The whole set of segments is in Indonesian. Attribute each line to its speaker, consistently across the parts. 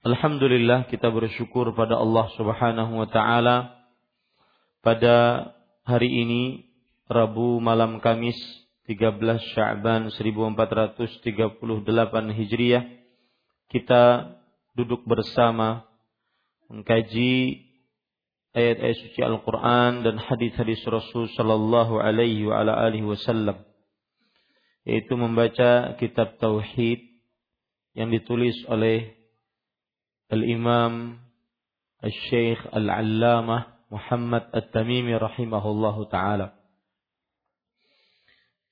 Speaker 1: Alhamdulillah kita bersyukur pada Allah Subhanahu wa taala. Pada hari ini Rabu malam Kamis 13 Sya'ban 1438 Hijriah kita duduk bersama mengkaji ayat-ayat suci Al-Qur'an dan hadis-hadis Rasul sallallahu alaihi wa ala alihi wasallam yaitu membaca kitab tauhid yang ditulis oleh Al-Imam Al-Syeikh Al-Allamah Muhammad At-Tamimi rahimahullahu taala.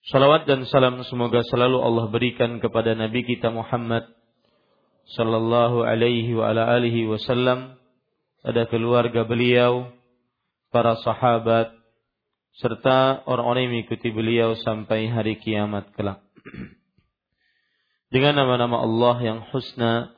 Speaker 1: Salawat dan salam semoga selalu Allah berikan kepada Nabi kita Muhammad sallallahu alaihi wa ala alihi wasallam, pada keluarga beliau, para sahabat serta orang-orang yang mengikuti beliau sampai hari kiamat kelak. Dengan nama-nama Allah yang husna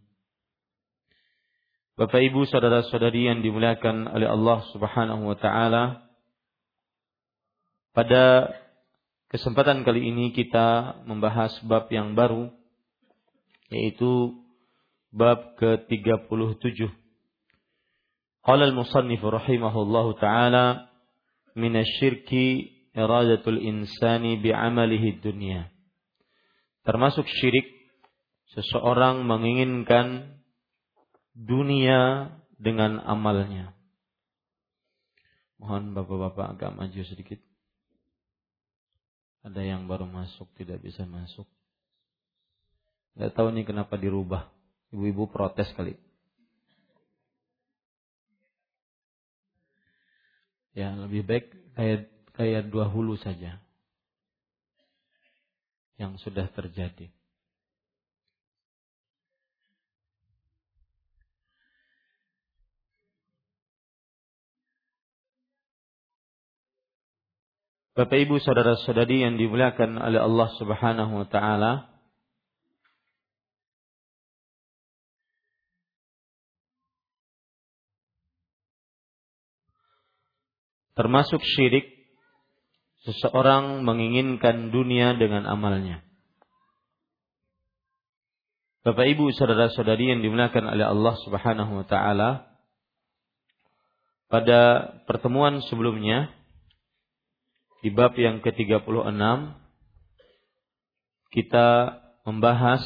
Speaker 1: Bapak Ibu saudara-saudari yang dimuliakan oleh Allah Subhanahu wa taala. Pada kesempatan kali ini kita membahas bab yang baru yaitu bab ke-37. Qala al-musannif rahimahullahu taala min asy-syirki iradatul insani bi'amalihi dunya. Termasuk syirik seseorang menginginkan dunia dengan amalnya. Mohon bapak-bapak agak maju sedikit. Ada yang baru masuk tidak bisa masuk. Gak tahu nih kenapa dirubah. Ibu-ibu protes kali. Ya lebih baik kayak kayak dua hulu saja yang sudah terjadi. Bapak Ibu saudara-saudari yang dimuliakan oleh Allah Subhanahu wa taala. Termasuk syirik seseorang menginginkan dunia dengan amalnya. Bapak Ibu saudara-saudari yang dimuliakan oleh Allah Subhanahu wa taala. Pada pertemuan sebelumnya di bab yang ke-36 kita membahas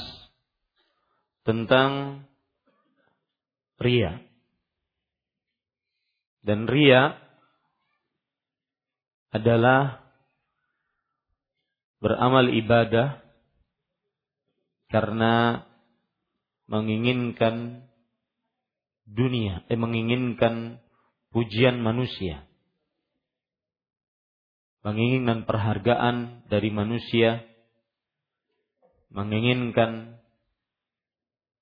Speaker 1: tentang ria. Dan ria adalah beramal ibadah karena menginginkan dunia, eh menginginkan pujian manusia. Menginginkan perhargaan dari manusia, menginginkan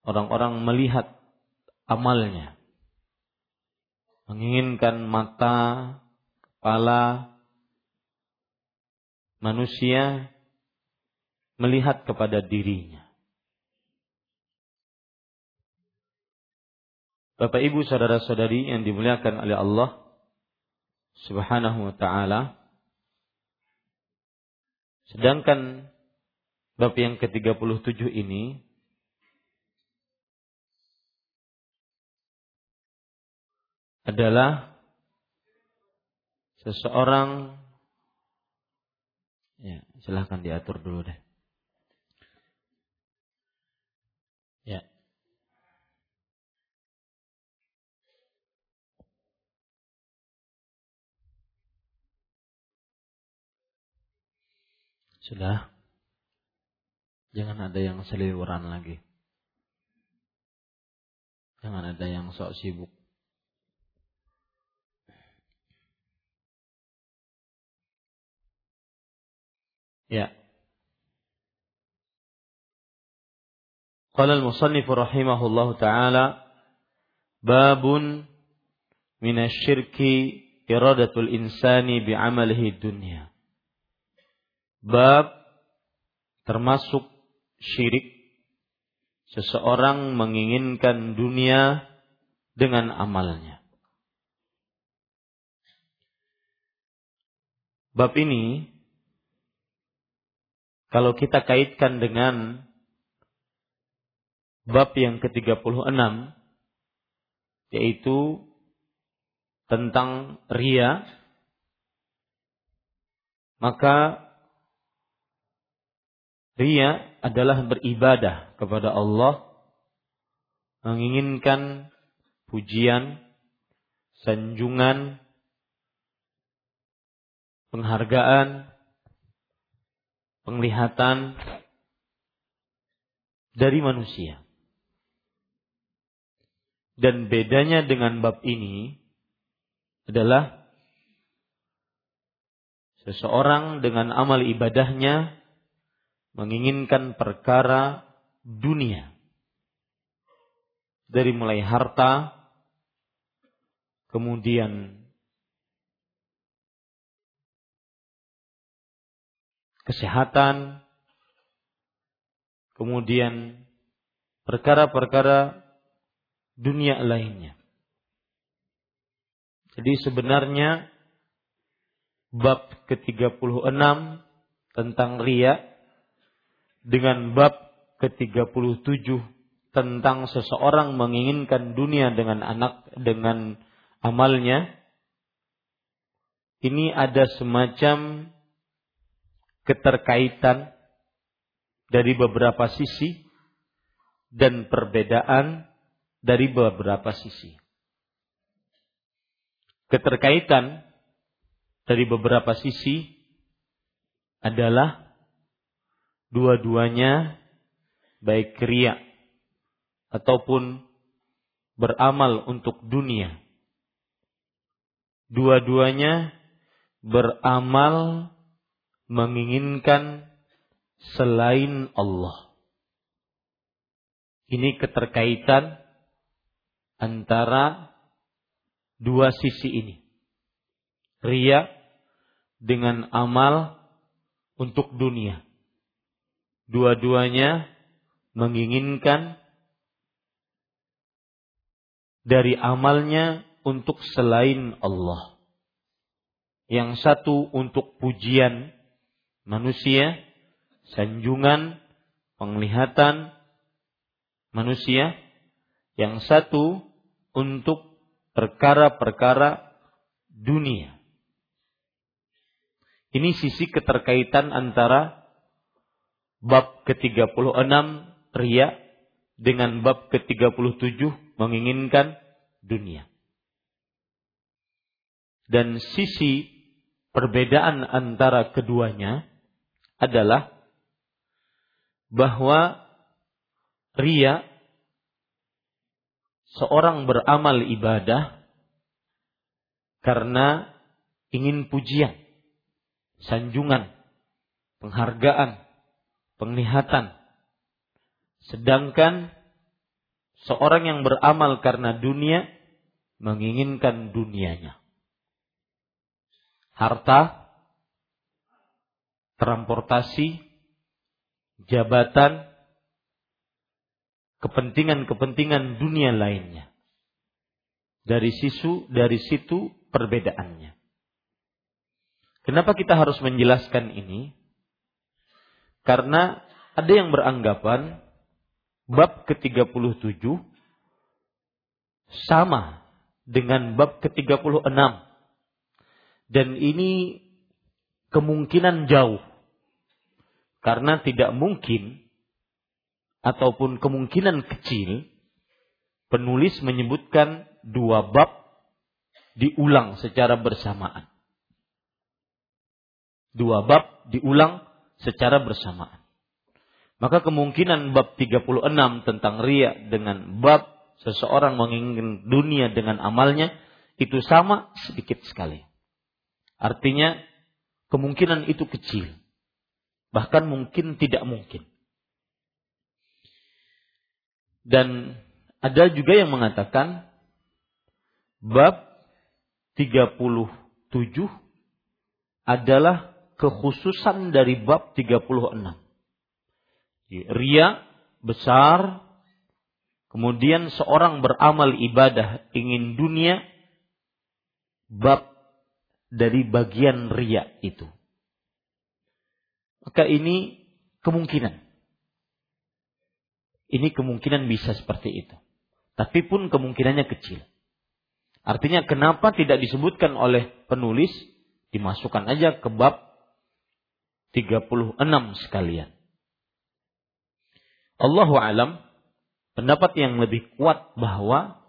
Speaker 1: orang-orang melihat amalnya. Menginginkan mata, kepala manusia melihat kepada dirinya. Bapak Ibu saudara-saudari yang dimuliakan oleh Allah Subhanahu wa taala. Sedangkan bab yang ke-37 ini adalah seseorang ya silahkan diatur dulu deh ya sudah jangan ada yang seliweran lagi jangan ada yang sok sibuk Ya. Qala al-musannif rahimahullah taala babun minasyirki iradatul insani bi'amalihi dunya. Bab termasuk syirik seseorang menginginkan dunia dengan amalnya. Bab ini kalau kita kaitkan dengan bab yang ke-36 yaitu tentang ria maka ria adalah beribadah kepada Allah menginginkan pujian sanjungan penghargaan penglihatan dari manusia. Dan bedanya dengan bab ini adalah seseorang dengan amal ibadahnya menginginkan perkara dunia. Dari mulai harta, kemudian kesehatan, kemudian perkara-perkara dunia lainnya. Jadi sebenarnya bab ke-36 tentang ria dengan bab ke-37 tentang seseorang menginginkan dunia dengan anak dengan amalnya ini ada semacam keterkaitan dari beberapa sisi dan perbedaan dari beberapa sisi. Keterkaitan dari beberapa sisi adalah dua-duanya baik ria ataupun beramal untuk dunia. Dua-duanya beramal menginginkan selain Allah. Ini keterkaitan antara dua sisi ini. Ria dengan amal untuk dunia. Dua-duanya menginginkan dari amalnya untuk selain Allah. Yang satu untuk pujian manusia, sanjungan, penglihatan manusia, yang satu untuk perkara-perkara dunia. Ini sisi keterkaitan antara bab ke-36 ria dengan bab ke-37 menginginkan dunia. Dan sisi perbedaan antara keduanya adalah bahwa ria seorang beramal ibadah karena ingin pujian, sanjungan, penghargaan, penglihatan. Sedangkan seorang yang beramal karena dunia menginginkan dunianya. Harta, transportasi, jabatan, kepentingan-kepentingan dunia lainnya. Dari sisu, dari situ perbedaannya. Kenapa kita harus menjelaskan ini? Karena ada yang beranggapan bab ke-37 sama dengan bab ke-36. Dan ini kemungkinan jauh. Karena tidak mungkin ataupun kemungkinan kecil penulis menyebutkan dua bab diulang secara bersamaan. Dua bab diulang secara bersamaan. Maka kemungkinan bab 36 tentang ria dengan bab seseorang menginginkan dunia dengan amalnya itu sama sedikit sekali. Artinya kemungkinan itu kecil. Bahkan mungkin tidak mungkin. Dan ada juga yang mengatakan bab 37 adalah kekhususan dari bab 36. Ria besar, kemudian seorang beramal ibadah ingin dunia, bab dari bagian ria itu. Maka ini kemungkinan. Ini kemungkinan bisa seperti itu. Tapi pun kemungkinannya kecil. Artinya kenapa tidak disebutkan oleh penulis dimasukkan aja ke bab 36 sekalian. Allahu alam pendapat yang lebih kuat bahwa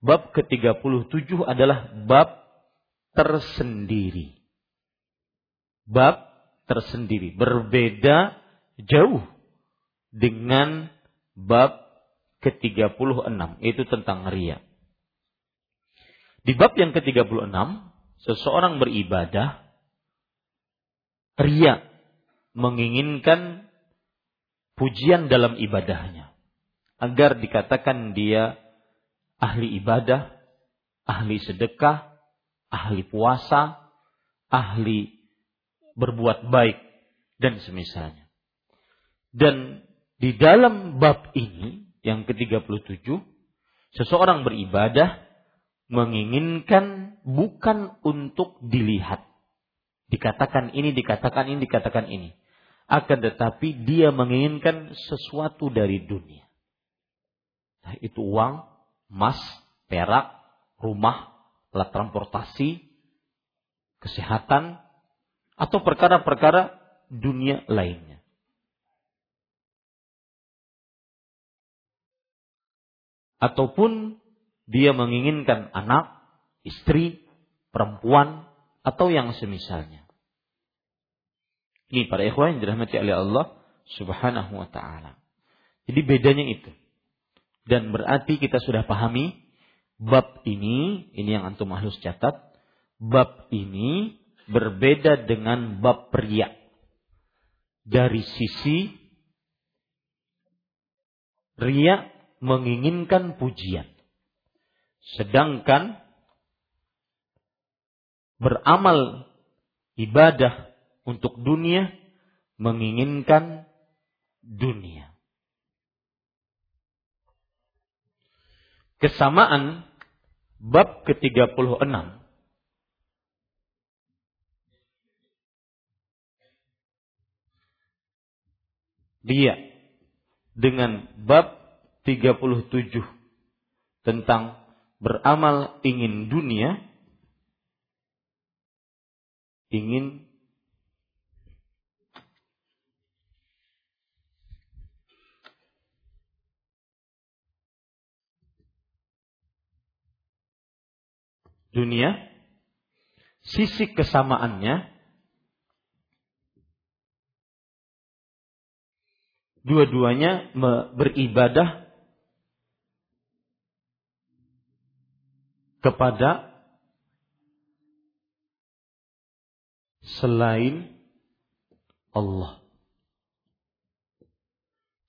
Speaker 1: bab ke-37 adalah bab tersendiri. Bab tersendiri berbeda jauh dengan bab ke-36 itu tentang ria. Di bab yang ke-36 seseorang beribadah ria menginginkan pujian dalam ibadahnya agar dikatakan dia ahli ibadah, ahli sedekah, ahli puasa, ahli berbuat baik dan semisalnya. Dan di dalam bab ini yang ke-37 seseorang beribadah menginginkan bukan untuk dilihat. Dikatakan ini, dikatakan ini, dikatakan ini. Akan tetapi dia menginginkan sesuatu dari dunia. Nah, itu uang, emas, perak, rumah, alat transportasi, kesehatan, atau perkara-perkara dunia lainnya. ataupun dia menginginkan anak, istri, perempuan, atau yang semisalnya. Ini para ikhwan yang dirahmati oleh Allah Subhanahu wa taala. Jadi bedanya itu. Dan berarti kita sudah pahami bab ini, ini yang antum harus catat, bab ini berbeda dengan bab pria. Dari sisi ria menginginkan pujian. Sedangkan beramal ibadah untuk dunia menginginkan dunia. Kesamaan bab ke-36 dia dengan bab 37 tentang beramal ingin dunia ingin dunia, sisi kesamaannya dua-duanya beribadah kepada selain Allah.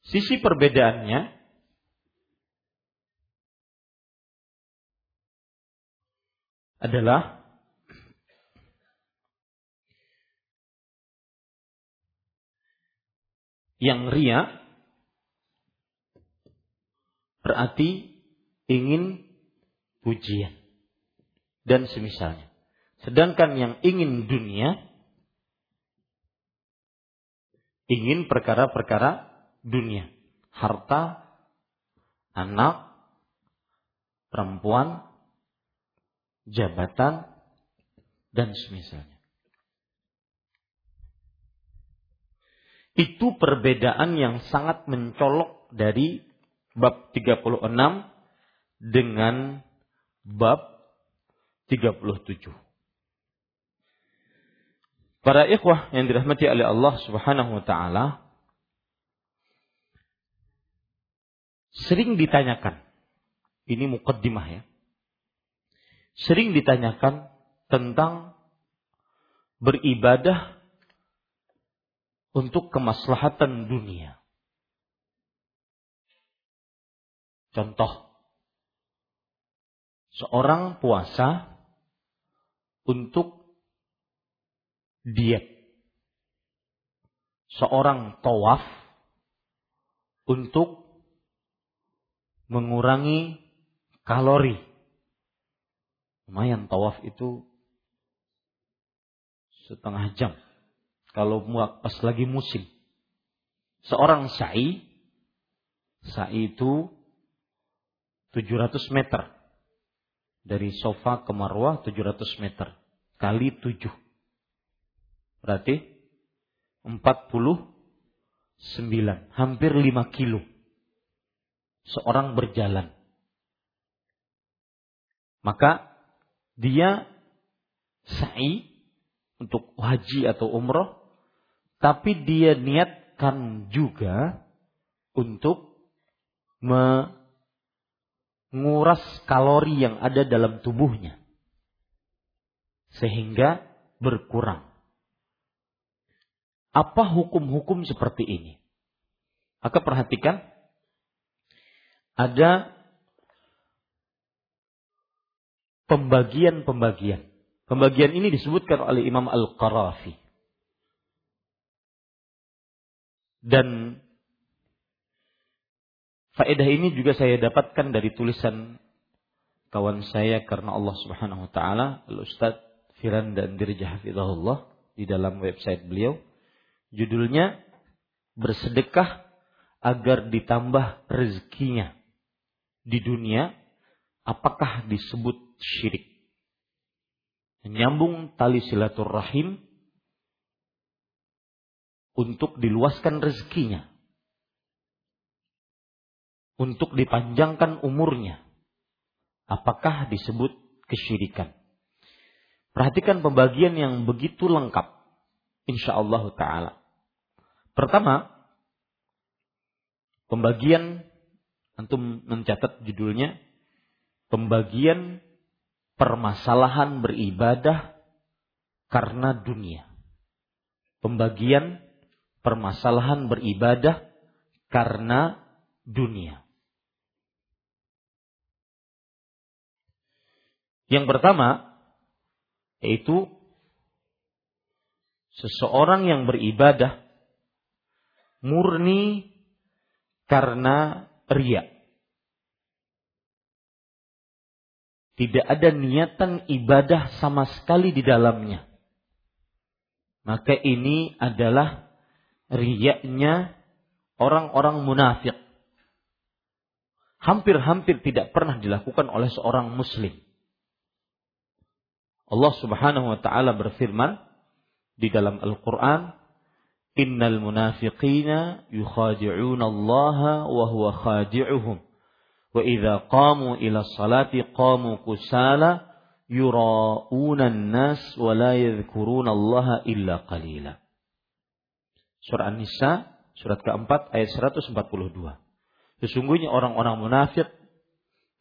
Speaker 1: Sisi perbedaannya adalah yang ria berarti ingin pujian dan semisalnya. Sedangkan yang ingin dunia ingin perkara-perkara dunia, harta, anak, perempuan, jabatan dan semisalnya. Itu perbedaan yang sangat mencolok dari bab 36 dengan bab 37. Para ikhwah yang dirahmati oleh Allah Subhanahu wa taala sering ditanyakan. Ini mukaddimah ya. Sering ditanyakan tentang beribadah untuk kemaslahatan dunia. Contoh, seorang puasa untuk diet. Seorang tawaf untuk mengurangi kalori. Lumayan tawaf itu setengah jam kalau pas lagi musim. Seorang sa'i, sa'i itu 700 meter. Dari sofa ke marwah 700 meter. Kali 7. Berarti 49. Hampir 5 kilo. Seorang berjalan. Maka dia sa'i untuk haji atau umroh tapi dia niatkan juga untuk menguras kalori yang ada dalam tubuhnya sehingga berkurang. Apa hukum-hukum seperti ini? Maka perhatikan ada pembagian-pembagian. Pembagian ini disebutkan oleh Imam Al-Qarafi. Dan faedah ini juga saya dapatkan dari tulisan kawan saya karena Allah Subhanahu wa taala, Al-Ustaz Firan dan Dirja di dalam website beliau. Judulnya bersedekah agar ditambah rezekinya di dunia apakah disebut syirik? Menyambung tali silaturahim untuk diluaskan rezekinya, untuk dipanjangkan umurnya. Apakah disebut kesyirikan? Perhatikan pembagian yang begitu lengkap. Insya Allah Ta'ala. Pertama, pembagian, antum mencatat judulnya, pembagian permasalahan beribadah karena dunia. Pembagian permasalahan beribadah karena dunia. Yang pertama yaitu seseorang yang beribadah murni karena riak. Tidak ada niatan ibadah sama sekali di dalamnya. Maka ini adalah riyaknya orang-orang munafik. Hampir-hampir tidak pernah dilakukan oleh seorang muslim. Allah Subhanahu wa taala berfirman di dalam Al-Qur'an, "Innal munafiqina yukhadi'una Allah wa huwa khadi'uhum. Wa idza qamu ila salati qamu kusala yura'unan nas wa la yadhkurunallaha illa qalila. Surah An-Nisa surat keempat ayat 142. Sesungguhnya orang-orang munafik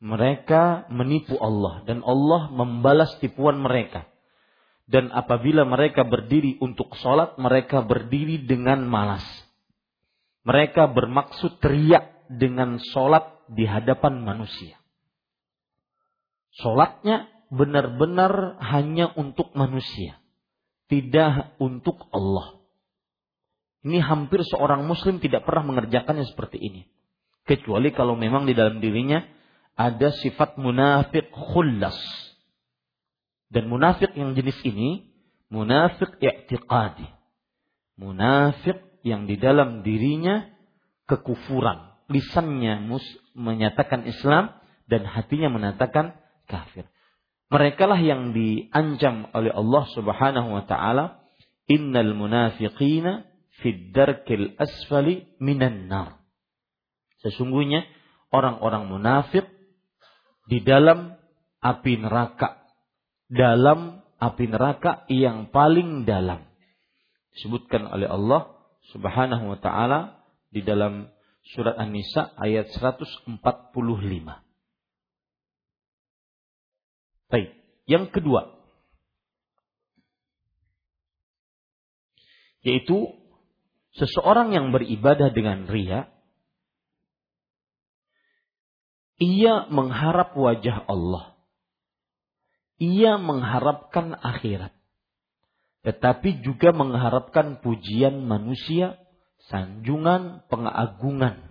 Speaker 1: mereka menipu Allah dan Allah membalas tipuan mereka. Dan apabila mereka berdiri untuk sholat, mereka berdiri dengan malas. Mereka bermaksud teriak dengan sholat di hadapan manusia. Sholatnya benar-benar hanya untuk manusia, tidak untuk Allah. Ini hampir seorang muslim tidak pernah mengerjakannya seperti ini. Kecuali kalau memang di dalam dirinya ada sifat munafik khullas. Dan munafik yang jenis ini, munafik i'tiqadi. Munafik yang di dalam dirinya kekufuran. Lisannya mus menyatakan Islam dan hatinya menatakan kafir. Mereka lah yang diancam oleh Allah Subhanahu wa taala, "Innal munafiqina fid darkil asfali minan nar." Sesungguhnya orang-orang munafik di dalam api neraka. Dalam api neraka yang paling dalam. Disebutkan oleh Allah Subhanahu wa taala di dalam surat An-Nisa ayat 145. Baik, yang kedua yaitu seseorang yang beribadah dengan ria Ia mengharap wajah Allah. Ia mengharapkan akhirat. Tetapi juga mengharapkan pujian manusia, sanjungan, pengagungan.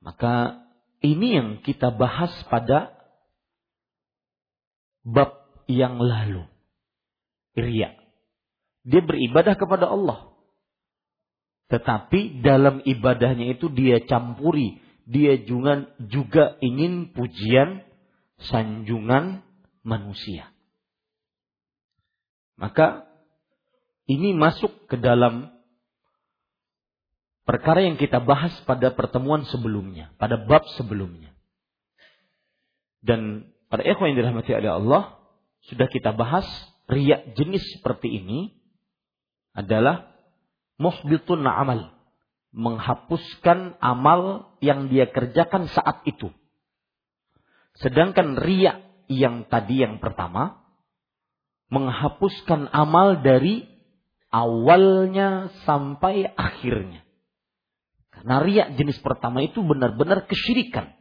Speaker 1: Maka ini yang kita bahas pada bab yang lalu. Ria. Dia beribadah kepada Allah. Tetapi dalam ibadahnya itu dia campuri dia juga, juga ingin pujian, sanjungan manusia. Maka ini masuk ke dalam perkara yang kita bahas pada pertemuan sebelumnya, pada bab sebelumnya. Dan pada ikhwan yang dirahmati oleh Allah, sudah kita bahas riak jenis seperti ini adalah muhbitun amal menghapuskan amal yang dia kerjakan saat itu. Sedangkan riak yang tadi yang pertama menghapuskan amal dari awalnya sampai akhirnya. Karena riak jenis pertama itu benar-benar kesyirikan.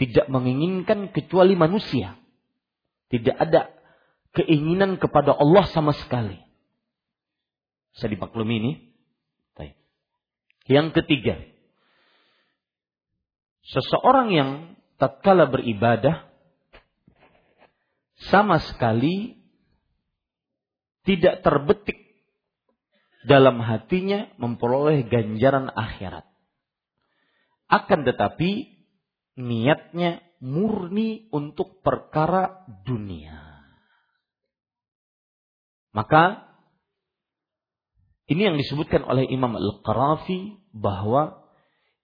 Speaker 1: Tidak menginginkan kecuali manusia. Tidak ada keinginan kepada Allah sama sekali. Bisa dimaklumi ini? Yang ketiga, seseorang yang tatkala beribadah sama sekali tidak terbetik dalam hatinya memperoleh ganjaran akhirat. Akan tetapi niatnya murni untuk perkara dunia. Maka ini yang disebutkan oleh Imam Al-Qarafi bahwa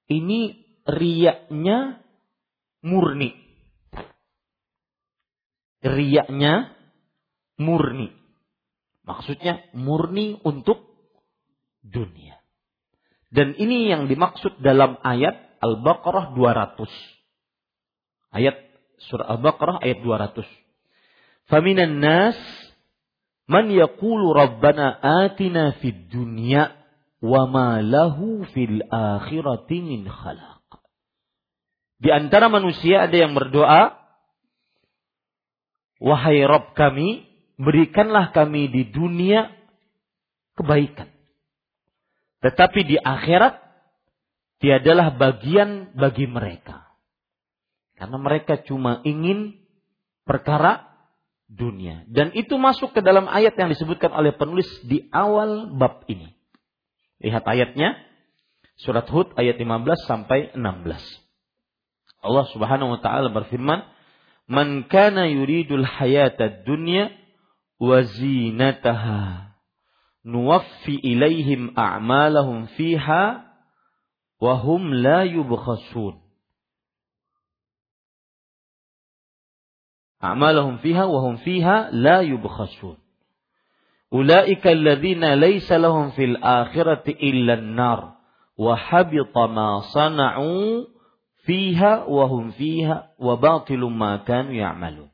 Speaker 1: ini riaknya murni. Riaknya murni. Maksudnya murni untuk dunia. Dan ini yang dimaksud dalam ayat Al-Baqarah 200. Ayat surah Al-Baqarah ayat 200. Faminan nas Man yaqulu rabbana atina fid dunya wa ma lahu fil akhirati min khalaq. Di antara manusia ada yang berdoa, Wahai Rabb kami, berikanlah kami di dunia kebaikan. Tetapi di akhirat, tiadalah bagian bagi mereka. Karena mereka cuma ingin perkara dunia. Dan itu masuk ke dalam ayat yang disebutkan oleh penulis di awal bab ini. Lihat ayatnya. Surat Hud ayat 15 sampai 16. Allah Subhanahu wa taala berfirman, "Man kana yuridul hayata dunya wa zinataha nuwaffi ilaihim a'malahum fiha wa hum la yubkhasun." A'malahum fiha wa hum fiha la yubkhasun. Ulaika alladziina laysa lahum fil akhirati illa an-nar wa habita ma sana'u fiha wa hum fiha wa batilum ma kanu ya'malun.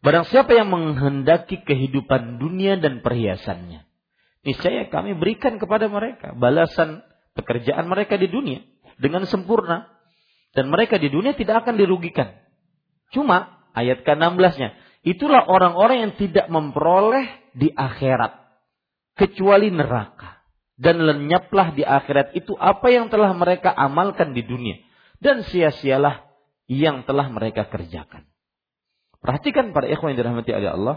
Speaker 1: Barang siapa yang menghendaki kehidupan dunia dan perhiasannya, niscaya kami berikan kepada mereka balasan pekerjaan mereka di dunia dengan sempurna dan mereka di dunia tidak akan dirugikan. Cuma ayat ke-16-nya, itulah orang-orang yang tidak memperoleh di akhirat kecuali neraka dan lenyaplah di akhirat itu apa yang telah mereka amalkan di dunia dan sia-sialah yang telah mereka kerjakan. Perhatikan para ikhwan yang dirahmati oleh Allah.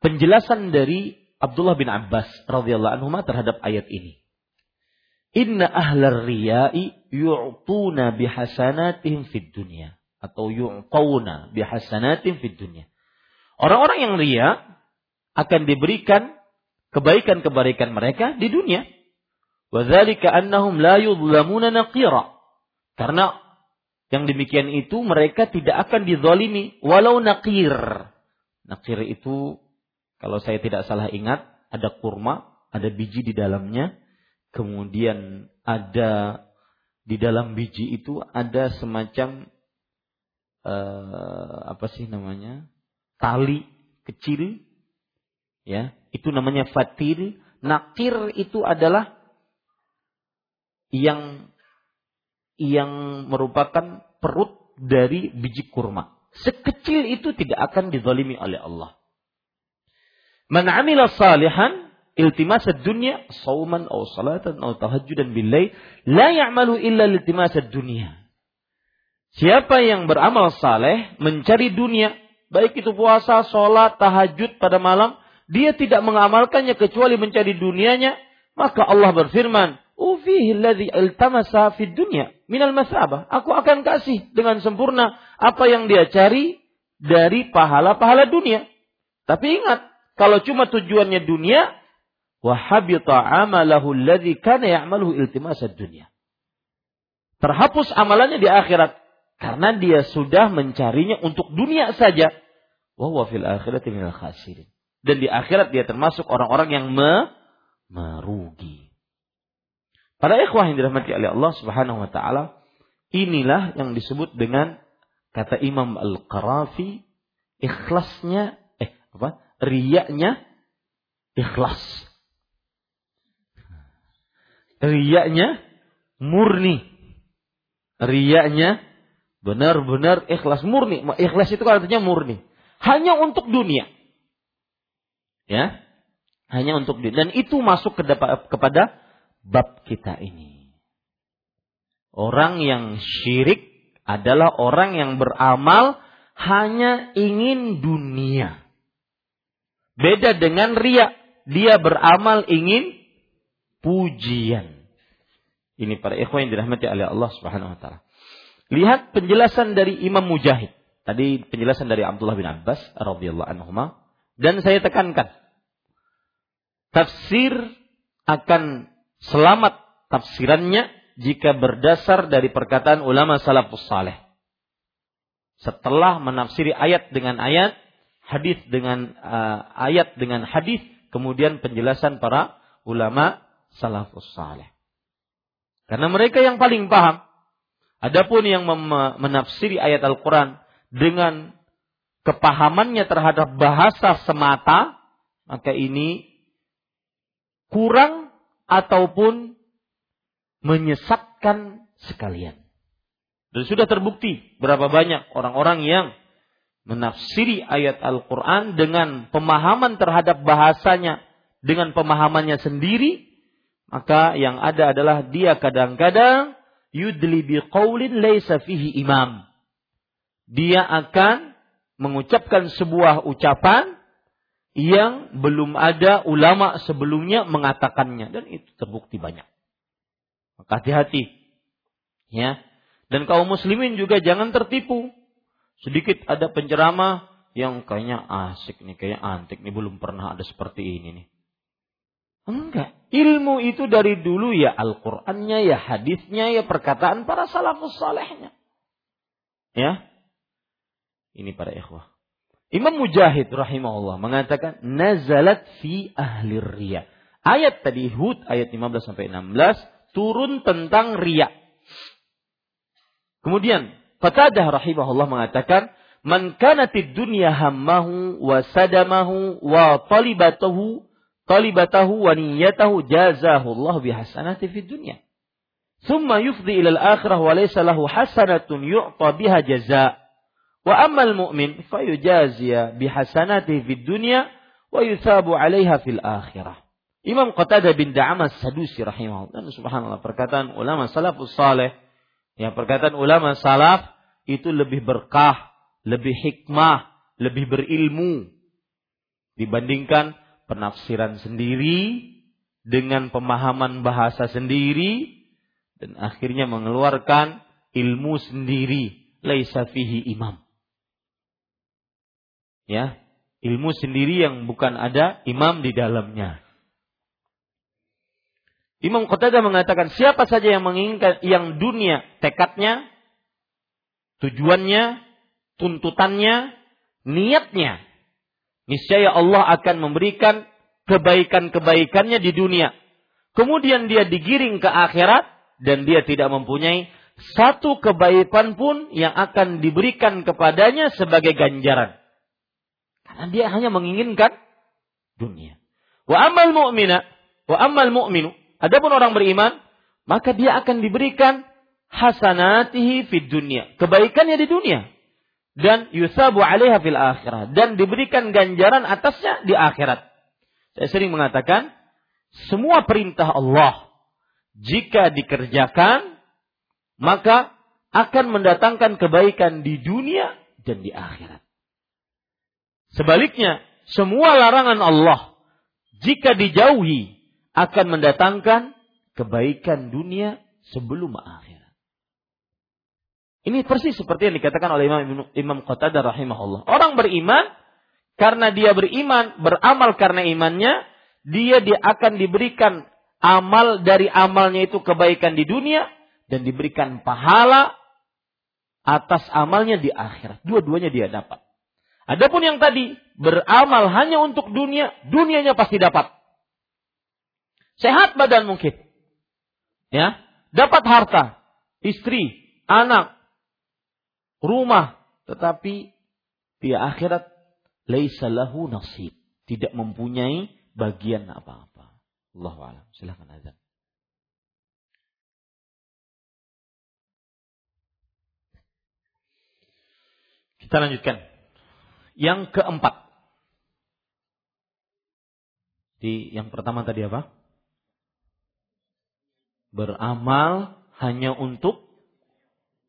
Speaker 1: Penjelasan dari Abdullah bin Abbas radhiyallahu anhu terhadap ayat ini. Inna ahlar riyai yu'tuna bihasanatihim fid dunya atau yu'tawna bihasanatihim fid dunya. Orang-orang yang ria akan diberikan kebaikan-kebaikan mereka di dunia. Wadzalika annahum la yudlamuna naqira. Karena yang demikian itu mereka tidak akan dizalimi walau naqir. Naqir itu kalau saya tidak salah ingat ada kurma, ada biji di dalamnya, kemudian ada di dalam biji itu ada semacam uh, apa sih namanya? tali kecil ya. Itu namanya fatil nakir itu adalah yang yang merupakan perut dari biji kurma. Sekecil itu tidak akan dizalimi oleh Allah man amila salihan iltimas dunya sauman atau salatan atau tahajjudan billail la ya'malu illa iltimas dunya Siapa yang beramal saleh mencari dunia baik itu puasa, sholat, tahajud pada malam, dia tidak mengamalkannya kecuali mencari dunianya, maka Allah berfirman, Ufihi alladhi iltamasa fid dunya minal masabah. Aku akan kasih dengan sempurna apa yang dia cari dari pahala-pahala dunia. Tapi ingat, kalau cuma tujuannya dunia, wahabita amalahu alladhi kana ya'maluhu iltimasa dunya. Terhapus amalannya di akhirat karena dia sudah mencarinya untuk dunia saja. Wahwa fil akhirat minal khasirin. Dan di akhirat dia termasuk orang-orang yang me merugi. Para ikhwah yang dirahmati oleh Allah Subhanahu wa taala, inilah yang disebut dengan kata Imam Al-Qarafi ikhlasnya eh apa? Riyaknya ikhlas. Riyaknya murni. Riyaknya Benar-benar ikhlas murni. Ikhlas itu kan artinya murni. Hanya untuk dunia. Ya. Hanya untuk dunia. Dan itu masuk ke kepada bab kita ini. Orang yang syirik adalah orang yang beramal hanya ingin dunia. Beda dengan ria. Dia beramal ingin pujian. Ini para ikhwan yang dirahmati oleh Allah Subhanahu wa taala. Lihat penjelasan dari Imam Mujahid. Tadi penjelasan dari Abdullah bin Abbas radhiyallahu dan saya tekankan tafsir akan selamat tafsirannya jika berdasar dari perkataan ulama salafus saleh. Setelah menafsiri ayat dengan ayat, hadis dengan uh, ayat dengan hadis, kemudian penjelasan para ulama salafus saleh. Karena mereka yang paling paham Adapun yang menafsiri ayat Al-Quran dengan kepahamannya terhadap bahasa semata, maka ini kurang ataupun menyesatkan sekalian. Dan sudah terbukti berapa banyak orang-orang yang menafsiri ayat Al-Quran dengan pemahaman terhadap bahasanya, dengan pemahamannya sendiri, maka yang ada adalah dia kadang-kadang yudli biqaulin laisa fihi imam. Dia akan mengucapkan sebuah ucapan yang belum ada ulama sebelumnya mengatakannya dan itu terbukti banyak. Maka hati-hati. Ya. Dan kaum muslimin juga jangan tertipu. Sedikit ada penceramah yang kayaknya asik nih, kayaknya antik nih belum pernah ada seperti ini nih. Enggak. Ilmu itu dari dulu ya Al-Qur'annya, ya hadisnya, ya perkataan para salafus salehnya. Ya. Ini para ikhwah. Imam Mujahid rahimahullah mengatakan nazalat fi ahli riya. Ayat tadi Hud ayat 15 sampai 16 turun tentang riya. Kemudian Qatadah rahimahullah mengatakan man kanatid dunya hammahu wa sadamahu wa talibatahu talibatahu wa niyyatahu jazahu Allah bihasanati fid dunya. Thumma yufdi ila al-akhirah wa laysa lahu hasanatun yu'ta biha jazaa. Wa ammal mu'min fayujaziya bihasanati fid dunya wa yuthabu 'alaiha fil akhirah. Imam Qatadah bin Da'amas Sadusi rahimahullah. Dan subhanallah perkataan ulama salafus saleh. Ya, perkataan ulama salaf itu lebih berkah, lebih hikmah, lebih berilmu dibandingkan penafsiran sendiri dengan pemahaman bahasa sendiri dan akhirnya mengeluarkan ilmu sendiri laisa fihi imam ya ilmu sendiri yang bukan ada imam di dalamnya. Imam Qatadah mengatakan siapa saja yang menginginkan yang dunia tekadnya, tujuannya, tuntutannya, niatnya, niscaya Allah akan memberikan kebaikan-kebaikannya di dunia. Kemudian dia digiring ke akhirat dan dia tidak mempunyai satu kebaikan pun yang akan diberikan kepadanya sebagai ganjaran. Karena dia hanya menginginkan dunia. Wa amal mu'mina, wa amal mu'minu. Adapun orang beriman, maka dia akan diberikan hasanatihi fid dunia. Kebaikannya di dunia. Dan yusabu alaiha fil akhirat. Dan diberikan ganjaran atasnya di akhirat. Saya sering mengatakan, semua perintah Allah, jika dikerjakan, maka akan mendatangkan kebaikan di dunia dan di akhirat. Sebaliknya, semua larangan Allah jika dijauhi akan mendatangkan kebaikan dunia sebelum akhirat. Ini persis seperti yang dikatakan oleh Imam Imam Qatadah rahimahullah. Orang beriman karena dia beriman, beramal karena imannya, dia dia akan diberikan amal dari amalnya itu kebaikan di dunia dan diberikan pahala atas amalnya di akhirat. Dua-duanya dia dapat. Adapun yang tadi beramal hanya untuk dunia, dunianya pasti dapat. Sehat badan mungkin. Ya, dapat harta, istri, anak, rumah, tetapi di akhirat laisa lahu nasib, tidak mempunyai bagian apa-apa. Allah alam. Silakan azan. Kita lanjutkan. Yang keempat. Di yang pertama tadi apa? Beramal hanya untuk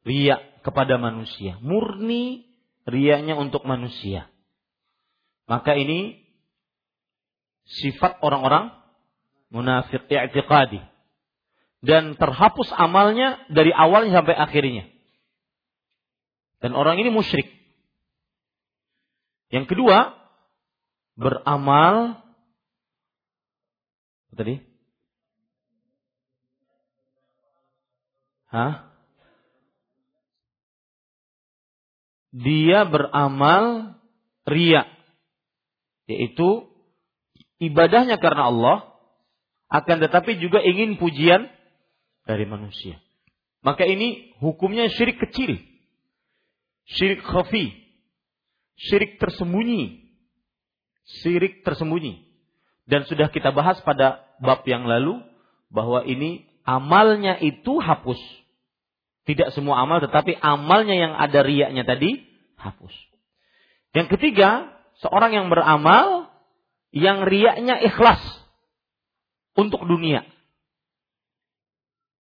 Speaker 1: riak kepada manusia. Murni riaknya untuk manusia. Maka ini sifat orang-orang munafik i'tiqadi. Dan terhapus amalnya dari awalnya sampai akhirnya. Dan orang ini musyrik. Yang kedua, beramal tadi? Hah? Dia beramal ria, yaitu ibadahnya karena Allah, akan tetapi juga ingin pujian dari manusia. Maka ini hukumnya syirik kecil. Syirik khafi syirik tersembunyi. Syirik tersembunyi. Dan sudah kita bahas pada bab yang lalu bahwa ini amalnya itu hapus. Tidak semua amal tetapi amalnya yang ada riaknya tadi hapus. Yang ketiga, seorang yang beramal yang riaknya ikhlas untuk dunia.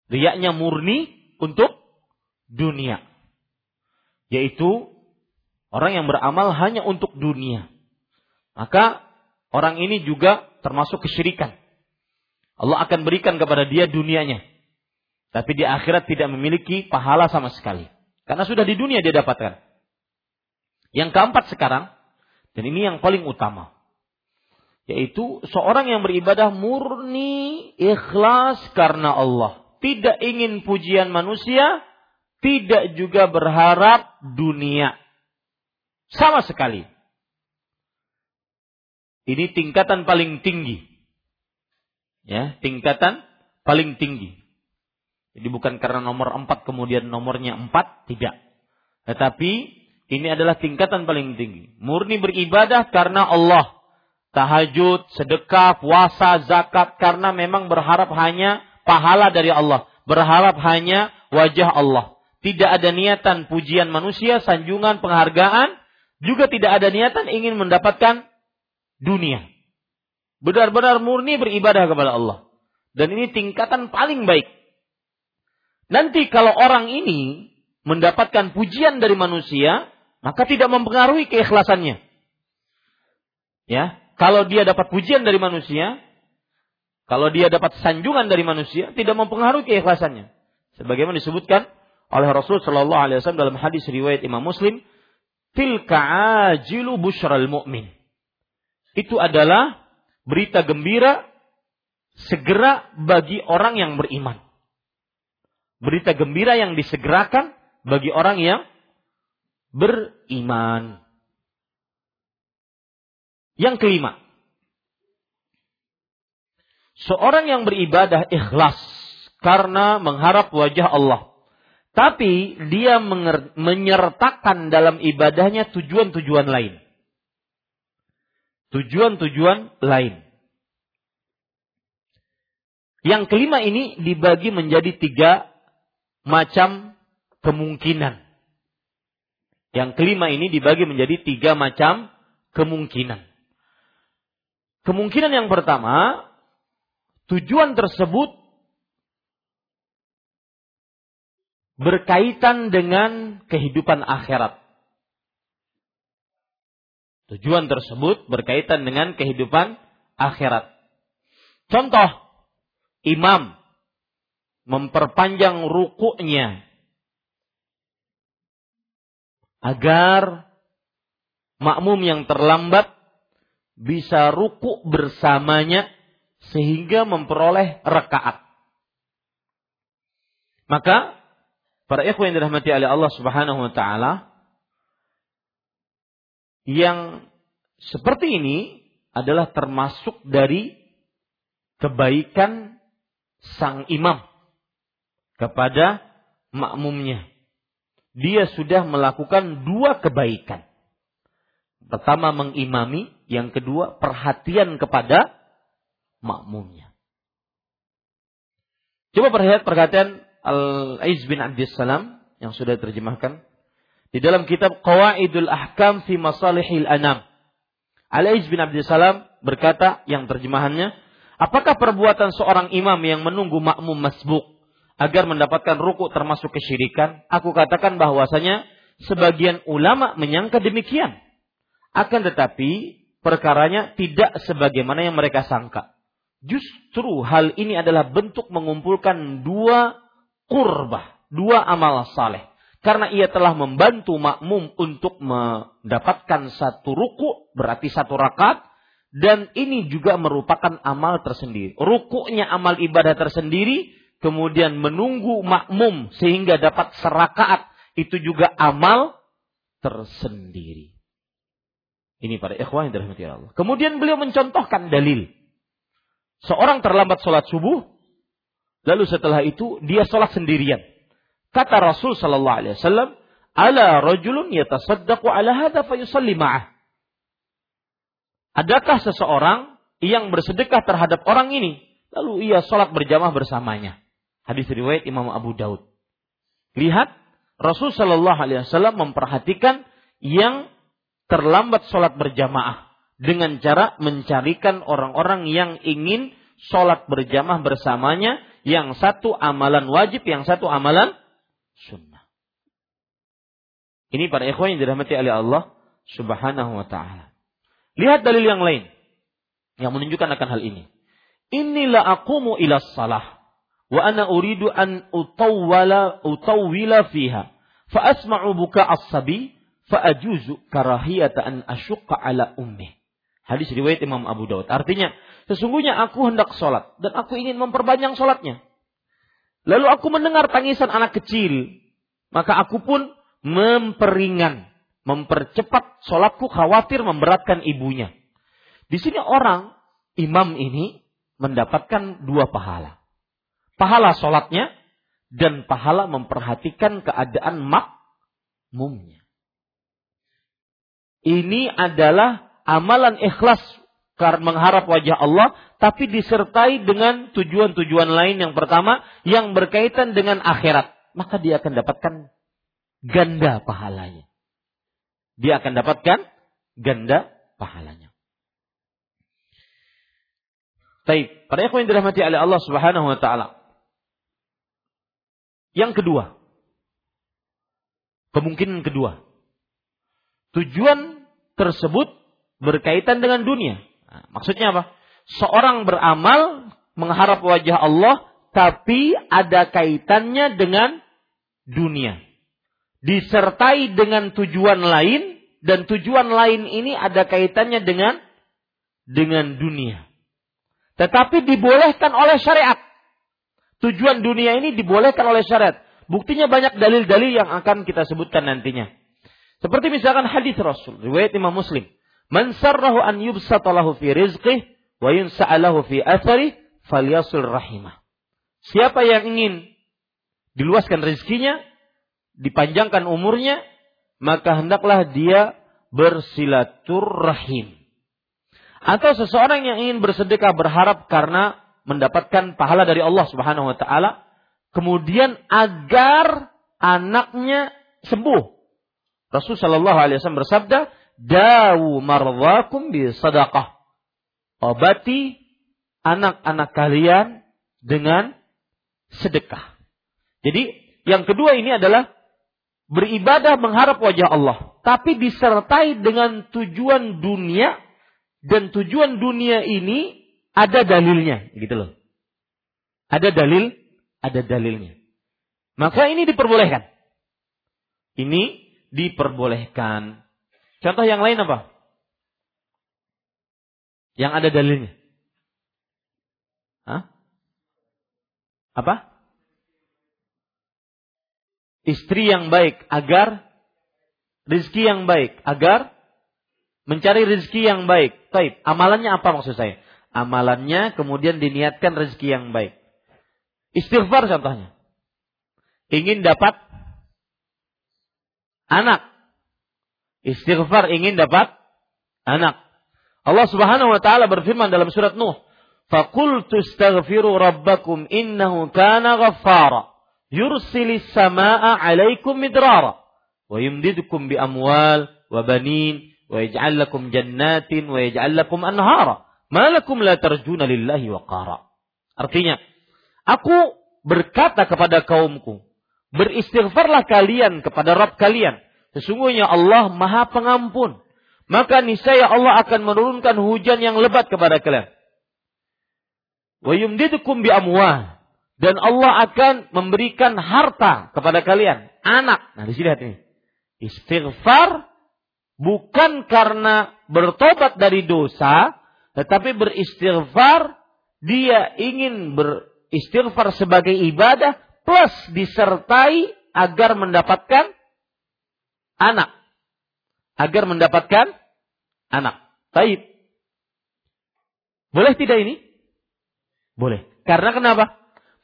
Speaker 1: Riaknya murni untuk dunia. Yaitu Orang yang beramal hanya untuk dunia. Maka orang ini juga termasuk kesyirikan. Allah akan berikan kepada dia dunianya. Tapi di akhirat tidak memiliki pahala sama sekali. Karena sudah di dunia dia dapatkan. Yang keempat sekarang, dan ini yang paling utama. Yaitu seorang yang beribadah murni ikhlas karena Allah. Tidak ingin pujian manusia, tidak juga berharap dunia Sama sekali. Ini tingkatan paling tinggi. Ya, tingkatan paling tinggi. Jadi bukan karena nomor empat kemudian nomornya empat, tidak. Tetapi ini adalah tingkatan paling tinggi. Murni beribadah karena Allah. Tahajud, sedekah, puasa, zakat karena memang berharap hanya pahala dari Allah. Berharap hanya wajah Allah. Tidak ada niatan pujian manusia, sanjungan, penghargaan. Juga tidak ada niatan ingin mendapatkan dunia. Benar-benar murni beribadah kepada Allah. Dan ini tingkatan paling baik. Nanti kalau orang ini mendapatkan pujian dari manusia, maka tidak mempengaruhi keikhlasannya. Ya, kalau dia dapat pujian dari manusia, kalau dia dapat sanjungan dari manusia, tidak mempengaruhi keikhlasannya. Sebagaimana disebutkan oleh Rasul Shallallahu Alaihi Wasallam dalam hadis riwayat Imam Muslim, tilka ajilu bushral mu'min. Itu adalah berita gembira segera bagi orang yang beriman berita gembira yang disegerakan bagi orang yang beriman. Yang kelima, seorang yang beribadah ikhlas karena mengharap wajah Allah, tapi dia menyertakan dalam ibadahnya tujuan-tujuan lain. Tujuan-tujuan lain. Yang kelima ini dibagi menjadi tiga macam kemungkinan. Yang kelima ini dibagi menjadi tiga macam kemungkinan. Kemungkinan yang pertama, tujuan tersebut berkaitan dengan kehidupan akhirat. Tujuan tersebut berkaitan dengan kehidupan akhirat. Contoh, imam memperpanjang rukuknya agar makmum yang terlambat bisa ruku bersamanya sehingga memperoleh rakaat. Maka para ikhwan yang dirahmati oleh Allah Subhanahu wa taala yang seperti ini adalah termasuk dari kebaikan sang imam kepada makmumnya. Dia sudah melakukan dua kebaikan. Pertama mengimami, yang kedua perhatian kepada makmumnya. Coba perhatian perhatian Al-Aiz bin Abdissalam yang sudah terjemahkan di dalam kitab Qawaidul Ahkam fi Masalihil Anam. Al-Aiz bin Abdissalam berkata yang terjemahannya, apakah perbuatan seorang imam yang menunggu makmum masbuk agar mendapatkan ruku termasuk kesyirikan, aku katakan bahwasanya sebagian ulama menyangka demikian. Akan tetapi perkaranya tidak sebagaimana yang mereka sangka. Justru hal ini adalah bentuk mengumpulkan dua kurbah, dua amal saleh. Karena ia telah membantu makmum untuk mendapatkan satu ruku, berarti satu rakaat, dan ini juga merupakan amal tersendiri. Rukuknya amal ibadah tersendiri, kemudian menunggu makmum sehingga dapat serakaat itu juga amal tersendiri. Ini para ikhwan yang dirahmati Allah. Kemudian beliau mencontohkan dalil. Seorang terlambat sholat subuh, lalu setelah itu dia sholat sendirian. Kata Rasul Sallallahu Alaihi Wasallam, "Ala rajulun yatasaddaqu ala hadha fayusalli ma'ah." Adakah seseorang yang bersedekah terhadap orang ini, lalu ia sholat berjamaah bersamanya? Hadis riwayat Imam Abu Daud. Lihat Rasul Shallallahu Alaihi Wasallam memperhatikan yang terlambat sholat berjamaah dengan cara mencarikan orang-orang yang ingin sholat berjamaah bersamanya, yang satu amalan wajib, yang satu amalan sunnah. Ini para ikhwan yang dirahmati oleh Allah Subhanahu wa taala. Lihat dalil yang lain yang menunjukkan akan hal ini. Inilah akumu ila salah wa ana uridu an utawwala utawwila fiha fa asma'u buka as-sabi fa ajuzu karahiyata an asyqa ala ummi hadis riwayat Imam Abu Daud artinya sesungguhnya aku hendak sholat dan aku ingin memperbanyak sholatnya lalu aku mendengar tangisan anak kecil maka aku pun memperingan mempercepat sholatku khawatir memberatkan ibunya. Di sini orang imam ini mendapatkan dua pahala. Pahala sholatnya dan pahala memperhatikan keadaan makmumnya. Ini adalah amalan ikhlas mengharap wajah Allah, tapi disertai dengan tujuan-tujuan lain yang pertama yang berkaitan dengan akhirat. Maka dia akan dapatkan ganda pahalanya. Dia akan dapatkan ganda pahalanya. Baik, para ikhwan dirahmati oleh Allah Subhanahu wa taala. Yang kedua, kemungkinan kedua. Tujuan tersebut berkaitan dengan dunia. Nah, maksudnya apa? Seorang beramal mengharap wajah Allah tapi ada kaitannya dengan dunia. Disertai dengan tujuan lain dan tujuan lain ini ada kaitannya dengan dengan dunia. Tetapi dibolehkan oleh syariat. Tujuan dunia ini dibolehkan oleh syariat. Buktinya banyak dalil-dalil yang akan kita sebutkan nantinya. Seperti misalkan hadis Rasul, riwayat Imam Muslim. Man sarrahu an yubsatalahu fi rizqih wa yunsa'alahu fi athari falyasul rahimah. Siapa yang ingin diluaskan rezekinya, dipanjangkan umurnya, maka hendaklah dia bersilaturrahim. Atau seseorang yang ingin bersedekah berharap karena mendapatkan pahala dari Allah Subhanahu wa taala, kemudian agar anaknya sembuh. Rasul Shallallahu alaihi wasallam bersabda, dawu marwakum bi sadaqah. Obati anak-anak kalian dengan sedekah. Jadi yang kedua ini adalah beribadah mengharap wajah Allah, tapi disertai dengan tujuan dunia dan tujuan dunia ini ada dalilnya, gitu loh. Ada dalil, ada dalilnya. Maka ini diperbolehkan. Ini diperbolehkan. Contoh yang lain apa? Yang ada dalilnya. Hah? Apa? Istri yang baik agar rizki yang baik agar mencari rizki yang baik. Taib. Amalannya apa maksud saya? Amalannya kemudian diniatkan rezeki yang baik. Istighfar contohnya. Ingin dapat anak. Istighfar ingin dapat anak. Allah Subhanahu wa taala berfirman dalam surat Nuh, "Faqultu astaghfiru rabbakum innahu kana ghaffara, yursilis samaa'a 'alaikum midrara wa yumdidukum bi amwal wa banin wa yaj'al lakum jannatin wa yaj'al lakum anhara. Malakum la tarjuna lillahi waqara." Artinya, aku berkata kepada kaumku, beristighfarlah kalian kepada Rabb kalian Sesungguhnya Allah Maha Pengampun. Maka niscaya Allah akan menurunkan hujan yang lebat kepada kalian. Wa yumdidukum bi amwah. Dan Allah akan memberikan harta kepada kalian, anak. Nah, di sini lihat ini. Istighfar bukan karena bertobat dari dosa, tetapi beristighfar dia ingin beristighfar sebagai ibadah plus disertai agar mendapatkan anak agar mendapatkan anak. Taib. Boleh tidak ini? Boleh. Karena kenapa?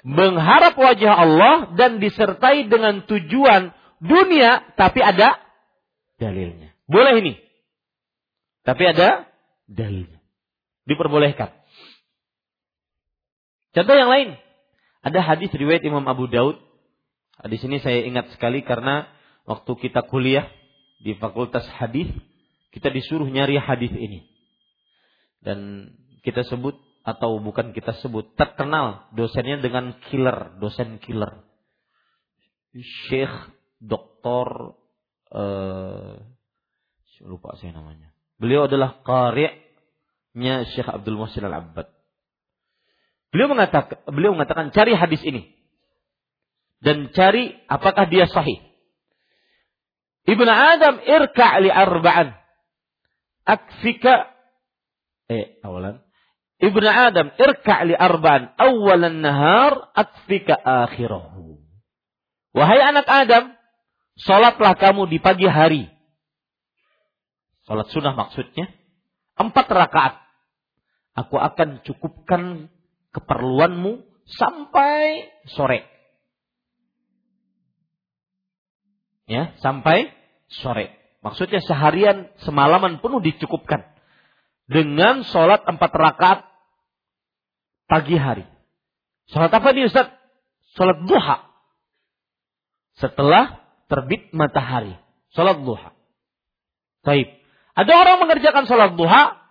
Speaker 1: Mengharap wajah Allah dan disertai dengan tujuan dunia, tapi ada dalilnya. Boleh ini. Tapi ada dalilnya. Diperbolehkan. Contoh yang lain. Ada hadis riwayat Imam Abu Daud. Di sini saya ingat sekali karena waktu kita kuliah di Fakultas Hadis, kita disuruh nyari hadis ini. Dan kita sebut atau bukan kita sebut terkenal dosennya dengan killer, dosen killer. Syekh Doktor uh, lupa saya namanya. Beliau adalah qari'-nya Syekh Abdul Muhsin Al-Abbad. Beliau mengatakan beliau mengatakan cari hadis ini dan cari apakah dia sahih. Ibnu Adam irka' li arba'an. Akfika eh awalan Ibnu Adam irka' li arba'an awalan nahar akfika akhirahu. Wahai anak Adam, salatlah kamu di pagi hari Salat sunnah maksudnya. Empat rakaat. Aku akan cukupkan keperluanmu sampai sore. Ya, sampai sore. Maksudnya seharian semalaman penuh dicukupkan. Dengan sholat empat rakaat pagi hari. Sholat apa nih Ustaz? Sholat duha. Setelah terbit matahari. Sholat duha. Baik. Ada orang mengerjakan sholat duha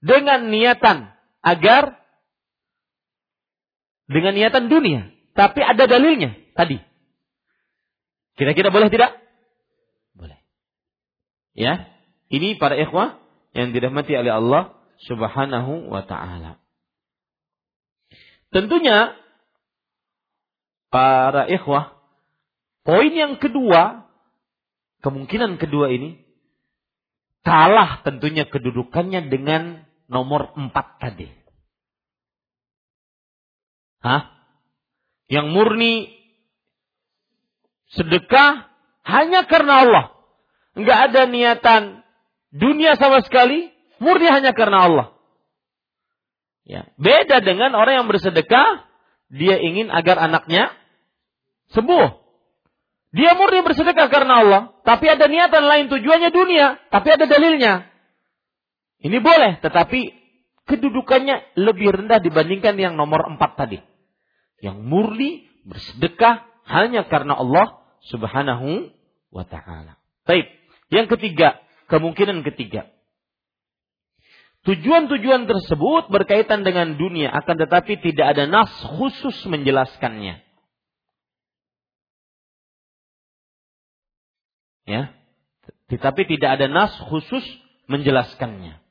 Speaker 1: dengan niatan agar dengan niatan dunia. Tapi ada dalilnya tadi. Kira-kira boleh tidak? Boleh. Ya, ini para ikhwah yang dirahmati oleh Allah Subhanahu wa taala. Tentunya para ikhwah, poin yang kedua, kemungkinan kedua ini kalah tentunya kedudukannya dengan nomor empat tadi. Hah? Yang murni sedekah hanya karena Allah. Enggak ada niatan dunia sama sekali, murni hanya karena Allah. Ya, beda dengan orang yang bersedekah, dia ingin agar anaknya sembuh. Dia murni bersedekah karena Allah, tapi ada niatan lain tujuannya dunia, tapi ada dalilnya. Ini boleh, tetapi kedudukannya lebih rendah dibandingkan yang nomor empat tadi. Yang murni bersedekah hanya karena Allah subhanahu wa ta'ala. Baik. Yang ketiga, kemungkinan ketiga. Tujuan-tujuan tersebut berkaitan dengan dunia, akan tetapi tidak ada nas khusus menjelaskannya. Ya, tetapi tidak ada nas khusus menjelaskannya.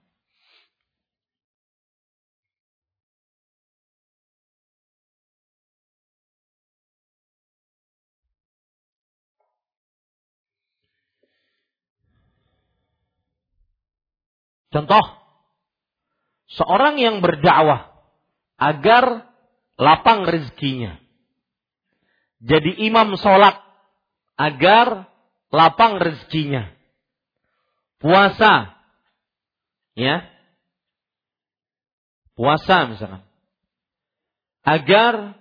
Speaker 1: Contoh, seorang yang berdakwah agar lapang rezekinya. Jadi imam sholat agar lapang rezekinya. Puasa, ya, puasa misalkan, agar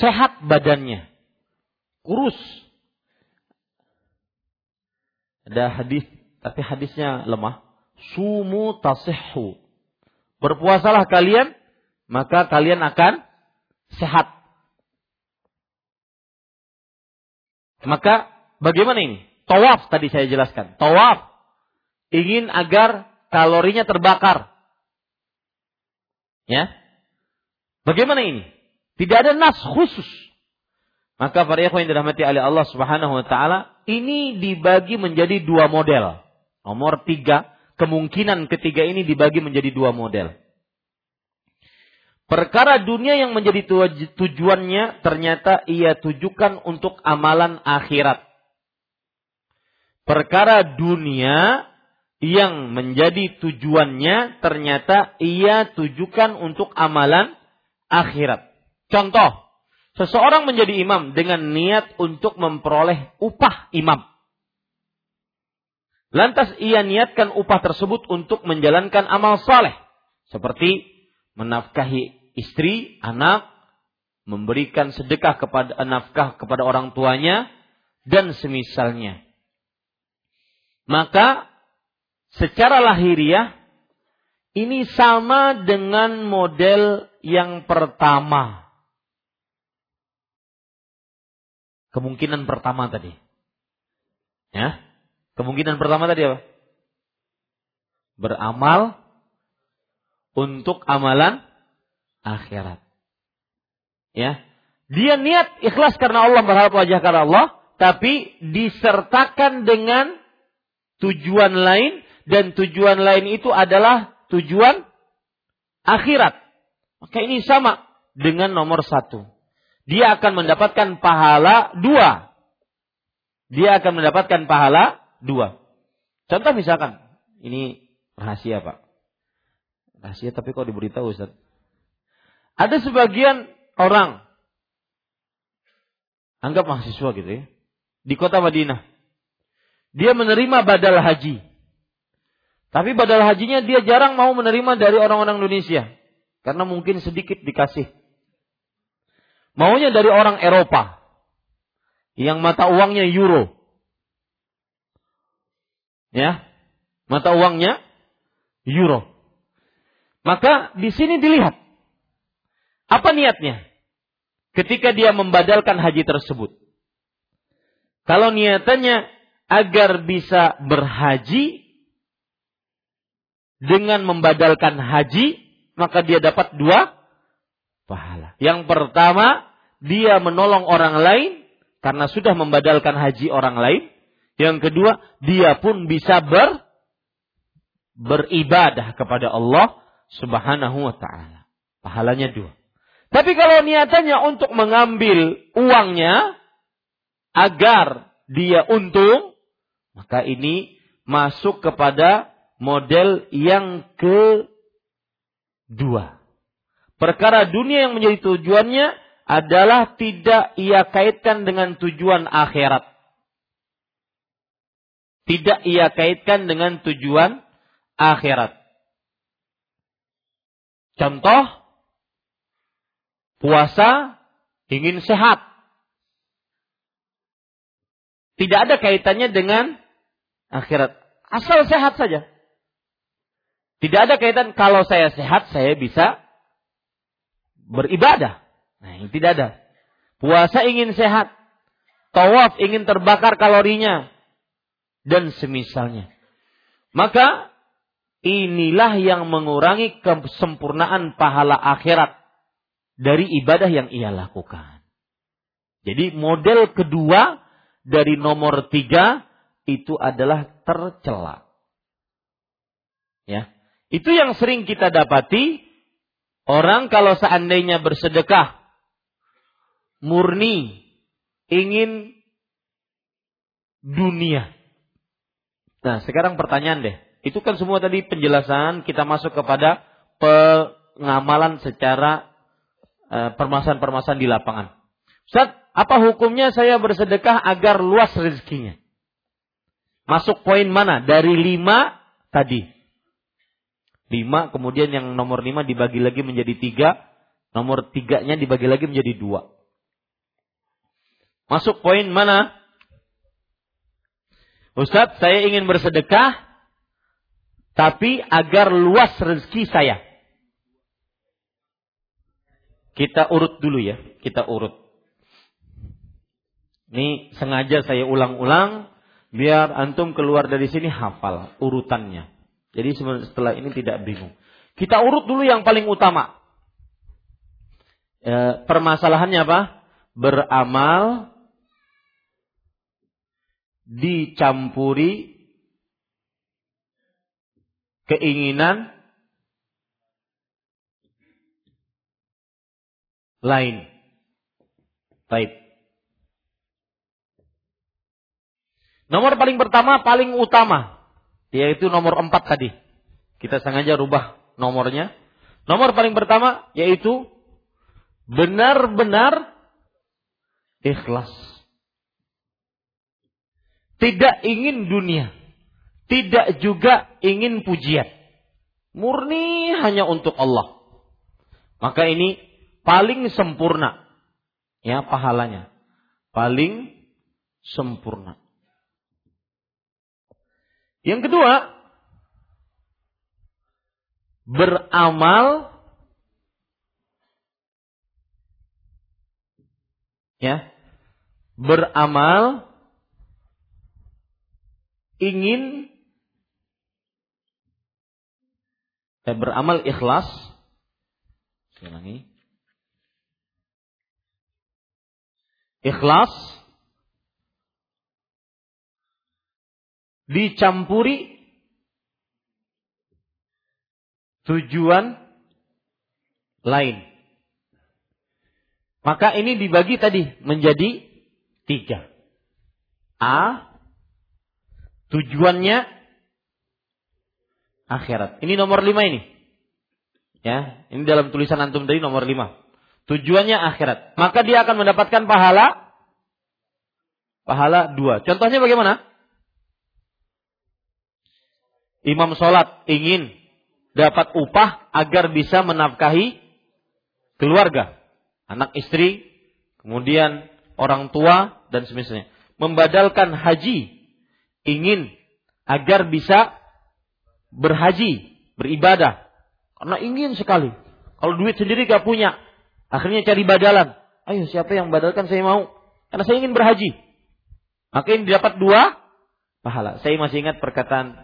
Speaker 1: sehat badannya, kurus. Ada hadis tapi hadisnya lemah. Sumu tasihhu. Berpuasalah kalian, maka kalian akan sehat. Maka bagaimana ini? Tawaf tadi saya jelaskan. Tawaf ingin agar kalorinya terbakar. Ya. Bagaimana ini? Tidak ada nas khusus. Maka para yang dirahmati oleh Allah Subhanahu wa taala, ini dibagi menjadi dua model. Nomor tiga, kemungkinan ketiga ini dibagi menjadi dua model. Perkara dunia yang menjadi tujuannya ternyata ia tujukan untuk amalan akhirat. Perkara dunia yang menjadi tujuannya ternyata ia tujukan untuk amalan akhirat. Contoh, seseorang menjadi imam dengan niat untuk memperoleh upah imam. Lantas ia niatkan upah tersebut untuk menjalankan amal saleh seperti menafkahi istri, anak, memberikan sedekah kepada nafkah kepada orang tuanya dan semisalnya. Maka secara lahiriah ini sama dengan model yang pertama. Kemungkinan pertama tadi. Ya. Kemungkinan pertama tadi apa? Beramal untuk amalan akhirat. Ya. Dia niat ikhlas karena Allah berharap wajah karena Allah, tapi disertakan dengan tujuan lain dan tujuan lain itu adalah tujuan akhirat. Maka ini sama dengan nomor satu. Dia akan mendapatkan pahala dua. Dia akan mendapatkan pahala dua. Contoh misalkan, ini rahasia Pak. Rahasia tapi kok diberitahu Ustaz. Ada sebagian orang, anggap mahasiswa gitu ya, di kota Madinah. dia menerima badal haji. Tapi badal hajinya dia jarang mau menerima dari orang-orang Indonesia. Karena mungkin sedikit dikasih. Maunya dari orang Eropa. Yang mata uangnya euro. Ya. Mata uangnya euro. Maka di sini dilihat. Apa niatnya? Ketika dia membadalkan haji tersebut. Kalau niatannya agar bisa berhaji dengan membadalkan haji, maka dia dapat dua pahala. Yang pertama, dia menolong orang lain karena sudah membadalkan haji orang lain. Yang kedua, dia pun bisa ber beribadah kepada Allah Subhanahu wa taala. Pahalanya dua. Tapi kalau niatannya untuk mengambil uangnya agar dia untung, maka ini masuk kepada model yang kedua. Perkara dunia yang menjadi tujuannya adalah tidak ia kaitkan dengan tujuan akhirat. Tidak ia kaitkan dengan tujuan akhirat. Contoh, puasa ingin sehat. Tidak ada kaitannya dengan akhirat. Asal sehat saja. Tidak ada kaitan kalau saya sehat saya bisa beribadah. Nah, ini tidak ada. Puasa ingin sehat. Tawaf ingin terbakar kalorinya. Dan semisalnya. Maka inilah yang mengurangi kesempurnaan pahala akhirat dari ibadah yang ia lakukan. Jadi model kedua dari nomor tiga itu adalah tercela. Ya. Itu yang sering kita dapati. Orang kalau seandainya bersedekah. Murni. Ingin dunia. Nah sekarang pertanyaan deh. Itu kan semua tadi penjelasan kita masuk kepada pengamalan secara uh, permasalahan-permasalahan di lapangan. Ustaz, apa hukumnya saya bersedekah agar luas rezekinya? Masuk poin mana? Dari lima tadi. Lima, kemudian yang nomor lima dibagi lagi menjadi tiga. Nomor tiganya dibagi lagi menjadi dua. Masuk poin mana? Ustadz, saya ingin bersedekah, tapi agar luas rezeki saya. Kita urut dulu ya, kita urut. Ini sengaja saya ulang-ulang Biar antum keluar dari sini hafal urutannya. Jadi setelah ini tidak bingung. Kita urut dulu yang paling utama. E, permasalahannya apa? Beramal dicampuri keinginan lain. Baik. Nomor paling pertama, paling utama. Yaitu nomor empat tadi. Kita sengaja rubah nomornya. Nomor paling pertama yaitu benar-benar ikhlas. Tidak ingin dunia. Tidak juga ingin pujian. Murni hanya untuk Allah. Maka ini paling sempurna. Ya pahalanya. Paling sempurna. Yang kedua, beramal ya beramal ingin eh, beramal ikhlas ikhlas dicampuri tujuan lain. Maka ini dibagi tadi menjadi tiga. A, tujuannya akhirat. Ini nomor lima ini. Ya, ini dalam tulisan antum tadi nomor lima. Tujuannya akhirat. Maka dia akan mendapatkan pahala pahala dua. Contohnya bagaimana? imam sholat ingin dapat upah agar bisa menafkahi keluarga, anak istri, kemudian orang tua dan semisalnya. Membadalkan haji ingin agar bisa berhaji, beribadah. Karena ingin sekali. Kalau duit sendiri gak punya, akhirnya cari badalan. Ayo siapa yang badalkan saya mau. Karena saya ingin berhaji. Maka ini dapat dua pahala. Saya masih ingat perkataan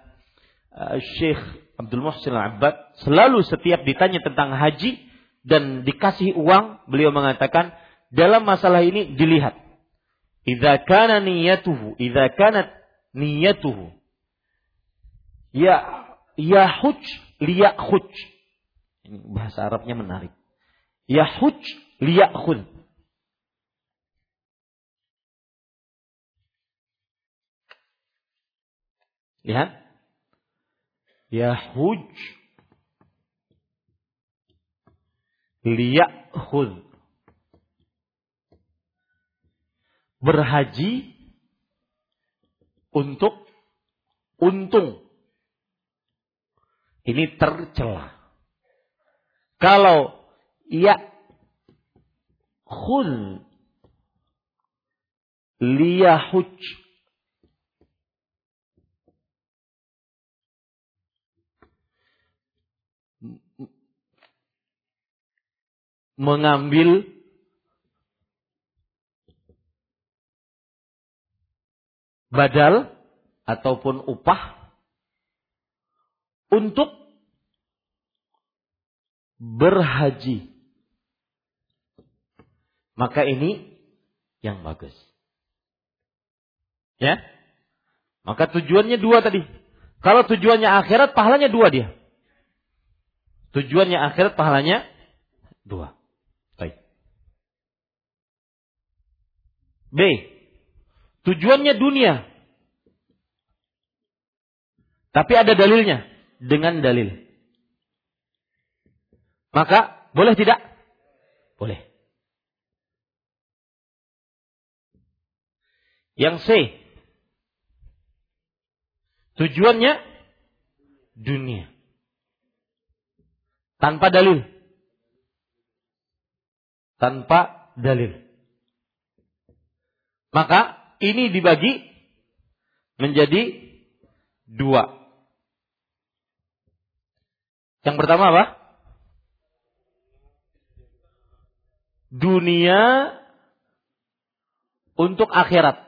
Speaker 1: uh, Syekh Abdul Muhsin Al-Abbad. Selalu setiap ditanya tentang haji dan dikasih uang, beliau mengatakan, dalam masalah ini dilihat. Idza kana niyatuhu, idza kanat niyatuhu. Ya ya huj liya huj. Ini bahasa Arabnya menarik. Ya huj liya khud. Lihat. Yahuj. Liya'khud. Berhaji untuk untung. Ini tercela. Kalau ya khul liyahuj mengambil badal ataupun upah untuk berhaji. Maka ini yang bagus. Ya? Maka tujuannya dua tadi. Kalau tujuannya akhirat, pahalanya dua dia. Tujuannya akhirat, pahalanya dua. B. Tujuannya dunia. Tapi ada dalilnya. Dengan dalil. Maka boleh tidak? Boleh. Yang C. Tujuannya dunia. Tanpa dalil. Tanpa dalil. Maka ini dibagi menjadi dua. Yang pertama apa? Dunia untuk akhirat.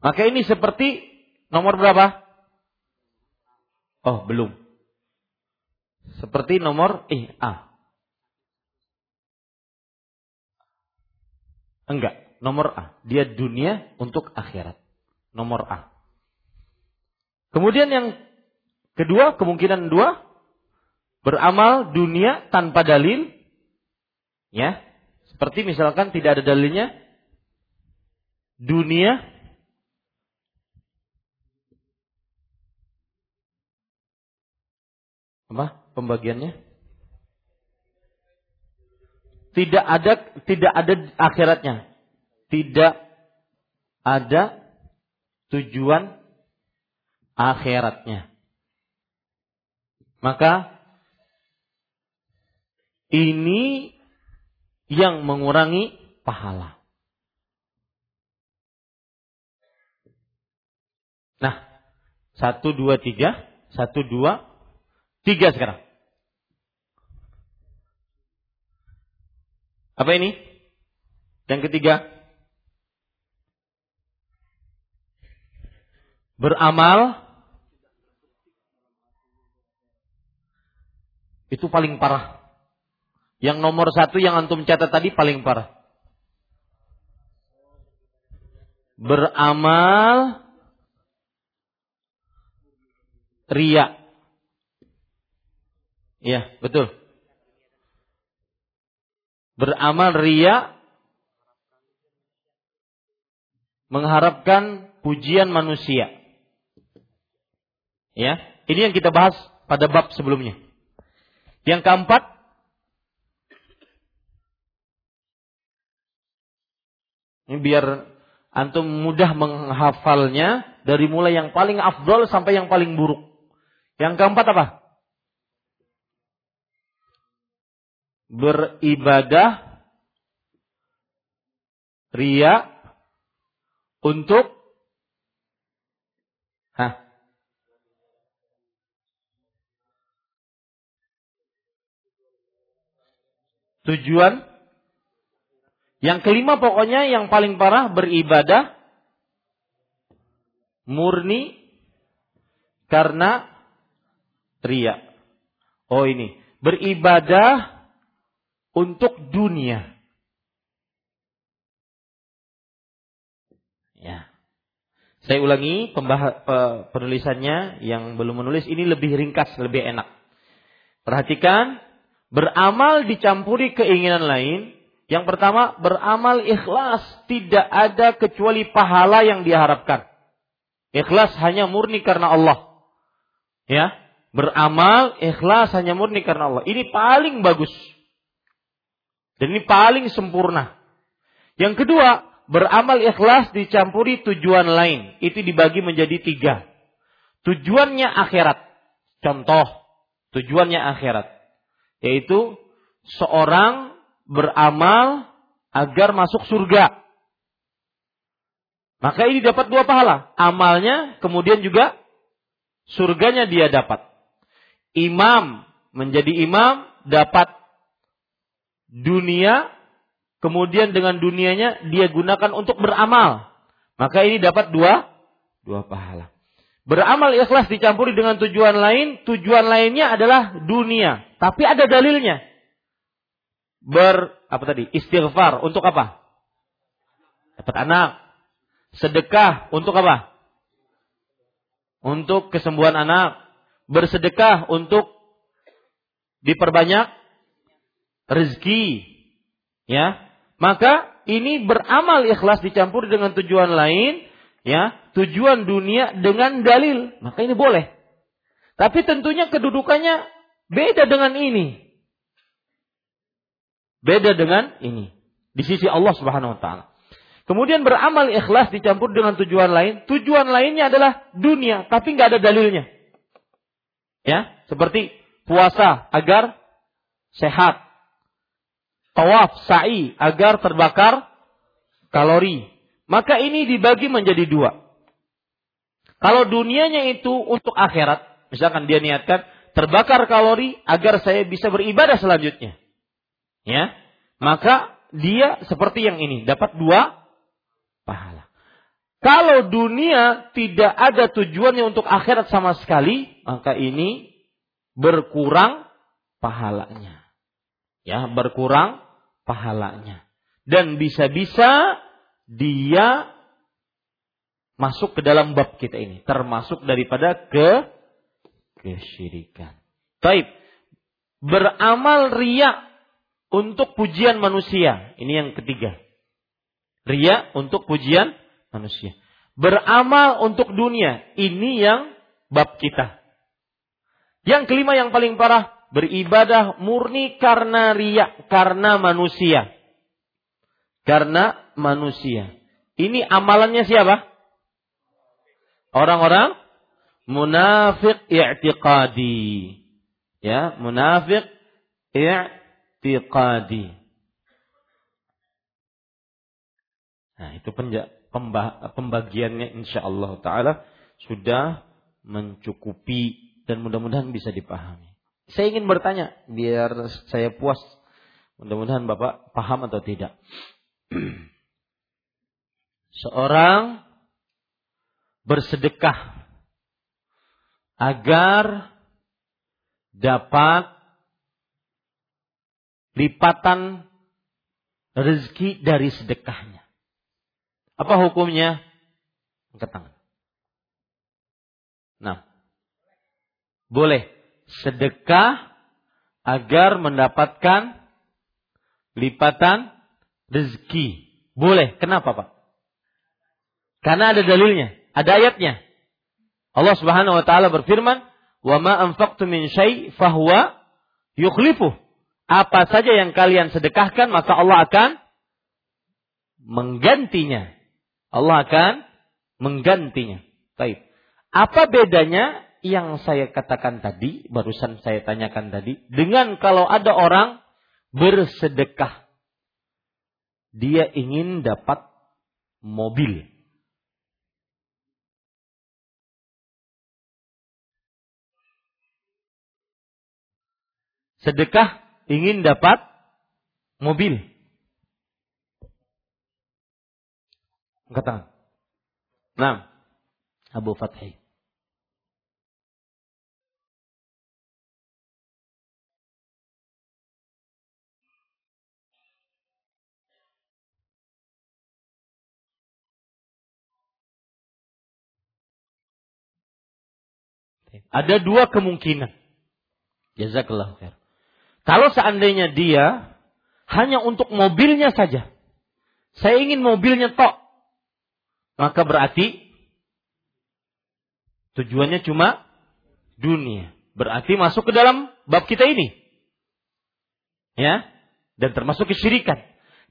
Speaker 1: Maka ini seperti nomor berapa? Oh, belum. Seperti nomor eh A. Enggak, nomor A. Dia dunia untuk akhirat. Nomor A. Kemudian yang kedua, kemungkinan dua, beramal dunia tanpa dalil. Ya, seperti misalkan tidak ada dalilnya. Dunia apa pembagiannya? Tidak ada tidak ada akhiratnya. Tidak ada tujuan akhiratnya. Maka ini yang mengurangi pahala. Nah, satu dua tiga, satu dua tiga sekarang. Apa ini? Yang ketiga. Beramal itu paling parah. Yang nomor satu yang antum catat tadi paling parah. Beramal ria. Iya, betul beramal ria mengharapkan pujian manusia. Ya, ini yang kita bahas pada bab sebelumnya. Yang keempat, ini biar antum mudah menghafalnya dari mulai yang paling afdol sampai yang paling buruk. Yang keempat apa? Beribadah ria untuk Hah? Tujuan yang kelima pokoknya yang paling parah beribadah murni karena ria. Oh ini, beribadah untuk dunia. Ya. Saya ulangi pembah- penulisannya yang belum menulis ini lebih ringkas, lebih enak. Perhatikan, beramal dicampuri keinginan lain yang pertama, beramal ikhlas. Tidak ada kecuali pahala yang diharapkan. Ikhlas hanya murni karena Allah. Ya, beramal ikhlas hanya murni karena Allah. Ini paling bagus. Dan ini paling sempurna. Yang kedua, beramal ikhlas dicampuri tujuan lain. Itu dibagi menjadi tiga. Tujuannya akhirat. Contoh, tujuannya akhirat. Yaitu seorang beramal agar masuk surga. Maka ini dapat dua pahala. Amalnya kemudian juga surganya dia dapat. Imam menjadi imam dapat dunia kemudian dengan dunianya dia gunakan untuk beramal. Maka ini dapat dua dua pahala. Beramal ikhlas dicampuri dengan tujuan lain, tujuan lainnya adalah dunia, tapi ada dalilnya ber apa tadi? Istighfar untuk apa? Dapat anak. Sedekah untuk apa? Untuk kesembuhan anak. Bersedekah untuk diperbanyak rezeki. Ya. Maka ini beramal ikhlas dicampur dengan tujuan lain, ya, tujuan dunia dengan dalil. Maka ini boleh. Tapi tentunya kedudukannya beda dengan ini. Beda dengan ini. Di sisi Allah Subhanahu wa taala. Kemudian beramal ikhlas dicampur dengan tujuan lain. Tujuan lainnya adalah dunia, tapi nggak ada dalilnya. Ya, seperti puasa agar sehat. Tawaf, sa'i agar terbakar kalori. Maka ini dibagi menjadi dua. Kalau dunianya itu untuk akhirat, misalkan dia niatkan terbakar kalori agar saya bisa beribadah selanjutnya ya maka dia seperti yang ini dapat dua pahala. Kalau dunia tidak ada tujuannya untuk akhirat sama sekali, maka ini berkurang pahalanya. Ya, berkurang pahalanya. Dan bisa-bisa dia masuk ke dalam bab kita ini, termasuk daripada ke kesyirikan. Taib. Beramal riak untuk pujian manusia. Ini yang ketiga. Ria untuk pujian manusia. Beramal untuk dunia. Ini yang bab kita. Yang kelima yang paling parah. Beribadah murni karena ria. Karena manusia. Karena manusia. Ini amalannya siapa? Orang-orang munafik i'tiqadi. Ya, munafik i'tiqadi. Nah, itu pembagiannya insya Allah Ta'ala sudah mencukupi dan mudah-mudahan bisa dipahami. Saya ingin bertanya, biar saya puas. Mudah-mudahan Bapak paham atau tidak. Seorang bersedekah agar dapat lipatan rezeki dari sedekahnya. Apa hukumnya? Angkat tangan. Nah, boleh sedekah agar mendapatkan lipatan rezeki. Boleh. Kenapa, Pak? Karena ada dalilnya, ada ayatnya. Allah Subhanahu wa taala berfirman, "Wa ma anfaqtum min syai' fahuwa yukhlifuh." apa saja yang kalian sedekahkan maka Allah akan menggantinya. Allah akan menggantinya. Baik. Apa bedanya yang saya katakan tadi, barusan saya tanyakan tadi, dengan kalau ada orang bersedekah. Dia ingin dapat mobil. Sedekah ingin dapat mobil. Angkat tangan. Nah, Abu Fathi. Ada dua kemungkinan. Jazakallah khair. Kalau seandainya dia hanya untuk mobilnya saja. Saya ingin mobilnya tok. Maka berarti tujuannya cuma dunia. Berarti masuk ke dalam bab kita ini. Ya. Dan termasuk kesyirikan.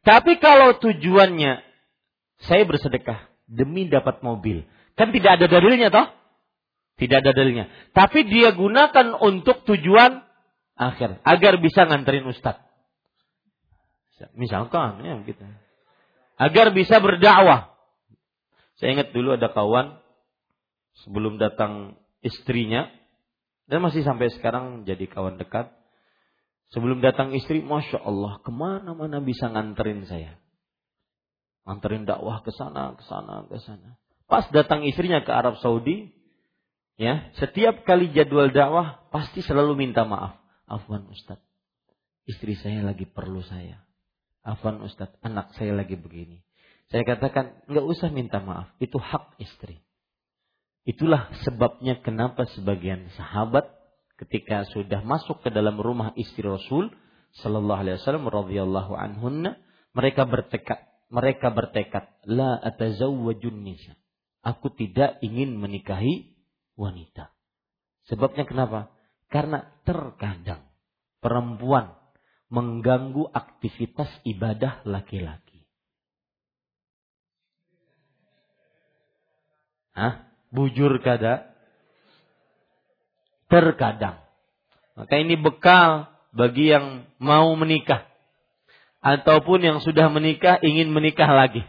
Speaker 1: Tapi kalau tujuannya saya bersedekah demi dapat mobil. Kan tidak ada dalilnya toh? Tidak ada dalilnya. Tapi dia gunakan untuk tujuan akhir. Agar bisa nganterin ustadz. Misalkan ya gitu. Agar bisa berdakwah. Saya ingat dulu ada kawan sebelum datang istrinya dan masih sampai sekarang jadi kawan dekat. Sebelum datang istri, masya Allah, ke mana-mana bisa nganterin saya, nganterin dakwah ke sana, ke sana, ke sana. Pas datang istrinya ke Arab Saudi, Ya, setiap kali jadwal dakwah pasti selalu minta maaf. Afwan Ustaz, istri saya lagi perlu saya. Afwan Ustaz, anak saya lagi begini. Saya katakan, nggak usah minta maaf. Itu hak istri. Itulah sebabnya kenapa sebagian sahabat ketika sudah masuk ke dalam rumah istri Rasul Sallallahu Alaihi Wasallam radhiyallahu anhunna, mereka bertekad, mereka bertekad, la atazawwajun nisa. Aku tidak ingin menikahi wanita. Sebabnya kenapa? Karena terkadang perempuan mengganggu aktivitas ibadah laki-laki. Hah? Bujur kada? Terkadang. Maka ini bekal bagi yang mau menikah. Ataupun yang sudah menikah ingin menikah lagi.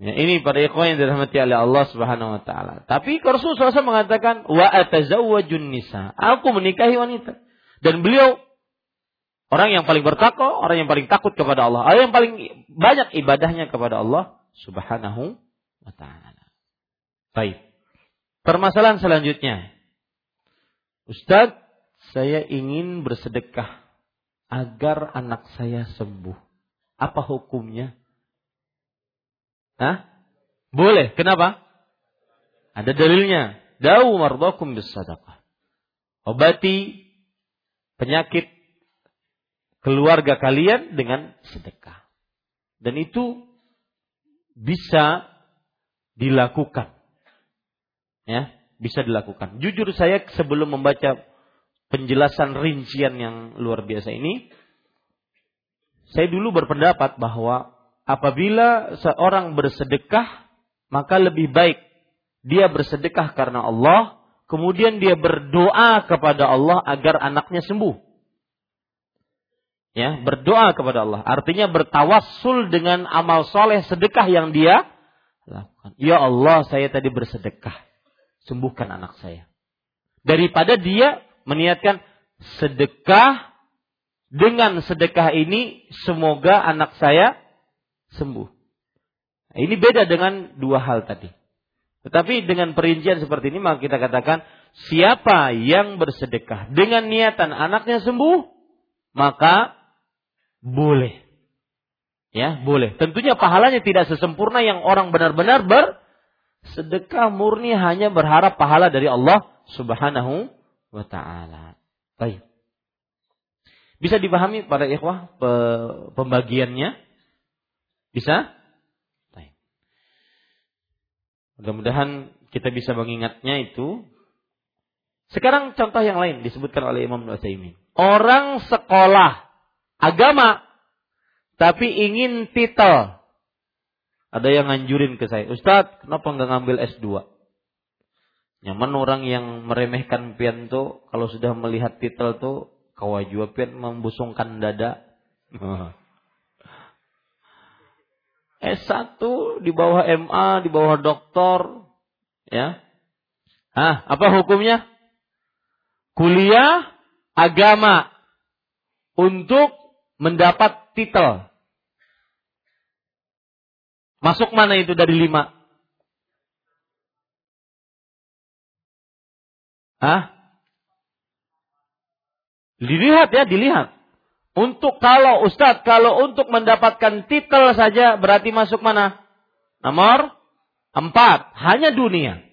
Speaker 1: Ya, ini para ikhwan yang dirahmati oleh Allah Subhanahu wa taala. Tapi Rasulullah SAW mengatakan wa atazawwajun nisa. Aku menikahi wanita. Dan beliau orang yang paling bertakwa, orang yang paling takut kepada Allah, orang yang paling banyak ibadahnya kepada Allah Subhanahu wa taala. Baik. Permasalahan selanjutnya. Ustaz, saya ingin bersedekah agar anak saya sembuh. Apa hukumnya? Hah? Boleh. Kenapa? Ada dalilnya. Dawu mardakum bis sadaqah. Obati penyakit keluarga kalian dengan sedekah. Dan itu bisa dilakukan. Ya, bisa dilakukan. Jujur saya sebelum membaca penjelasan rincian yang luar biasa ini, saya dulu berpendapat bahwa apabila seorang bersedekah, maka lebih baik dia bersedekah karena Allah, kemudian dia berdoa kepada Allah agar anaknya sembuh. Ya, berdoa kepada Allah. Artinya bertawassul dengan amal soleh sedekah yang dia lakukan. Ya Allah, saya tadi bersedekah. Sembuhkan anak saya. Daripada dia meniatkan sedekah dengan sedekah ini semoga anak saya sembuh. Nah, ini beda dengan dua hal tadi. Tetapi dengan perincian seperti ini maka kita katakan siapa yang bersedekah dengan niatan anaknya sembuh maka boleh. Ya, boleh. Tentunya pahalanya tidak sesempurna yang orang benar-benar bersedekah murni hanya berharap pahala dari Allah Subhanahu wa taala. Baik. Bisa dipahami pada ikhwah pembagiannya? Bisa? Mudah-mudahan kita bisa mengingatnya itu. Sekarang contoh yang lain disebutkan oleh Imam Nu'asaimin. Orang sekolah agama tapi ingin titel. Ada yang nganjurin ke saya, Ustadz, kenapa nggak ngambil S2? Nyaman orang yang meremehkan pian tuh, kalau sudah melihat titel tuh, kawajua pian membusungkan dada. S1 di bawah MA, di bawah doktor, ya. Ah, apa hukumnya? Kuliah agama untuk mendapat titel. Masuk mana itu dari lima? Hah? Dilihat ya, dilihat. Untuk kalau Ustadz, kalau untuk mendapatkan titel saja berarti masuk mana? Nomor empat, hanya dunia.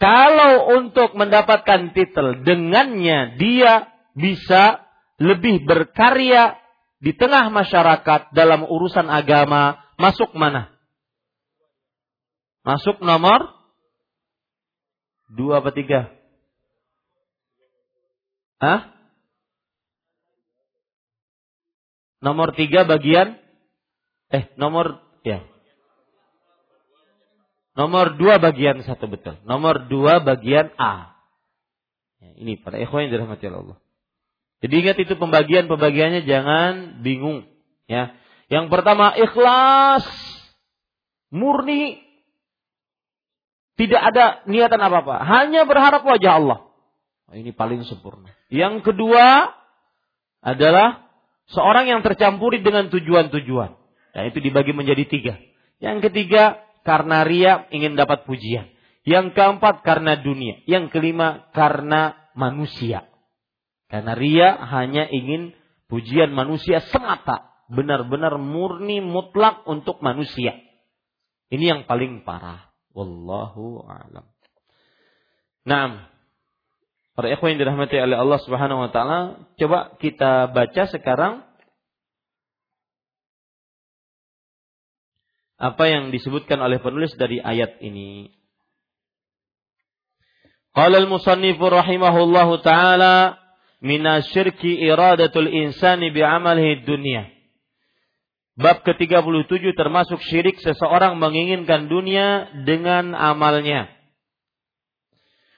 Speaker 1: Kalau untuk mendapatkan titel dengannya dia bisa lebih berkarya di tengah masyarakat dalam urusan agama, masuk mana? Masuk nomor dua atau tiga? Hah? Nomor tiga bagian eh nomor ya Nomor dua bagian satu betul. Nomor dua bagian A. Ya, ini para ikhwan yang dirahmati Allah. Jadi ingat itu pembagian-pembagiannya jangan bingung. Ya. Yang pertama ikhlas, murni, tidak ada niatan apa-apa, hanya berharap wajah Allah. Oh, ini paling sempurna. Yang kedua adalah seorang yang tercampuri dengan tujuan-tujuan. Dan itu dibagi menjadi tiga. Yang ketiga karena ria ingin dapat pujian. Yang keempat karena dunia. Yang kelima karena manusia. Karena ria hanya ingin pujian manusia semata. Benar-benar murni mutlak untuk manusia. Ini yang paling parah. Wallahu a'lam. Nah, para ikhwan yang dirahmati oleh Allah Subhanahu wa taala, coba kita baca sekarang apa yang disebutkan oleh penulis dari ayat ini. Qala al-musannif rahimahullahu taala minasyirki iradatul insani bi'amalihi dunya. Bab ke-37 termasuk syirik seseorang menginginkan dunia dengan amalnya.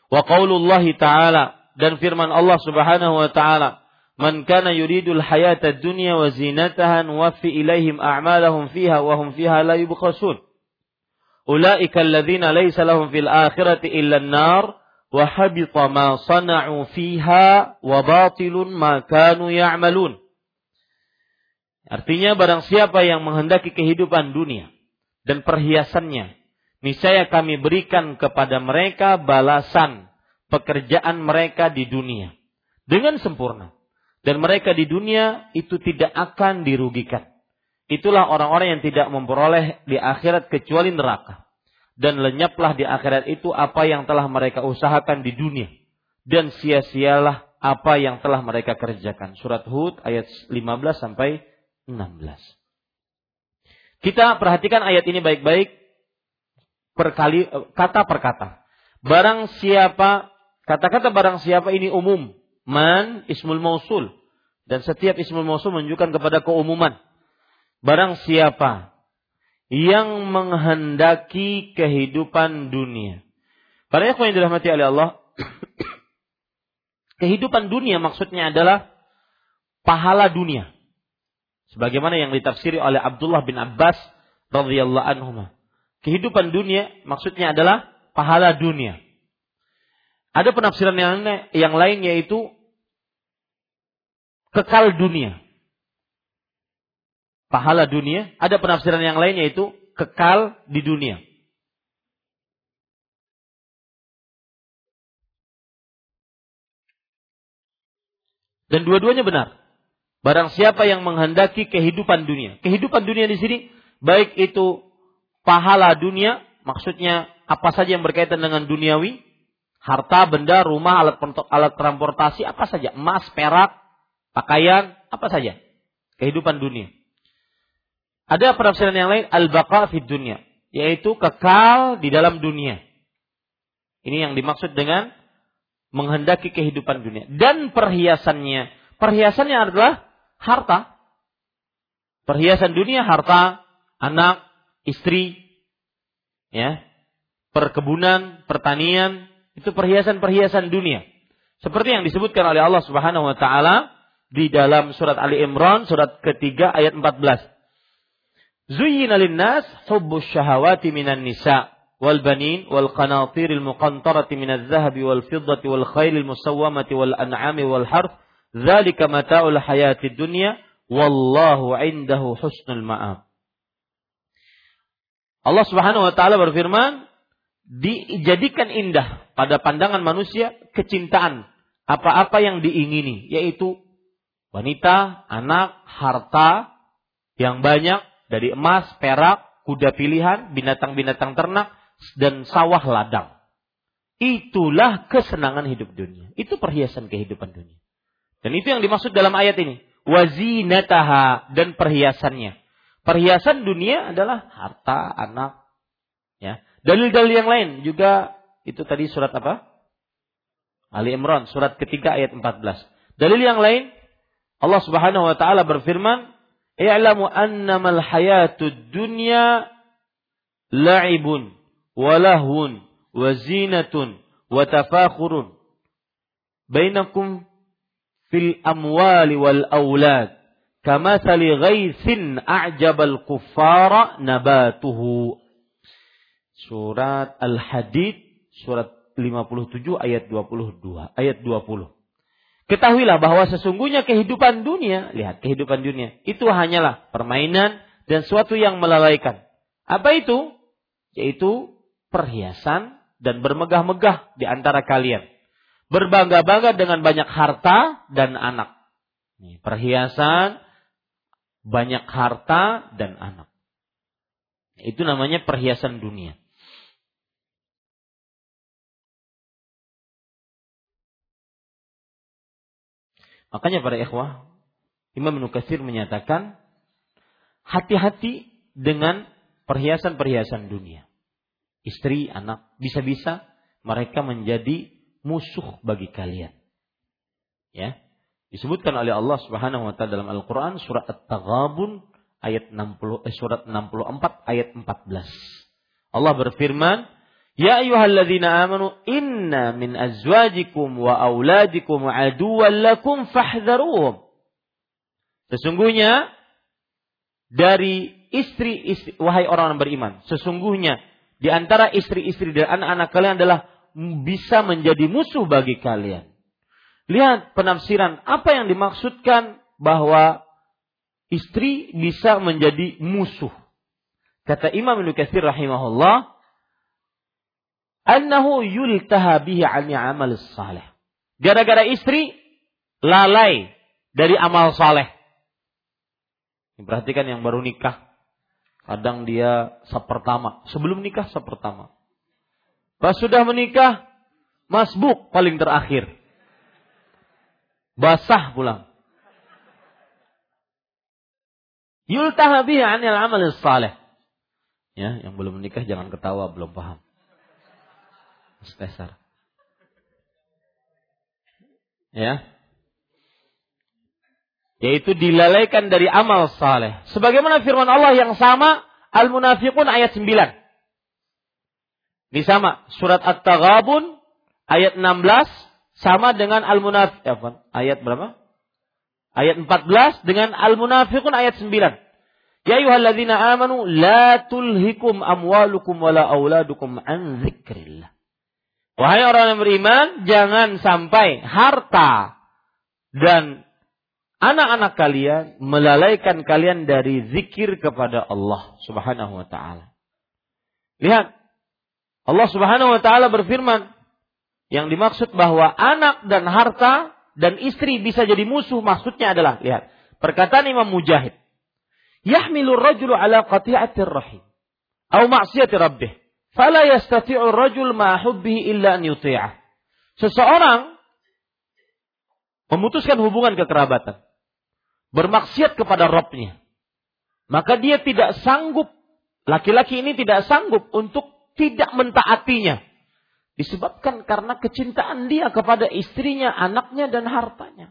Speaker 1: Wa qaulullahi ta'ala dan firman Allah Subhanahu wa taala Man kana yuridul hayata dunya wa zinataha nuwaffi ilaihim a'malahum fiha wa hum fiha la yubkhasun. Ulaika alladhina laysa lahum fil akhirati illa an-nar wa habita ma sana'u fiha wa batilun ma kanu ya'malun. Artinya barang siapa yang menghendaki kehidupan dunia dan perhiasannya, niscaya kami berikan kepada mereka balasan pekerjaan mereka di dunia dengan sempurna dan mereka di dunia itu tidak akan dirugikan. Itulah orang-orang yang tidak memperoleh di akhirat kecuali neraka. Dan lenyaplah di akhirat itu apa yang telah mereka usahakan di dunia. Dan sia-sialah apa yang telah mereka kerjakan. Surat Hud ayat 15 sampai 16. Kita perhatikan ayat ini baik-baik perkali kata per kata. Barang siapa kata-kata barang siapa ini umum, man ismul mausul dan setiap ismul mausul menunjukkan kepada keumuman. Barang siapa yang menghendaki kehidupan dunia. Para yang dirahmati oleh Allah, kehidupan dunia maksudnya adalah pahala dunia. Sebagaimana yang ditafsiri oleh Abdullah bin Abbas radhiyallahu anhu. Kehidupan dunia maksudnya adalah pahala dunia. Ada penafsiran yang, yang lain yaitu kekal dunia. Pahala dunia, ada penafsiran yang lain yaitu kekal di dunia. Dan dua-duanya benar. Barang siapa yang menghendaki kehidupan dunia. Kehidupan dunia di sini baik itu pahala dunia, maksudnya apa saja yang berkaitan dengan duniawi, harta, benda, rumah, alat alat transportasi, apa saja, emas, perak, pakaian, apa saja. Kehidupan dunia. Ada penafsiran yang lain al-baqa fid dunia, yaitu kekal di dalam dunia. Ini yang dimaksud dengan menghendaki kehidupan dunia dan perhiasannya. Perhiasannya adalah harta. Perhiasan dunia harta, anak, istri, ya, perkebunan, pertanian, itu perhiasan-perhiasan dunia. Seperti yang disebutkan oleh Allah Subhanahu wa taala di dalam surat Ali Imran surat ketiga ayat 14. Zuyyina lin-nas hubbus syahawati minan nisa wal banin wal qanatiril muqantarati minadh dhahabi wal fiddati wal khailil musawwamati wal an'ami wal harth dzalika mata'ul hayatid dunya wallahu 'indahu husnul ma'ab. Allah Subhanahu wa taala berfirman, dijadikan indah pada pandangan manusia kecintaan apa-apa yang diingini yaitu wanita, anak, harta yang banyak dari emas, perak, kuda pilihan, binatang-binatang ternak dan sawah ladang. Itulah kesenangan hidup dunia. Itu perhiasan kehidupan dunia. Dan itu yang dimaksud dalam ayat ini. Wazinataha dan perhiasannya. Perhiasan dunia adalah harta, anak, ya, Dalil-dalil yang lain juga itu tadi surat apa? Ali Imran surat ketiga ayat 14. Dalil yang lain Allah Subhanahu wa taala berfirman, "I'lamu annamal hayatud dunya la'ibun wa lahun wa zinatun wa tafakhurun bainakum fil amwali wal aulad kamathali ghaithin a'jabal kuffara nabatuhu surat Al-Hadid surat 57 ayat 22 ayat 20. Ketahuilah bahwa sesungguhnya kehidupan dunia, lihat kehidupan dunia itu hanyalah permainan dan suatu yang melalaikan. Apa itu? Yaitu perhiasan dan bermegah-megah di antara kalian. Berbangga-bangga dengan banyak harta dan anak. perhiasan, banyak harta dan anak. Itu namanya perhiasan dunia. Makanya para ikhwah, Imam Nukasir menyatakan hati-hati dengan perhiasan-perhiasan dunia. Istri, anak, bisa-bisa mereka menjadi musuh bagi kalian. Ya. Disebutkan oleh Allah Subhanahu wa taala dalam Al-Qur'an surat At-Taghabun ayat 60 eh, surat 64 ayat 14. Allah berfirman, Ya ayyuhalladzina amanu inna min azwajikum wa auladikum aduwwan lakum fahdharuhum. Sesungguhnya dari istri-istri wahai orang yang beriman, sesungguhnya di antara istri-istri dan anak-anak kalian adalah bisa menjadi musuh bagi kalian. Lihat penafsiran apa yang dimaksudkan bahwa istri bisa menjadi musuh. Kata Imam Ibnu Katsir rahimahullah, annahu yultaha bihi an amal saleh. Gara-gara istri lalai dari amal saleh. Perhatikan yang baru nikah. Kadang dia sepertama. Sebelum nikah sepertama. Pas sudah menikah, masbuk paling terakhir. Basah pulang. Yultaha bihi anil amal saleh. Ya, yang belum menikah jangan ketawa, belum paham. Spesar. Ya. Yaitu dilalaikan dari amal saleh. Sebagaimana firman Allah yang sama Al-Munafiqun ayat 9. Ini sama. Surat At-Taghabun ayat 16 sama dengan Al-Munafiq. Ayat berapa? Ayat 14 dengan Al-Munafiqun ayat 9. Ya ayuhalladzina amanu la tulhikum amwalukum wala auladukum an zikrillah. Wahai orang yang beriman, jangan sampai harta dan anak-anak kalian melalaikan kalian dari zikir kepada Allah Subhanahu wa taala. Lihat, Allah Subhanahu wa taala berfirman yang dimaksud bahwa anak dan harta dan istri bisa jadi musuh maksudnya adalah lihat, perkataan Imam Mujahid. Yahmilu rajulu ala qati'atir rahim atau maksiati rabbih fala yastati'u rajul ma hubbihi illa an yuti'ah. Seseorang memutuskan hubungan kekerabatan, bermaksiat kepada Robnya, maka dia tidak sanggup, laki-laki ini tidak sanggup untuk tidak mentaatinya. Disebabkan karena kecintaan dia kepada istrinya, anaknya, dan hartanya.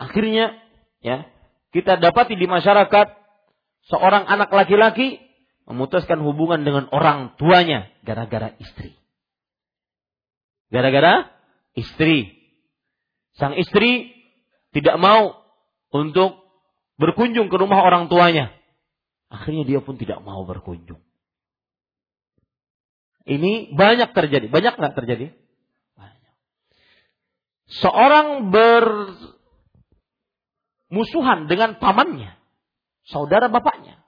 Speaker 1: Akhirnya, ya, kita dapati di masyarakat seorang anak laki-laki memutuskan hubungan dengan orang tuanya gara-gara istri. Gara-gara istri. Sang istri tidak mau untuk berkunjung ke rumah orang tuanya. Akhirnya dia pun tidak mau berkunjung. Ini banyak terjadi. Banyak nggak terjadi? Banyak. Seorang bermusuhan dengan pamannya, saudara bapaknya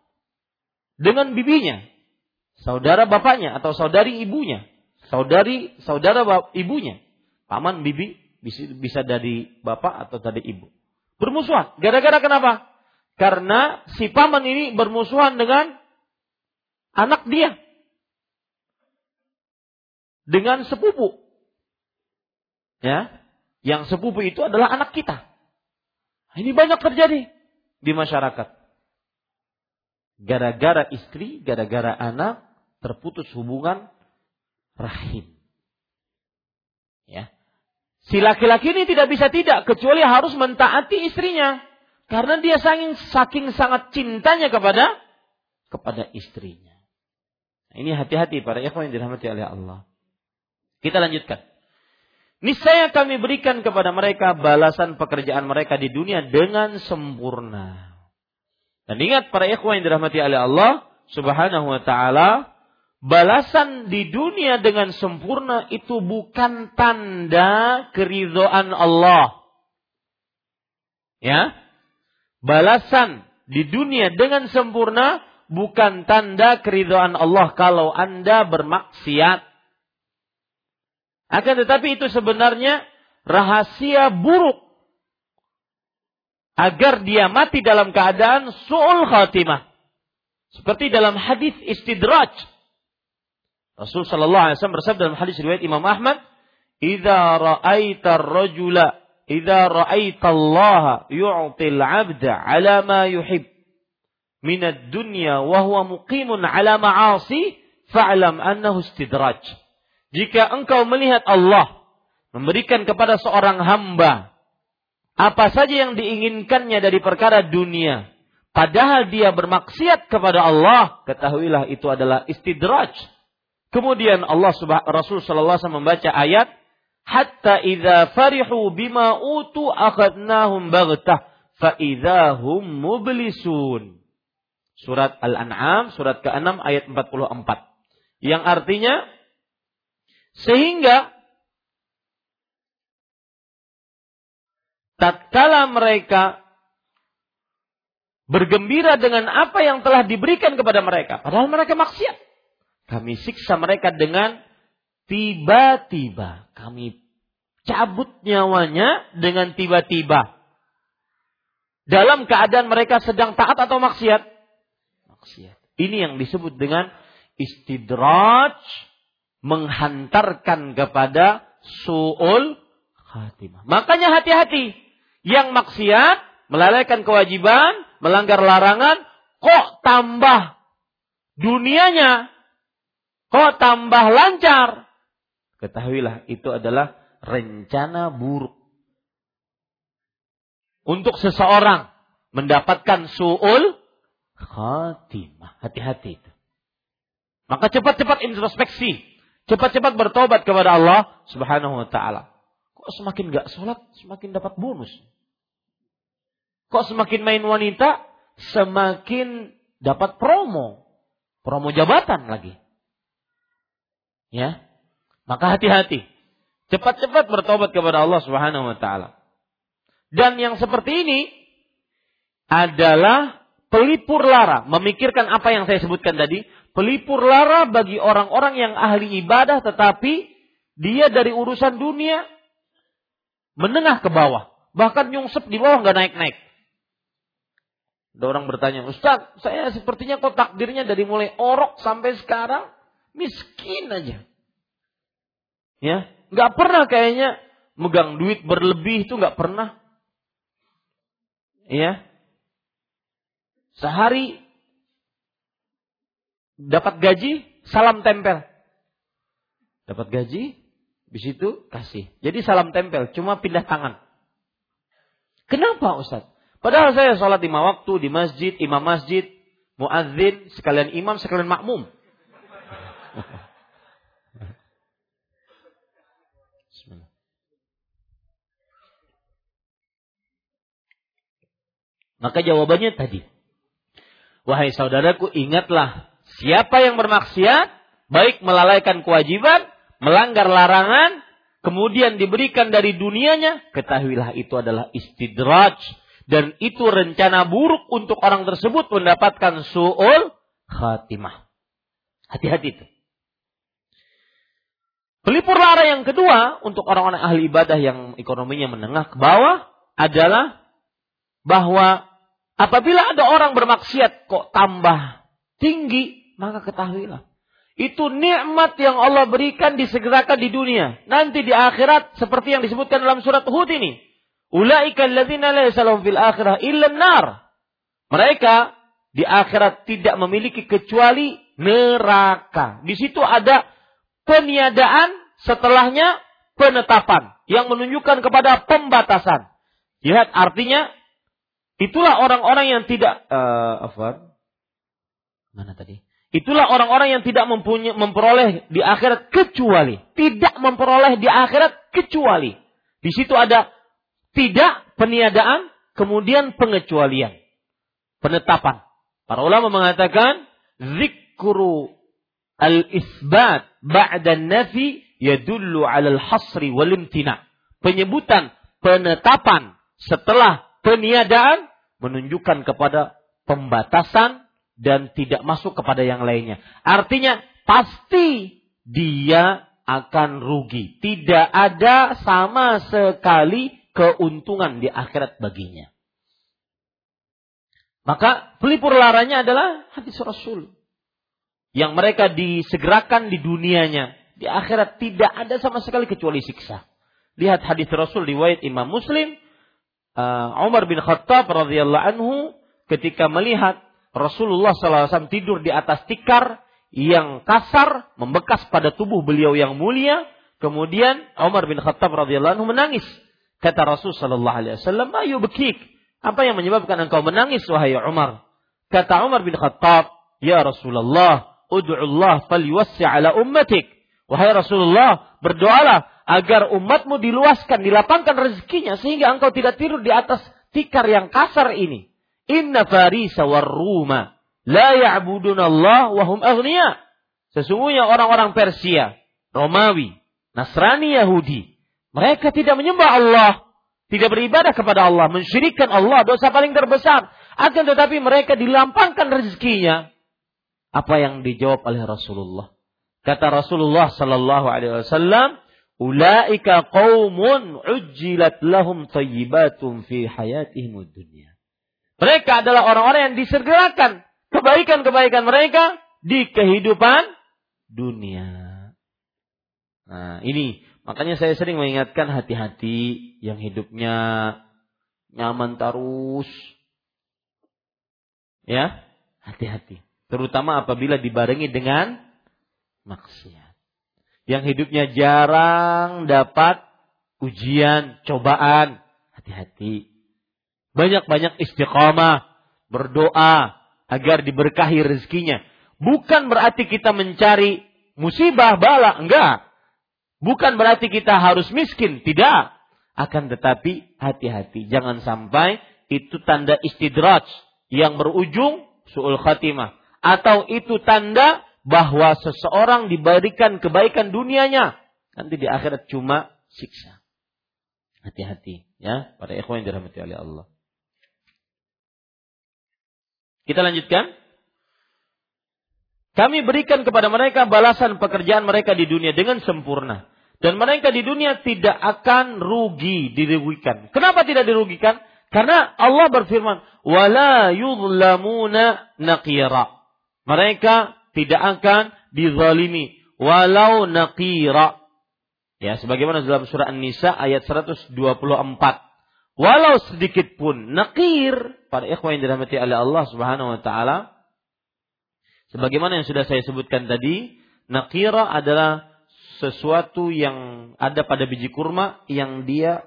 Speaker 1: dengan bibinya, saudara bapaknya atau saudari ibunya, saudari saudara ibunya, paman bibi bisa, bisa dari bapak atau dari ibu. Bermusuhan. Gara-gara kenapa? Karena si paman ini bermusuhan dengan anak dia. Dengan sepupu. Ya. Yang sepupu itu adalah anak kita. Ini banyak terjadi di masyarakat gara-gara istri, gara-gara anak terputus hubungan rahim. Ya. Si laki-laki ini tidak bisa tidak kecuali harus mentaati istrinya karena dia saking saking sangat cintanya kepada kepada istrinya. Nah, ini hati-hati para ikhwan yang dirahmati oleh Allah. Kita lanjutkan. Niscaya kami berikan kepada mereka balasan pekerjaan mereka di dunia dengan sempurna. Dan ingat para ikhwan yang dirahmati oleh Allah Subhanahu wa taala, balasan di dunia dengan sempurna itu bukan tanda keridhaan Allah. Ya. Balasan di dunia dengan sempurna bukan tanda keridhaan Allah kalau Anda bermaksiat. Akan tetapi itu sebenarnya rahasia buruk agar dia mati dalam keadaan su'ul khatimah. Seperti dalam hadis istidraj. Rasul sallallahu alaihi wasallam bersabda dalam hadis riwayat Imam Ahmad, "Idza ra'aita ar-rajula idza ra'aita Allah yu'til 'abda 'ala ma yuhib min ad-dunya wa huwa muqimun 'ala ma'asi, fa'lam annahu istidraj." Jika engkau melihat Allah memberikan kepada seorang hamba apa saja yang diinginkannya dari perkara dunia, padahal dia bermaksiat kepada Allah, ketahuilah itu adalah istidraj. Kemudian Allah Subhanahu Rasul sallallahu alaihi membaca ayat hatta idza farihu bima utu akhadnahum baghtah fa idzahum mublisun. Surat Al-An'am surat ke-6 ayat 44. Yang artinya sehingga tatkala mereka bergembira dengan apa yang telah diberikan kepada mereka, padahal mereka maksiat. Kami siksa mereka dengan tiba-tiba. Kami cabut nyawanya dengan tiba-tiba. Dalam keadaan mereka sedang taat atau maksiat? Maksiat. Ini yang disebut dengan istidraj menghantarkan kepada su'ul khatimah. Makanya hati-hati yang maksiat, melalaikan kewajiban, melanggar larangan, kok tambah dunianya, kok tambah lancar. Ketahuilah itu adalah rencana buruk. Untuk seseorang mendapatkan su'ul khatimah. Hati-hati itu. Maka cepat-cepat introspeksi. Cepat-cepat bertobat kepada Allah subhanahu wa ta'ala. Kok semakin gak sholat, semakin dapat bonus. Kok semakin main wanita, semakin dapat promo. Promo jabatan lagi. Ya. Maka hati-hati. Cepat-cepat bertobat kepada Allah Subhanahu wa taala. Dan yang seperti ini adalah pelipur lara, memikirkan apa yang saya sebutkan tadi, pelipur lara bagi orang-orang yang ahli ibadah tetapi dia dari urusan dunia menengah ke bawah, bahkan nyungsep di bawah nggak naik-naik. Ada orang bertanya, Ustaz, saya sepertinya kok takdirnya dari mulai orok sampai sekarang miskin aja. Ya, nggak pernah kayaknya megang duit berlebih itu nggak pernah. Ya, sehari dapat gaji, salam tempel. Dapat gaji, di situ kasih. Jadi salam tempel, cuma pindah tangan. Kenapa Ustaz? Padahal saya sholat lima waktu di masjid, imam masjid, muadzin, sekalian imam, sekalian makmum. Maka jawabannya tadi. Wahai saudaraku, ingatlah siapa yang bermaksiat, baik melalaikan kewajiban, melanggar larangan, kemudian diberikan dari dunianya, ketahuilah itu adalah istidraj dan itu rencana buruk untuk orang tersebut mendapatkan su'ul khatimah. Hati-hati itu. Pelipur lara yang kedua untuk orang-orang ahli ibadah yang ekonominya menengah ke bawah adalah bahwa apabila ada orang bermaksiat kok tambah tinggi, maka ketahuilah. Itu nikmat yang Allah berikan disegerakan di dunia. Nanti di akhirat seperti yang disebutkan dalam surat Hud ini. Ulaika alladzina la yasalahum fil akhirah illa nar. Mereka di akhirat tidak memiliki kecuali neraka. Di situ ada peniadaan setelahnya penetapan yang menunjukkan kepada pembatasan. Lihat artinya itulah orang-orang yang tidak uh, apa? Mana tadi? Itulah orang-orang yang tidak mempunyai memperoleh di akhirat kecuali tidak memperoleh di akhirat kecuali. Di situ ada tidak peniadaan, kemudian pengecualian. Penetapan. Para ulama mengatakan, zikru al-isbat ba'da nafi yadullu al hasri wal imtina. Penyebutan penetapan setelah peniadaan menunjukkan kepada pembatasan dan tidak masuk kepada yang lainnya. Artinya pasti dia akan rugi. Tidak ada sama sekali keuntungan di akhirat baginya. Maka pelipur laranya adalah hadis Rasul. Yang mereka disegerakan di dunianya. Di akhirat tidak ada sama sekali kecuali siksa. Lihat hadis Rasul riwayat Imam Muslim. Uh, Umar bin Khattab radhiyallahu anhu ketika melihat Rasulullah SAW tidur di atas tikar yang kasar membekas pada tubuh beliau yang mulia. Kemudian Umar bin Khattab radhiyallahu anhu menangis Kata Rasul sallallahu alaihi wasallam, "Ayo bekik." Apa yang menyebabkan engkau menangis wahai Umar? Kata Umar bin Khattab, "Ya Rasulullah, ud'u Allah falyuwassi' ala ummatik." Wahai Rasulullah, berdoalah agar umatmu diluaskan, dilapangkan rezekinya sehingga engkau tidak tidur di atas tikar yang kasar ini. Inna Farisa war Ruma la ya'budun Allah wa hum aghniya. Sesungguhnya orang-orang Persia, Romawi, Nasrani Yahudi, mereka tidak menyembah Allah, tidak beribadah kepada Allah, mensyirikkan Allah, dosa paling terbesar. Akan tetapi mereka dilampangkan rezekinya. Apa yang dijawab oleh Rasulullah? Kata Rasulullah sallallahu alaihi wasallam, "Ulaika qaumun ujjilat lahum thayyibatun fi hayatihim dunya." Mereka adalah orang-orang yang disegerakan kebaikan-kebaikan mereka di kehidupan dunia. Nah, ini Makanya saya sering mengingatkan hati-hati yang hidupnya nyaman terus. Ya, hati-hati. Terutama apabila dibarengi dengan maksiat. Yang hidupnya jarang dapat ujian, cobaan. Hati-hati. Banyak-banyak istiqamah, berdoa agar diberkahi rezekinya. Bukan berarti kita mencari musibah bala, enggak. Bukan berarti kita harus miskin, tidak. Akan tetapi hati-hati, jangan sampai itu tanda istidraj yang berujung su'ul khatimah. Atau itu tanda bahwa seseorang diberikan kebaikan dunianya. Nanti di akhirat cuma siksa. Hati-hati ya, para ikhwan yang dirahmati oleh Allah. Kita lanjutkan. Kami berikan kepada mereka balasan pekerjaan mereka di dunia dengan sempurna. Dan mereka di dunia tidak akan rugi, dirugikan. Kenapa tidak dirugikan? Karena Allah berfirman, "Wala yuzlamuna naqira." Mereka tidak akan dizalimi walau naqira. Ya, sebagaimana dalam surah An-Nisa ayat 124. Walau sedikit pun naqir, para ikhwan yang dirahmati oleh Allah Subhanahu wa taala, sebagaimana yang sudah saya sebutkan tadi, naqira adalah sesuatu yang ada pada biji kurma yang dia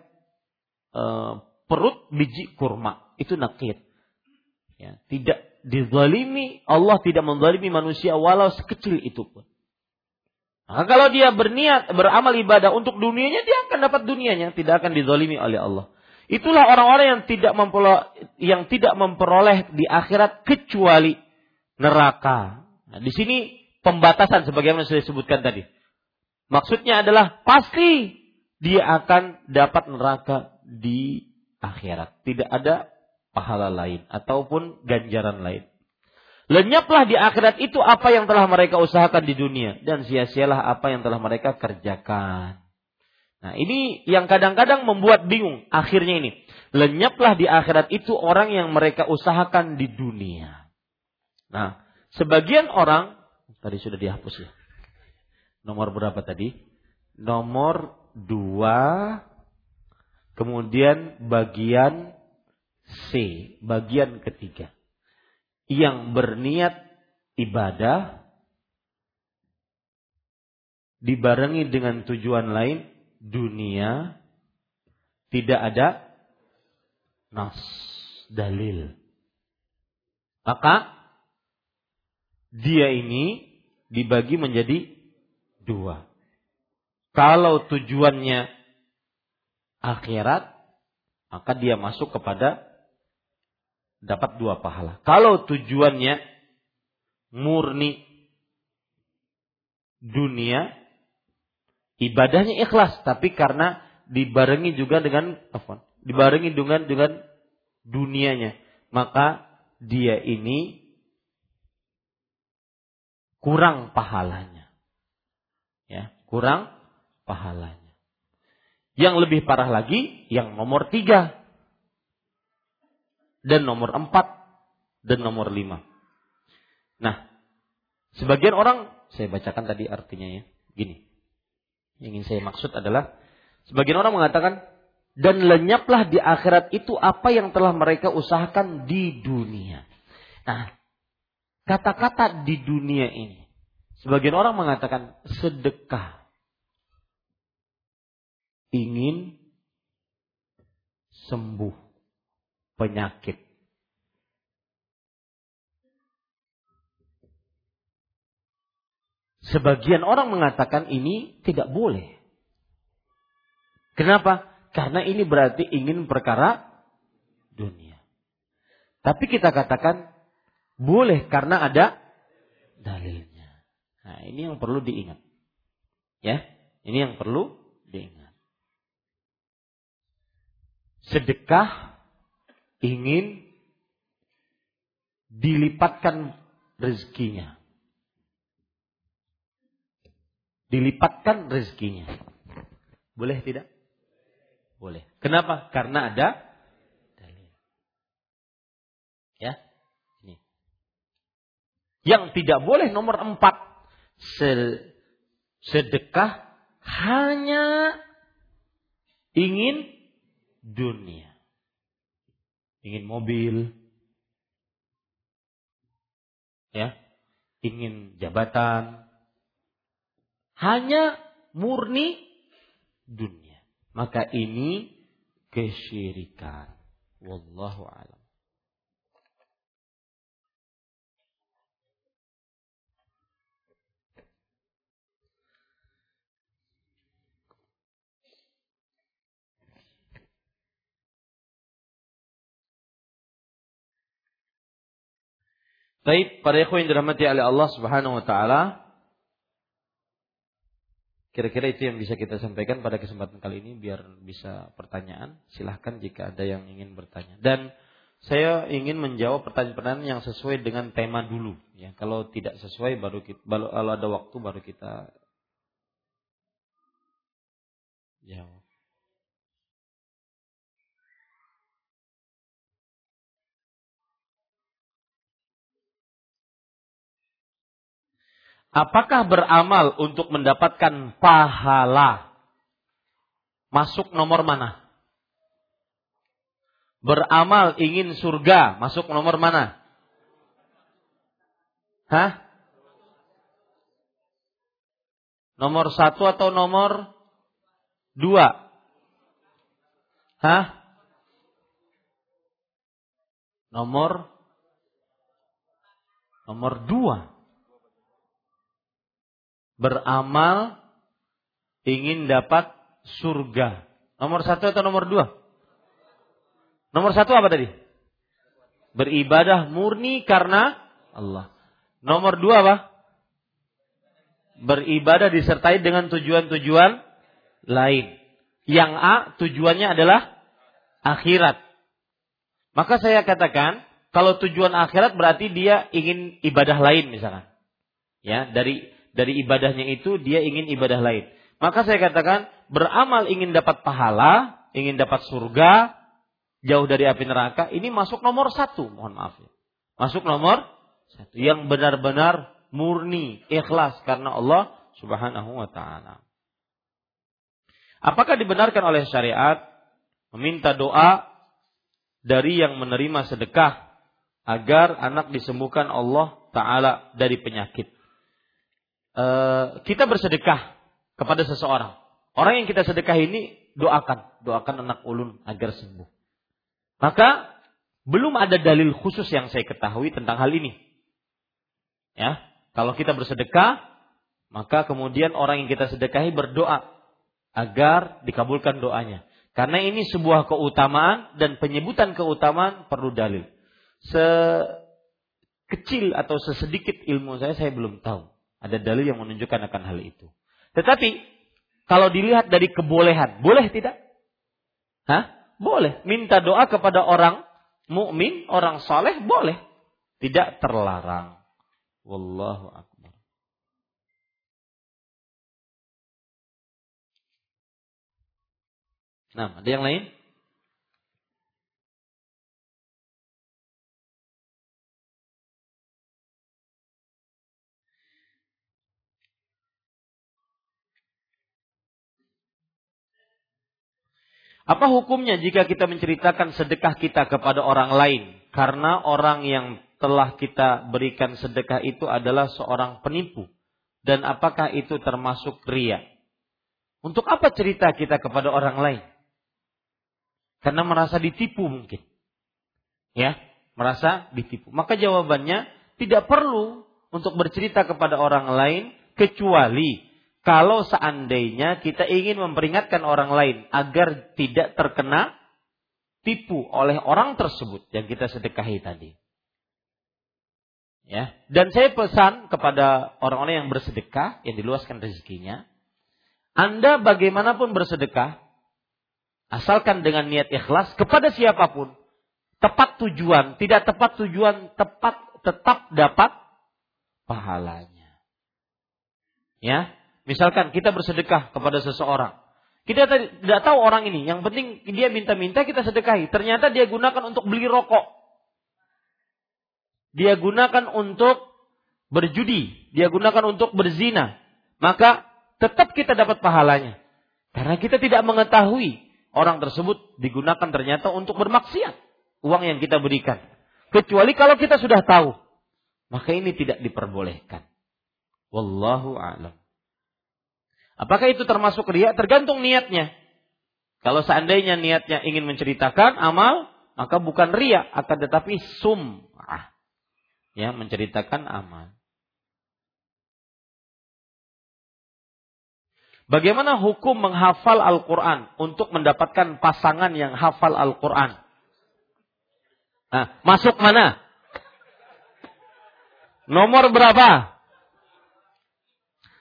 Speaker 1: uh, seperut biji kurma. Itu nakir. Ya, tidak dizalimi, Allah tidak menzalimi manusia walau sekecil itu pun. Maka kalau dia berniat beramal ibadah untuk dunianya, dia akan dapat dunianya, tidak akan dizalimi oleh Allah. Itulah orang-orang yang tidak memperoleh, yang tidak memperoleh di akhirat kecuali neraka. Nah, di sini pembatasan sebagaimana sudah disebutkan tadi. Maksudnya adalah pasti dia akan dapat neraka di akhirat. Tidak ada pahala lain ataupun ganjaran lain. Lenyaplah di akhirat itu apa yang telah mereka usahakan di dunia dan sia-sialah apa yang telah mereka kerjakan. Nah, ini yang kadang-kadang membuat bingung akhirnya ini. Lenyaplah di akhirat itu orang yang mereka usahakan di dunia. Nah, sebagian orang tadi sudah dihapus ya. Nomor berapa tadi? Nomor dua. Kemudian bagian C, bagian ketiga. Yang berniat ibadah dibarengi dengan tujuan lain dunia tidak ada nas dalil. Maka dia ini dibagi menjadi dua. Kalau tujuannya akhirat maka dia masuk kepada dapat dua pahala. Kalau tujuannya murni dunia, ibadahnya ikhlas, tapi karena dibarengi juga dengan apa? Dibarengi dengan dengan dunianya, maka dia ini kurang pahalanya. Ya, kurang pahalanya. Yang lebih parah lagi, yang nomor tiga dan nomor empat dan nomor lima. Nah, sebagian orang saya bacakan tadi artinya ya, gini. Yang ingin saya maksud adalah sebagian orang mengatakan dan lenyaplah di akhirat itu apa yang telah mereka usahakan di dunia. Nah, kata-kata di dunia ini sebagian orang mengatakan sedekah ingin sembuh penyakit. Sebagian orang mengatakan ini tidak boleh. Kenapa? Karena ini berarti ingin perkara dunia. Tapi kita katakan boleh karena ada dalilnya. Nah, ini yang perlu diingat. Ya, ini yang perlu diingat. Sedekah ingin dilipatkan rezekinya. Dilipatkan rezekinya. Boleh tidak? Boleh. Kenapa? Karena ada dalil. Ya. Ini. Yang tidak boleh nomor empat. Sedekah hanya ingin dunia ingin mobil, ya, ingin jabatan, hanya murni dunia. Maka ini kesyirikan. Wallahu a'lam. Baik, para ikhwan yang dirahmati oleh Allah Subhanahu wa taala. Kira-kira itu yang bisa kita sampaikan pada kesempatan kali ini biar bisa pertanyaan. Silahkan jika ada yang ingin bertanya. Dan saya ingin menjawab pertanyaan-pertanyaan yang sesuai dengan tema dulu. Ya, kalau tidak sesuai baru kita, kalau ada waktu baru kita jawab. Apakah beramal untuk mendapatkan pahala? Masuk nomor mana? Beramal ingin surga, masuk nomor mana? Hah? Nomor satu atau nomor dua? Hah? Nomor nomor dua. Beramal ingin dapat surga. Nomor satu atau nomor dua? Nomor satu apa tadi? Beribadah murni karena Allah. Nomor dua apa? Beribadah disertai dengan tujuan-tujuan lain. Yang A tujuannya adalah akhirat. Maka saya katakan, kalau tujuan akhirat berarti dia ingin ibadah lain misalkan. Ya, dari dari ibadahnya itu dia ingin ibadah lain. Maka saya katakan, beramal ingin dapat pahala, ingin dapat surga, jauh dari api neraka, ini masuk nomor satu, mohon maaf ya. Masuk nomor satu. Yang benar-benar murni, ikhlas karena Allah subhanahu wa ta'ala. Apakah dibenarkan oleh syariat meminta doa dari yang menerima sedekah agar anak disembuhkan Allah Ta'ala dari penyakit. E, kita bersedekah kepada seseorang. Orang yang kita sedekah ini doakan, doakan anak ulun agar sembuh. Maka belum ada dalil khusus yang saya ketahui tentang hal ini. Ya, kalau kita bersedekah, maka kemudian orang yang kita sedekahi berdoa agar dikabulkan doanya. Karena ini sebuah keutamaan dan penyebutan keutamaan perlu dalil. Sekecil atau sesedikit ilmu saya, saya belum tahu. Ada dalil yang menunjukkan akan hal itu. Tetapi, kalau dilihat dari kebolehan, boleh tidak? Hah? Boleh. Minta doa kepada orang mukmin, orang soleh, boleh. Tidak terlarang. Wallahu akbar. Nah, ada yang lain? Apa hukumnya jika kita menceritakan sedekah kita kepada orang lain? Karena orang yang telah kita berikan sedekah itu adalah seorang penipu. Dan apakah itu termasuk ria? Untuk apa cerita kita kepada orang lain? Karena merasa ditipu mungkin. Ya, merasa ditipu. Maka jawabannya tidak perlu untuk bercerita kepada orang lain kecuali kalau seandainya kita ingin memperingatkan orang lain agar tidak terkena tipu oleh orang tersebut yang kita sedekahi tadi. Ya, dan saya pesan kepada orang-orang yang bersedekah, yang diluaskan rezekinya, Anda bagaimanapun bersedekah, Asalkan dengan niat ikhlas kepada siapa pun. Tepat tujuan, tidak tepat tujuan, tepat tetap dapat pahalanya. Ya, misalkan kita bersedekah kepada seseorang. Kita tidak tahu orang ini, yang penting dia minta-minta kita sedekahi. Ternyata dia gunakan untuk beli rokok. Dia gunakan untuk berjudi, dia gunakan untuk berzina. Maka tetap kita dapat pahalanya. Karena kita tidak mengetahui orang tersebut digunakan ternyata untuk bermaksiat uang yang kita berikan. Kecuali kalau kita sudah tahu, maka ini tidak diperbolehkan. Wallahu a'lam. Apakah itu termasuk riak? Tergantung niatnya. Kalau seandainya niatnya ingin menceritakan amal, maka bukan riak, akan tetapi sum'ah. Ya, menceritakan amal. Bagaimana hukum menghafal Al-Quran untuk mendapatkan pasangan yang hafal Al-Quran? Nah, masuk mana? Nomor berapa?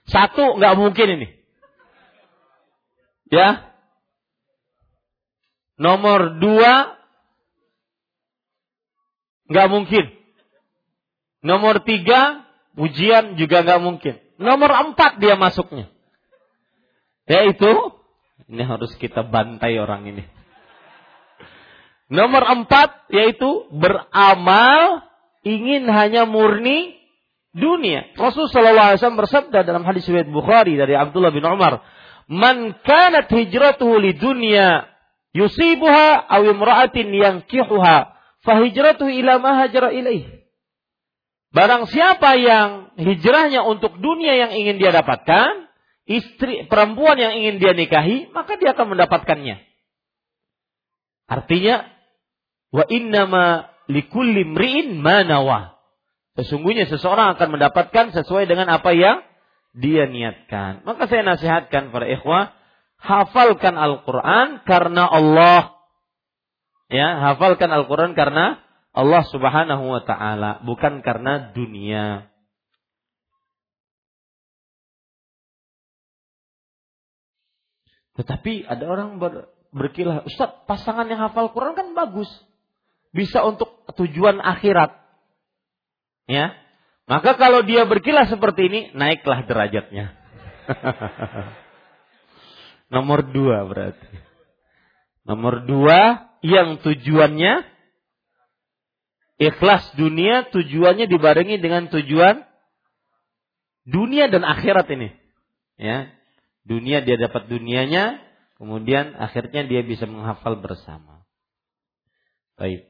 Speaker 1: Satu nggak mungkin ini. Ya. Nomor dua nggak mungkin. Nomor tiga ujian juga nggak mungkin. Nomor empat dia masuknya. Yaitu ini harus kita bantai orang ini. Nomor empat yaitu beramal ingin hanya murni dunia. Rasulullah SAW bersabda dalam hadis riwayat Bukhari dari Abdullah bin Umar, "Man kanat hijratuhu li dunya yusibuha aw imra'atin yankihuha, fa hijratuhu ila ma hajara ilaih." Barang siapa yang hijrahnya untuk dunia yang ingin dia dapatkan, istri perempuan yang ingin dia nikahi, maka dia akan mendapatkannya. Artinya wa innama likulli mri'in manawa. Sesungguhnya seseorang akan mendapatkan sesuai dengan apa yang dia niatkan. Maka saya nasihatkan para ikhwah, hafalkan Al-Quran karena Allah. Ya, hafalkan Al-Quran karena Allah subhanahu wa ta'ala. Bukan karena dunia. Tetapi ada orang ber, berkilah, Ustaz, pasangan yang hafal Quran kan bagus. Bisa untuk tujuan akhirat. Ya. Maka kalau dia berkilah seperti ini, naiklah derajatnya. Nomor dua berarti. Nomor dua, yang tujuannya ikhlas dunia, tujuannya dibarengi dengan tujuan dunia dan akhirat ini. Ya, Dunia dia dapat dunianya, kemudian akhirnya dia bisa menghafal bersama. Baik.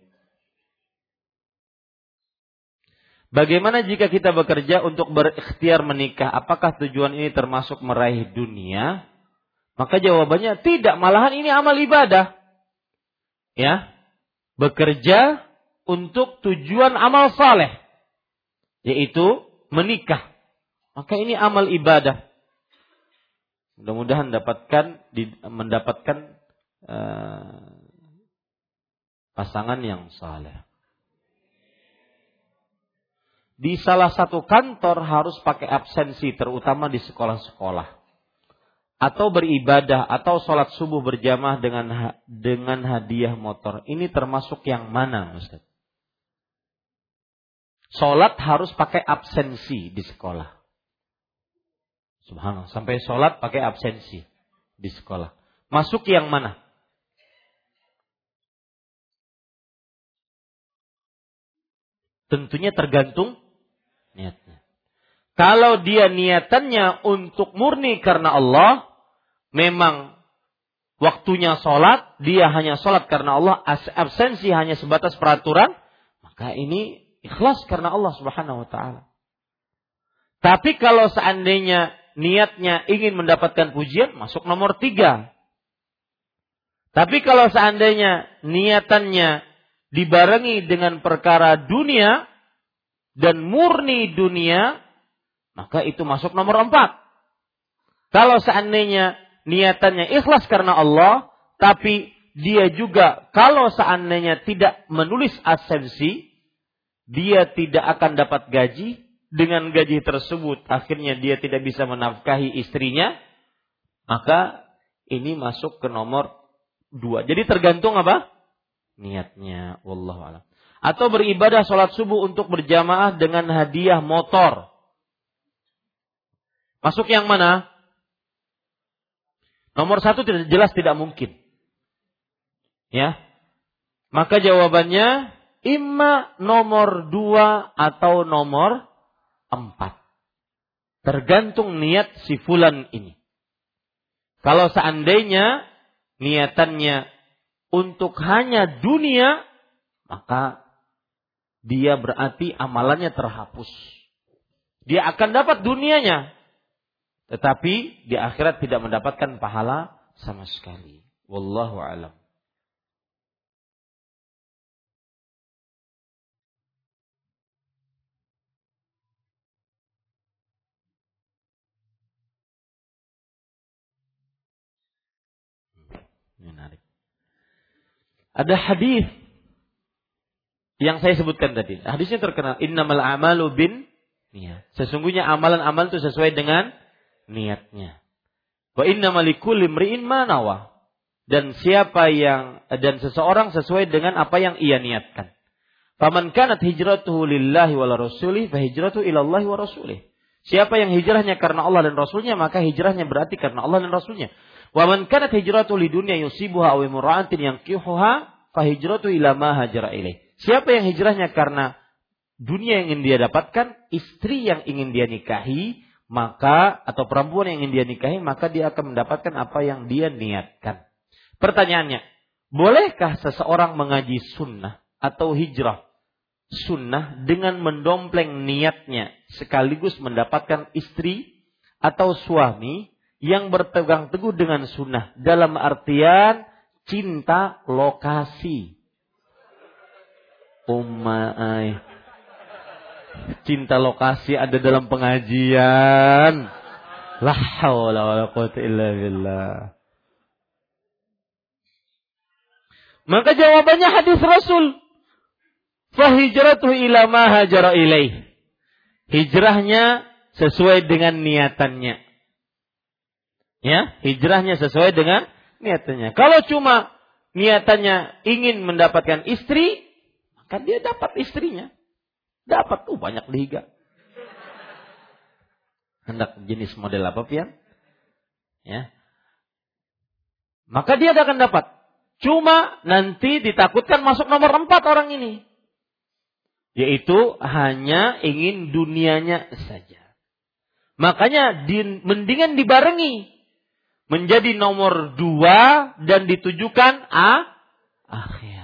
Speaker 1: Bagaimana jika kita bekerja untuk berikhtiar menikah? Apakah tujuan ini termasuk meraih dunia? Maka jawabannya tidak, malahan ini amal ibadah. Ya. Bekerja untuk tujuan amal saleh yaitu menikah. Maka ini amal ibadah. Mudah-mudahan dapatkan mendapatkan uh, pasangan yang saleh. Di salah satu kantor harus pakai absensi, terutama di sekolah-sekolah. Atau beribadah atau sholat subuh berjamaah dengan dengan hadiah motor. Ini termasuk yang mana, Ustaz? Sholat harus pakai absensi di sekolah. Subhanallah. Sampai sholat pakai absensi di sekolah. Masuk yang mana? Tentunya tergantung niatnya. Kalau dia niatannya untuk murni karena Allah, memang waktunya sholat, dia hanya sholat karena Allah, absensi hanya sebatas peraturan, maka ini ikhlas karena Allah subhanahu wa ta'ala. Tapi kalau seandainya niatnya ingin mendapatkan pujian, masuk nomor tiga. Tapi kalau seandainya niatannya dibarengi dengan perkara dunia dan murni dunia, maka itu masuk nomor empat. Kalau seandainya niatannya ikhlas karena Allah, tapi dia juga kalau seandainya tidak menulis asensi, dia tidak akan dapat gaji, dengan gaji tersebut akhirnya dia tidak bisa menafkahi istrinya, maka ini masuk ke nomor dua. Jadi tergantung apa? Niatnya. Wallahu alam. Atau beribadah sholat subuh untuk berjamaah dengan hadiah motor. Masuk yang mana? Nomor satu tidak jelas tidak mungkin. Ya. Maka jawabannya imma nomor dua atau nomor empat. Tergantung niat si fulan ini. Kalau seandainya niatannya untuk hanya dunia, maka dia berarti amalannya terhapus. Dia akan dapat dunianya, tetapi di akhirat tidak mendapatkan pahala sama sekali. Wallahu alam. Ada hadis yang saya sebutkan tadi. Hadisnya terkenal. Innamal amalu bin niat. Sesungguhnya amalan-amalan itu sesuai dengan niatnya. Wa innamal likulli imri'in manawa. Dan siapa yang dan seseorang sesuai dengan apa yang ia niatkan. Faman kanat hijratuhu lillahi wa rasulih fa hijratu ila Allah wa rasulih. Siapa yang hijrahnya karena Allah dan Rasulnya, maka hijrahnya berarti karena Allah dan Rasulnya. Wa man kanat hijratu li dunya yusibuha aw imra'atin yankihuha fa hijratu ila ma hajara. Siapa yang hijrahnya karena dunia yang ingin dia dapatkan, istri yang ingin dia nikahi, maka atau perempuan yang ingin dia nikahi, maka dia akan mendapatkan apa yang dia niatkan. Pertanyaannya, bolehkah seseorang mengaji sunnah atau hijrah sunnah dengan mendompleng niatnya sekaligus mendapatkan istri atau suami yang berpegang teguh dengan sunnah dalam artian cinta lokasi. Umai. Cinta lokasi ada dalam pengajian. La haula wala quwata illa billah. Maka jawabannya hadis Rasul. Fahijratu ila ma hajara ilaih. Hijrahnya sesuai dengan niatannya. Ya, hijrahnya sesuai dengan niatannya. Kalau cuma niatannya ingin mendapatkan istri, maka dia dapat istrinya. Dapat tuh banyak liga. Hendak jenis model apa pian? Ya. Maka dia akan dapat. Cuma nanti ditakutkan masuk nomor empat orang ini. Yaitu hanya ingin dunianya saja. Makanya di, mendingan dibarengi. Menjadi nomor dua dan ditujukan a akhirat.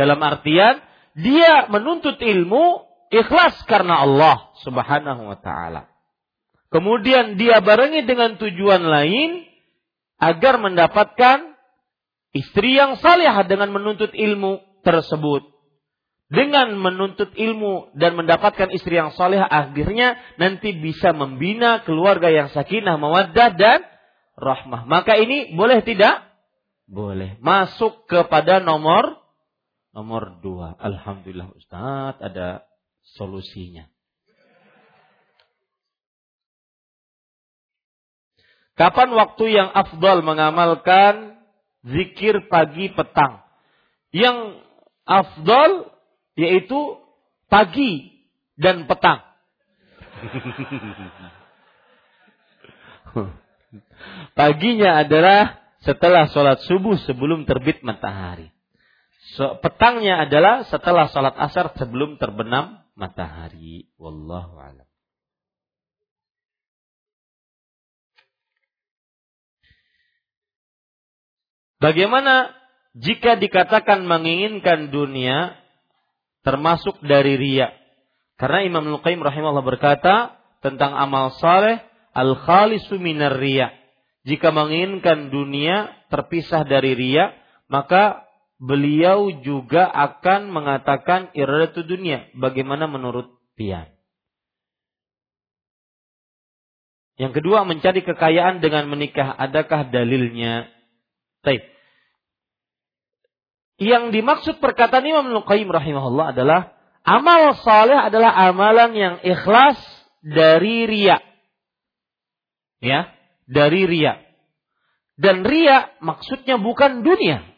Speaker 1: Dalam artian dia menuntut ilmu ikhlas karena Allah subhanahu wa ta'ala. Kemudian dia barengi dengan tujuan lain agar mendapatkan istri yang saleh dengan menuntut ilmu tersebut. Dengan menuntut ilmu dan mendapatkan istri yang soleh akhirnya nanti bisa membina keluarga yang sakinah mawaddah dan rahmah. Maka ini boleh tidak? Boleh. Masuk kepada nomor nomor dua alhamdulillah Ustaz ada solusinya kapan waktu yang afdal mengamalkan zikir pagi petang yang afdal yaitu pagi dan petang. Paginya adalah setelah sholat subuh sebelum terbit matahari. Petangnya adalah setelah sholat asar sebelum terbenam matahari. Wallahu a'lam. Bagaimana jika dikatakan menginginkan dunia termasuk dari ria. Karena Imam Al-Qayyim rahimahullah berkata tentang amal saleh al-khalisu minar ria. Jika menginginkan dunia terpisah dari ria, maka beliau juga akan mengatakan iradatu dunia. Bagaimana menurut Pian? Yang kedua, mencari kekayaan dengan menikah. Adakah dalilnya? Taib. Yang dimaksud perkataan Imam Al-Qayyim rahimahullah adalah amal saleh adalah amalan yang ikhlas dari ria. Ya, dari ria. Dan ria maksudnya bukan dunia.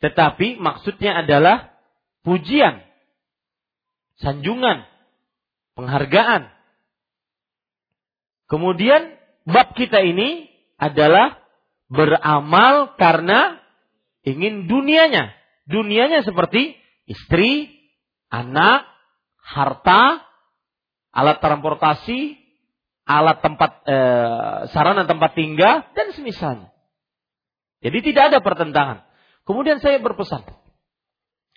Speaker 1: Tetapi maksudnya adalah pujian, sanjungan, penghargaan. Kemudian bab kita ini adalah beramal karena ingin dunianya. Dunianya seperti istri, anak, harta, alat transportasi, alat tempat e, sarana tempat tinggal dan semisalnya. Jadi tidak ada pertentangan. Kemudian saya berpesan,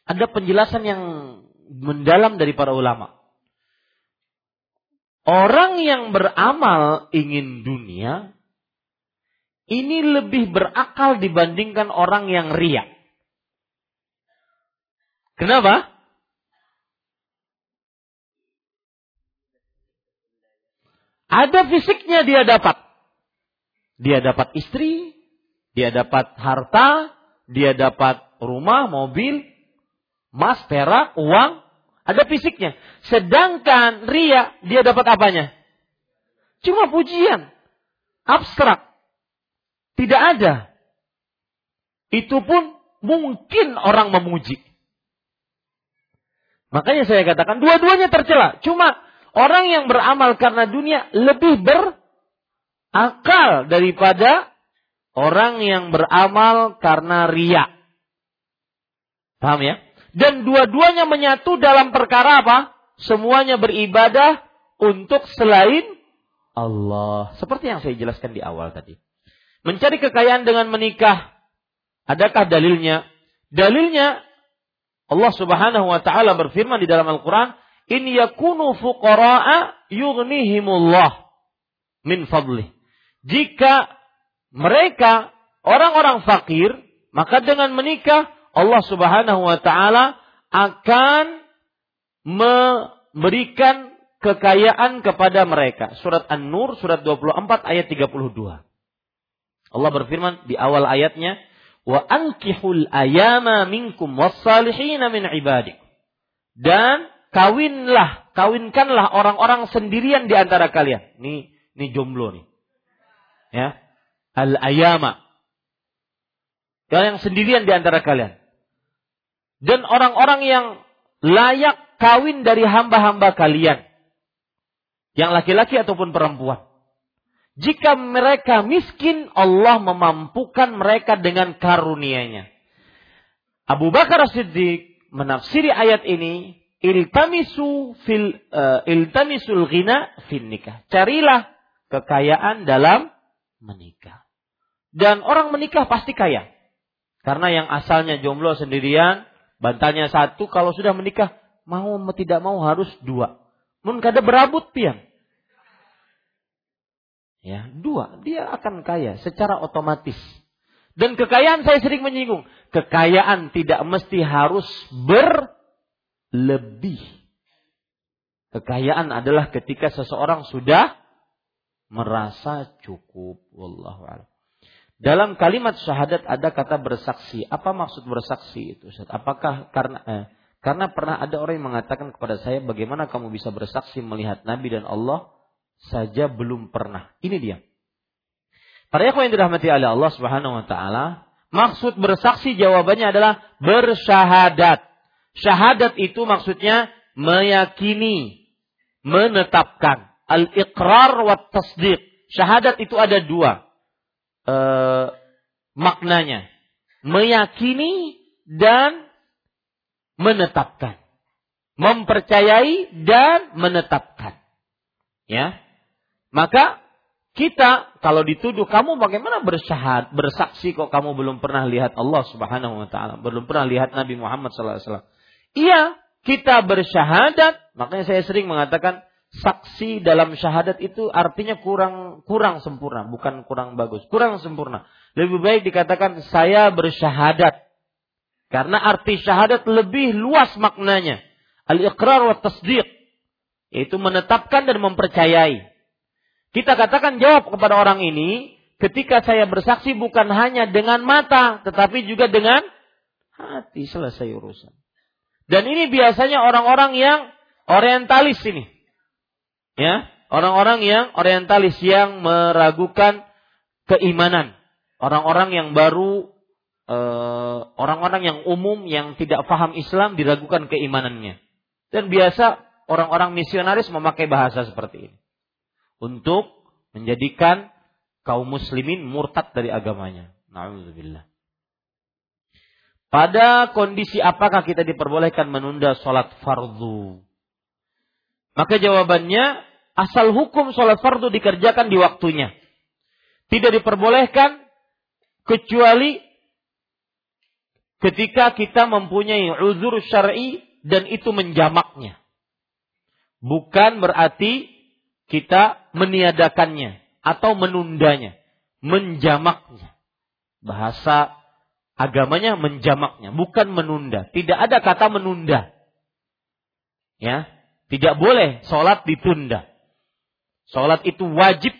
Speaker 1: ada penjelasan yang mendalam dari para ulama. Orang yang beramal ingin dunia ini lebih berakal dibandingkan orang yang ria. Kenapa? Ada fisiknya dia dapat. Dia dapat istri, dia dapat harta, dia dapat rumah, mobil, emas, perak, uang, ada fisiknya. Sedangkan ria dia dapat apanya? Cuma pujian, abstrak. Tidak ada. Itu pun mungkin orang memuji. Makanya saya katakan dua-duanya tercela. Cuma orang yang beramal karena dunia lebih berakal daripada orang yang beramal karena ria. Paham ya? Dan dua-duanya menyatu dalam perkara apa? Semuanya beribadah untuk selain Allah. Seperti yang saya jelaskan di awal tadi. Mencari kekayaan dengan menikah. Adakah dalilnya? Dalilnya Allah Subhanahu wa taala berfirman di dalam Al-Qur'an, "In yakunu fuqara'a yughnihimullah min fadlih." Jika mereka orang-orang fakir, maka dengan menikah Allah Subhanahu wa taala akan memberikan kekayaan kepada mereka. Surat An-Nur surat 24 ayat 32. Allah berfirman di awal ayatnya, "Wa ankihul ayama minkum was-salihina min ibadik." Dan kawinlah, kawinkanlah orang-orang sendirian di antara kalian. Ini ini jomblo nih. Ya. Al-ayama. Yang sendirian di antara kalian. Dan orang-orang yang layak kawin dari hamba-hamba kalian. Yang laki-laki ataupun perempuan. Jika mereka miskin, Allah memampukan mereka dengan karunia-Nya. Abu Bakar Siddiq menafsiri ayat ini, iltamisu fil uh, iltamisul ghina fin nikah. Carilah kekayaan dalam menikah. Dan orang menikah pasti kaya. Karena yang asalnya jomblo sendirian, bantalnya satu, kalau sudah menikah, mau tidak mau harus dua. Mun kada berabut pian. Ya, dua, dia akan kaya secara otomatis. Dan kekayaan saya sering menyinggung, kekayaan tidak mesti harus berlebih. Kekayaan adalah ketika seseorang sudah merasa cukup. Wallahu a'lam. Dalam kalimat syahadat ada kata bersaksi. Apa maksud bersaksi itu? Apakah karena eh, karena pernah ada orang yang mengatakan kepada saya, bagaimana kamu bisa bersaksi melihat Nabi dan Allah? saja belum pernah. Ini dia. Para yang dirahmati oleh Allah Subhanahu wa taala, maksud bersaksi jawabannya adalah bersyahadat. Syahadat itu maksudnya meyakini, menetapkan. Al-iqrar wa tasdiq. Syahadat itu ada dua e, maknanya. Meyakini dan menetapkan. Mempercayai dan menetapkan. Ya. Maka kita kalau dituduh kamu bagaimana bersyahad, bersaksi kok kamu belum pernah lihat Allah Subhanahu wa taala, belum pernah lihat Nabi Muhammad sallallahu alaihi wasallam. Iya, kita bersyahadat, makanya saya sering mengatakan saksi dalam syahadat itu artinya kurang kurang sempurna, bukan kurang bagus, kurang sempurna. Lebih baik dikatakan saya bersyahadat. Karena arti syahadat lebih luas maknanya. Al-iqrar wa tasdiq. Yaitu menetapkan dan mempercayai. Kita katakan jawab kepada orang ini, ketika saya bersaksi bukan hanya dengan mata, tetapi juga dengan hati selesai urusan. Dan ini biasanya orang-orang yang orientalis ini. Ya, orang-orang yang orientalis yang meragukan keimanan. Orang-orang yang baru eh, orang-orang yang umum yang tidak paham Islam diragukan keimanannya. Dan biasa orang-orang misionaris memakai bahasa seperti ini untuk menjadikan kaum muslimin murtad dari agamanya. Nauzubillah. Pada kondisi apakah kita diperbolehkan menunda sholat fardu? Maka jawabannya, asal hukum sholat fardu dikerjakan di waktunya. Tidak diperbolehkan kecuali ketika kita mempunyai uzur syar'i dan itu menjamaknya. Bukan berarti kita meniadakannya atau menundanya, menjamaknya. Bahasa agamanya menjamaknya, bukan menunda. Tidak ada kata menunda. Ya, tidak boleh sholat ditunda. Sholat itu wajib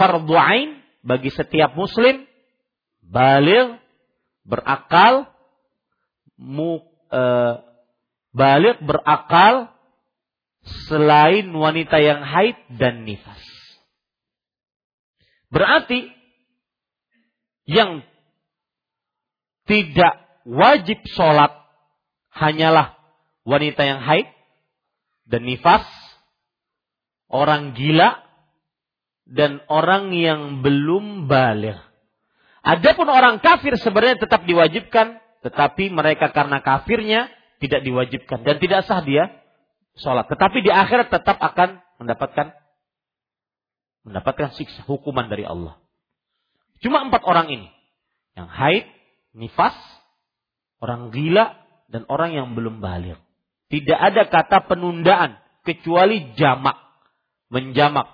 Speaker 1: fardu ain bagi setiap muslim balik berakal mu, e, balik berakal selain wanita yang haid dan nifas. Berarti yang tidak wajib sholat hanyalah wanita yang haid dan nifas, orang gila, dan orang yang belum balik. Adapun orang kafir sebenarnya tetap diwajibkan, tetapi mereka karena kafirnya tidak diwajibkan dan tidak sah dia sholat. Tetapi di akhirat tetap akan mendapatkan mendapatkan siksa hukuman dari Allah. Cuma empat orang ini. Yang haid, nifas, orang gila, dan orang yang belum balik. Tidak ada kata penundaan kecuali jamak. Menjamak.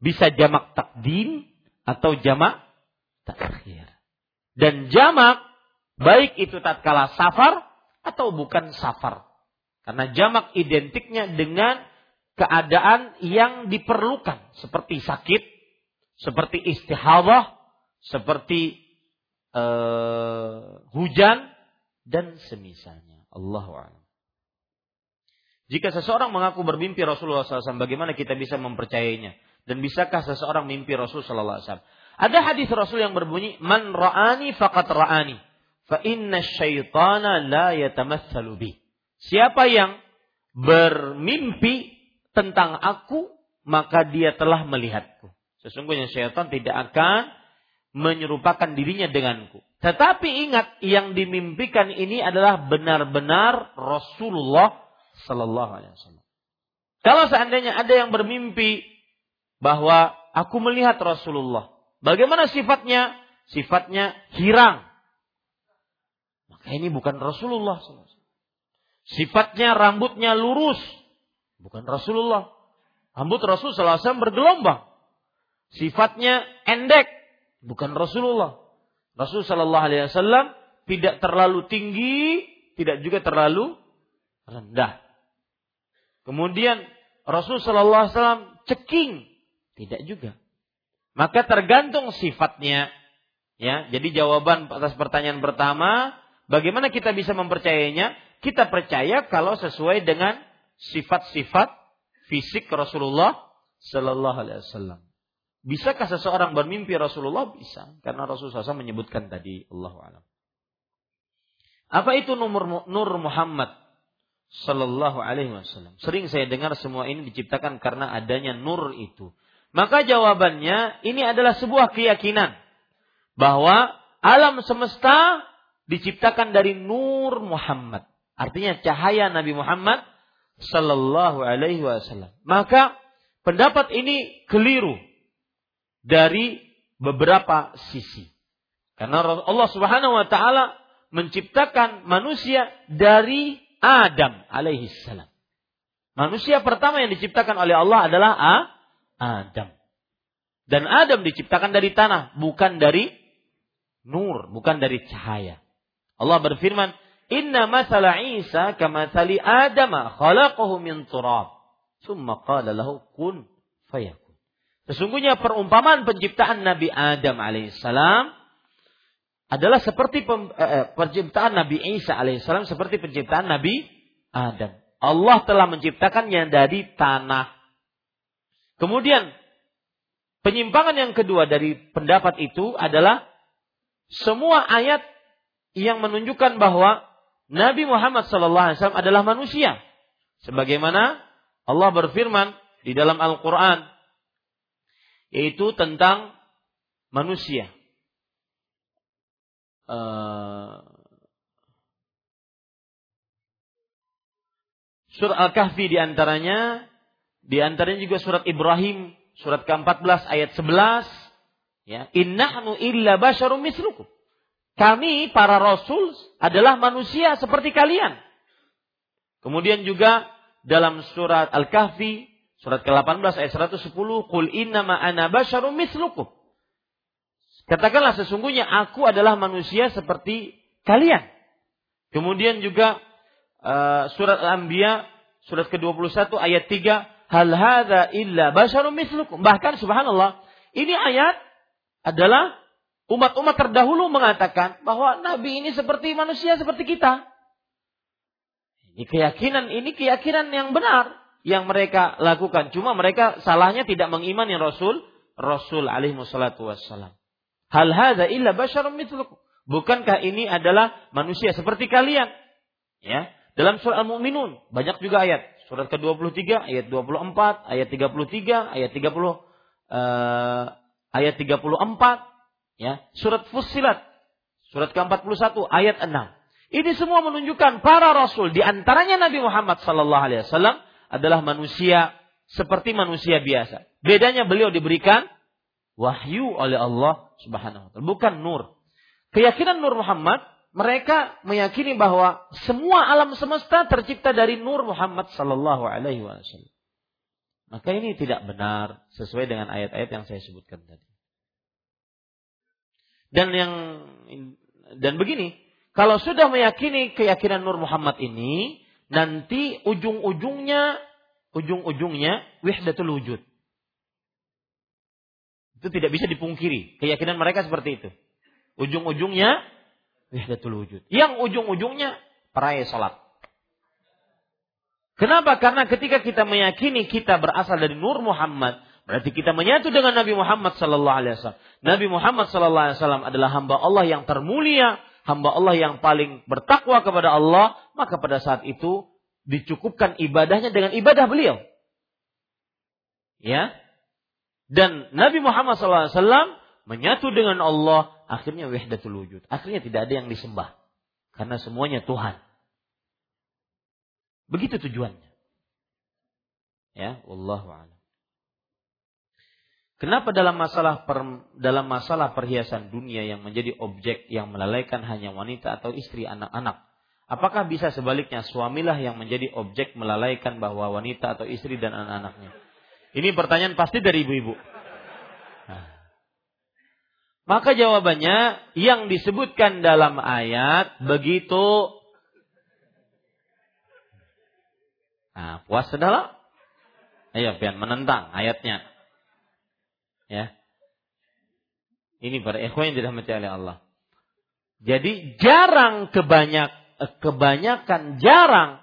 Speaker 1: Bisa jamak takdim atau jamak takhir. Dan jamak baik itu tatkala safar atau bukan safar. Karena jamak identiknya dengan keadaan yang diperlukan seperti sakit, seperti istihadah, seperti uh, hujan dan semisalnya. Allah Jika seseorang mengaku bermimpi Rasulullah SAW, bagaimana kita bisa mempercayainya? Dan bisakah seseorang mimpi Rasul Sallallahu Alaihi Wasallam? Ada hadis Rasul yang berbunyi, "Man ra'ani faqat ra'ani, fa inna syaitana la yatamatsalu bi." Siapa yang bermimpi tentang aku, maka dia telah melihatku. Sesungguhnya syaitan tidak akan menyerupakan dirinya denganku. Tetapi ingat, yang dimimpikan ini adalah benar-benar Rasulullah Sallallahu Alaihi Wasallam. Kalau seandainya ada yang bermimpi bahwa aku melihat Rasulullah, bagaimana sifatnya? Sifatnya hirang. Maka ini bukan Rasulullah. Sifatnya rambutnya lurus, bukan Rasulullah. Rambut Rasul SAW bergelombang. Sifatnya endek, bukan Rasulullah. Rasul Shallallahu Alaihi Wasallam tidak terlalu tinggi, tidak juga terlalu rendah. Kemudian Rasul Shallallahu Alaihi Wasallam ceking, tidak juga. Maka tergantung sifatnya. Ya, jadi jawaban atas pertanyaan pertama, bagaimana kita bisa mempercayainya? Kita percaya kalau sesuai dengan sifat-sifat fisik Rasulullah Shallallahu Alaihi Wasallam. Bisakah seseorang bermimpi Rasulullah? Bisa. Karena Rasulullah SAW menyebutkan tadi. Allah alam. Apa itu nur Muhammad Sallallahu Alaihi Wasallam? Sering saya dengar semua ini diciptakan karena adanya nur itu. Maka jawabannya ini adalah sebuah keyakinan bahwa alam semesta diciptakan dari nur Muhammad. Artinya cahaya Nabi Muhammad Sallallahu Alaihi Wasallam. Maka pendapat ini keliru dari beberapa sisi. Karena Allah Subhanahu wa taala menciptakan manusia dari Adam alaihi salam. Manusia pertama yang diciptakan oleh Allah adalah Adam. Dan Adam diciptakan dari tanah, bukan dari nur, bukan dari cahaya. Allah berfirman, "Inna masala Isa kama tali Adam khalaqahu min turab, thumma qala lahu kun fayakun." Sesungguhnya perumpamaan penciptaan Nabi Adam alaihissalam adalah seperti pem, eh, eh, penciptaan Nabi Isa alaihissalam seperti penciptaan Nabi Adam. Allah telah menciptakannya dari tanah. Kemudian penyimpangan yang kedua dari pendapat itu adalah semua ayat yang menunjukkan bahwa Nabi Muhammad SAW adalah manusia. Sebagaimana Allah berfirman di dalam Al-Quran yaitu tentang manusia. Uh, surat Al-Kahfi di antaranya, di antaranya juga surat Ibrahim, surat ke-14 ayat 11, ya, innahnu illa basyarum mislukum. Kami para rasul adalah manusia seperti kalian. Kemudian juga dalam surat Al-Kahfi Surat ke-18 ayat 110, "Qul innama ana basyarum mislukum." Katakanlah sesungguhnya aku adalah manusia seperti kalian. Kemudian juga uh, surat Al-Anbiya surat ke-21 ayat 3, "Hal hadza illa basyarum mislukum." Bahkan subhanallah, ini ayat adalah umat-umat terdahulu mengatakan bahwa nabi ini seperti manusia seperti kita. Ini keyakinan, ini keyakinan yang benar yang mereka lakukan. Cuma mereka salahnya tidak mengimani Rasul, Rasul alaihi wassalam. Hal hadza illa basyarum mithlukum. Bukankah ini adalah manusia seperti kalian? Ya. Dalam surah Al-Mu'minun banyak juga ayat. Surat ke-23, ayat 24, ayat 33, ayat 30 uh, eh, ayat 34, ya. Surat Fussilat surat ke-41 ayat 6. Ini semua menunjukkan para rasul di antaranya Nabi Muhammad sallallahu alaihi wasallam adalah manusia seperti manusia biasa. Bedanya beliau diberikan wahyu oleh Allah Subhanahu wa taala, bukan nur. Keyakinan Nur Muhammad, mereka meyakini bahwa semua alam semesta tercipta dari Nur Muhammad sallallahu alaihi wasallam. Maka ini tidak benar sesuai dengan ayat-ayat yang saya sebutkan tadi. Dan yang dan begini, kalau sudah meyakini keyakinan Nur Muhammad ini, nanti ujung-ujungnya ujung-ujungnya wihdatul wujud. Itu tidak bisa dipungkiri. Keyakinan mereka seperti itu. Ujung-ujungnya wihdatul wujud. Yang ujung-ujungnya peraya salat. Kenapa? Karena ketika kita meyakini kita berasal dari Nur Muhammad, berarti kita menyatu dengan Nabi Muhammad sallallahu alaihi wasallam. Nabi Muhammad sallallahu alaihi wasallam adalah hamba Allah yang termulia, hamba Allah yang paling bertakwa kepada Allah, maka pada saat itu dicukupkan ibadahnya dengan ibadah beliau. Ya. Dan Nabi Muhammad SAW menyatu dengan Allah, akhirnya wahdatul wujud. Akhirnya tidak ada yang disembah. Karena semuanya Tuhan. Begitu tujuannya. Ya, a'lam. Kenapa dalam masalah per, dalam masalah perhiasan dunia yang menjadi objek yang melalaikan hanya wanita atau istri anak-anak? Apakah bisa sebaliknya suamilah yang menjadi objek melalaikan bahwa wanita atau istri dan anak-anaknya? Ini pertanyaan pasti dari ibu-ibu. Nah. Maka jawabannya yang disebutkan dalam ayat begitu Nah, puas adalah Ayo, pian menentang ayatnya. Ya. Ini para ikhwan yang dirahmati oleh Allah. Jadi jarang kebanyak eh, kebanyakan jarang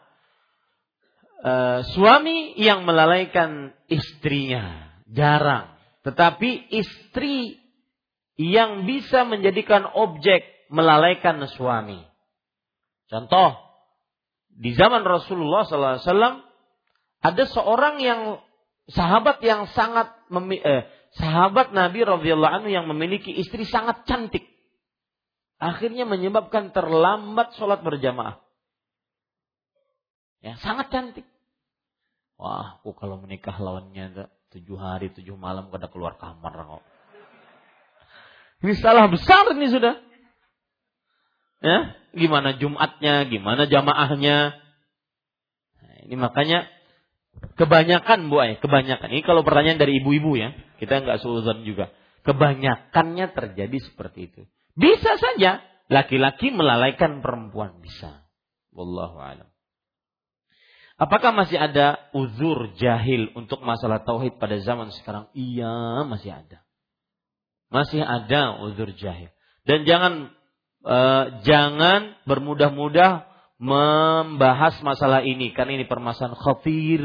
Speaker 1: uh, suami yang melalaikan istrinya, jarang. Tetapi istri yang bisa menjadikan objek melalaikan suami. Contoh, di zaman Rasulullah SAW ada seorang yang sahabat yang sangat eh, sahabat Nabi radhiyallahu anhu yang memiliki istri sangat cantik. Akhirnya menyebabkan terlambat sholat berjamaah. Ya, sangat cantik. Wah, aku kalau menikah lawannya tujuh hari, tujuh malam kada keluar kamar kok. Ini salah besar ini sudah. Ya, gimana Jumatnya, gimana jamaahnya. Nah, ini makanya kebanyakan Bu Ay, kebanyakan. Ini kalau pertanyaan dari ibu-ibu ya, kita nggak suuzon juga. Kebanyakannya terjadi seperti itu. Bisa saja laki-laki melalaikan perempuan bisa. Wallahu a'lam. Apakah masih ada uzur jahil untuk masalah tauhid pada zaman sekarang? Iya, masih ada. Masih ada uzur jahil. Dan jangan Eh, jangan bermudah-mudah membahas masalah ini karena ini permasalahan khatir,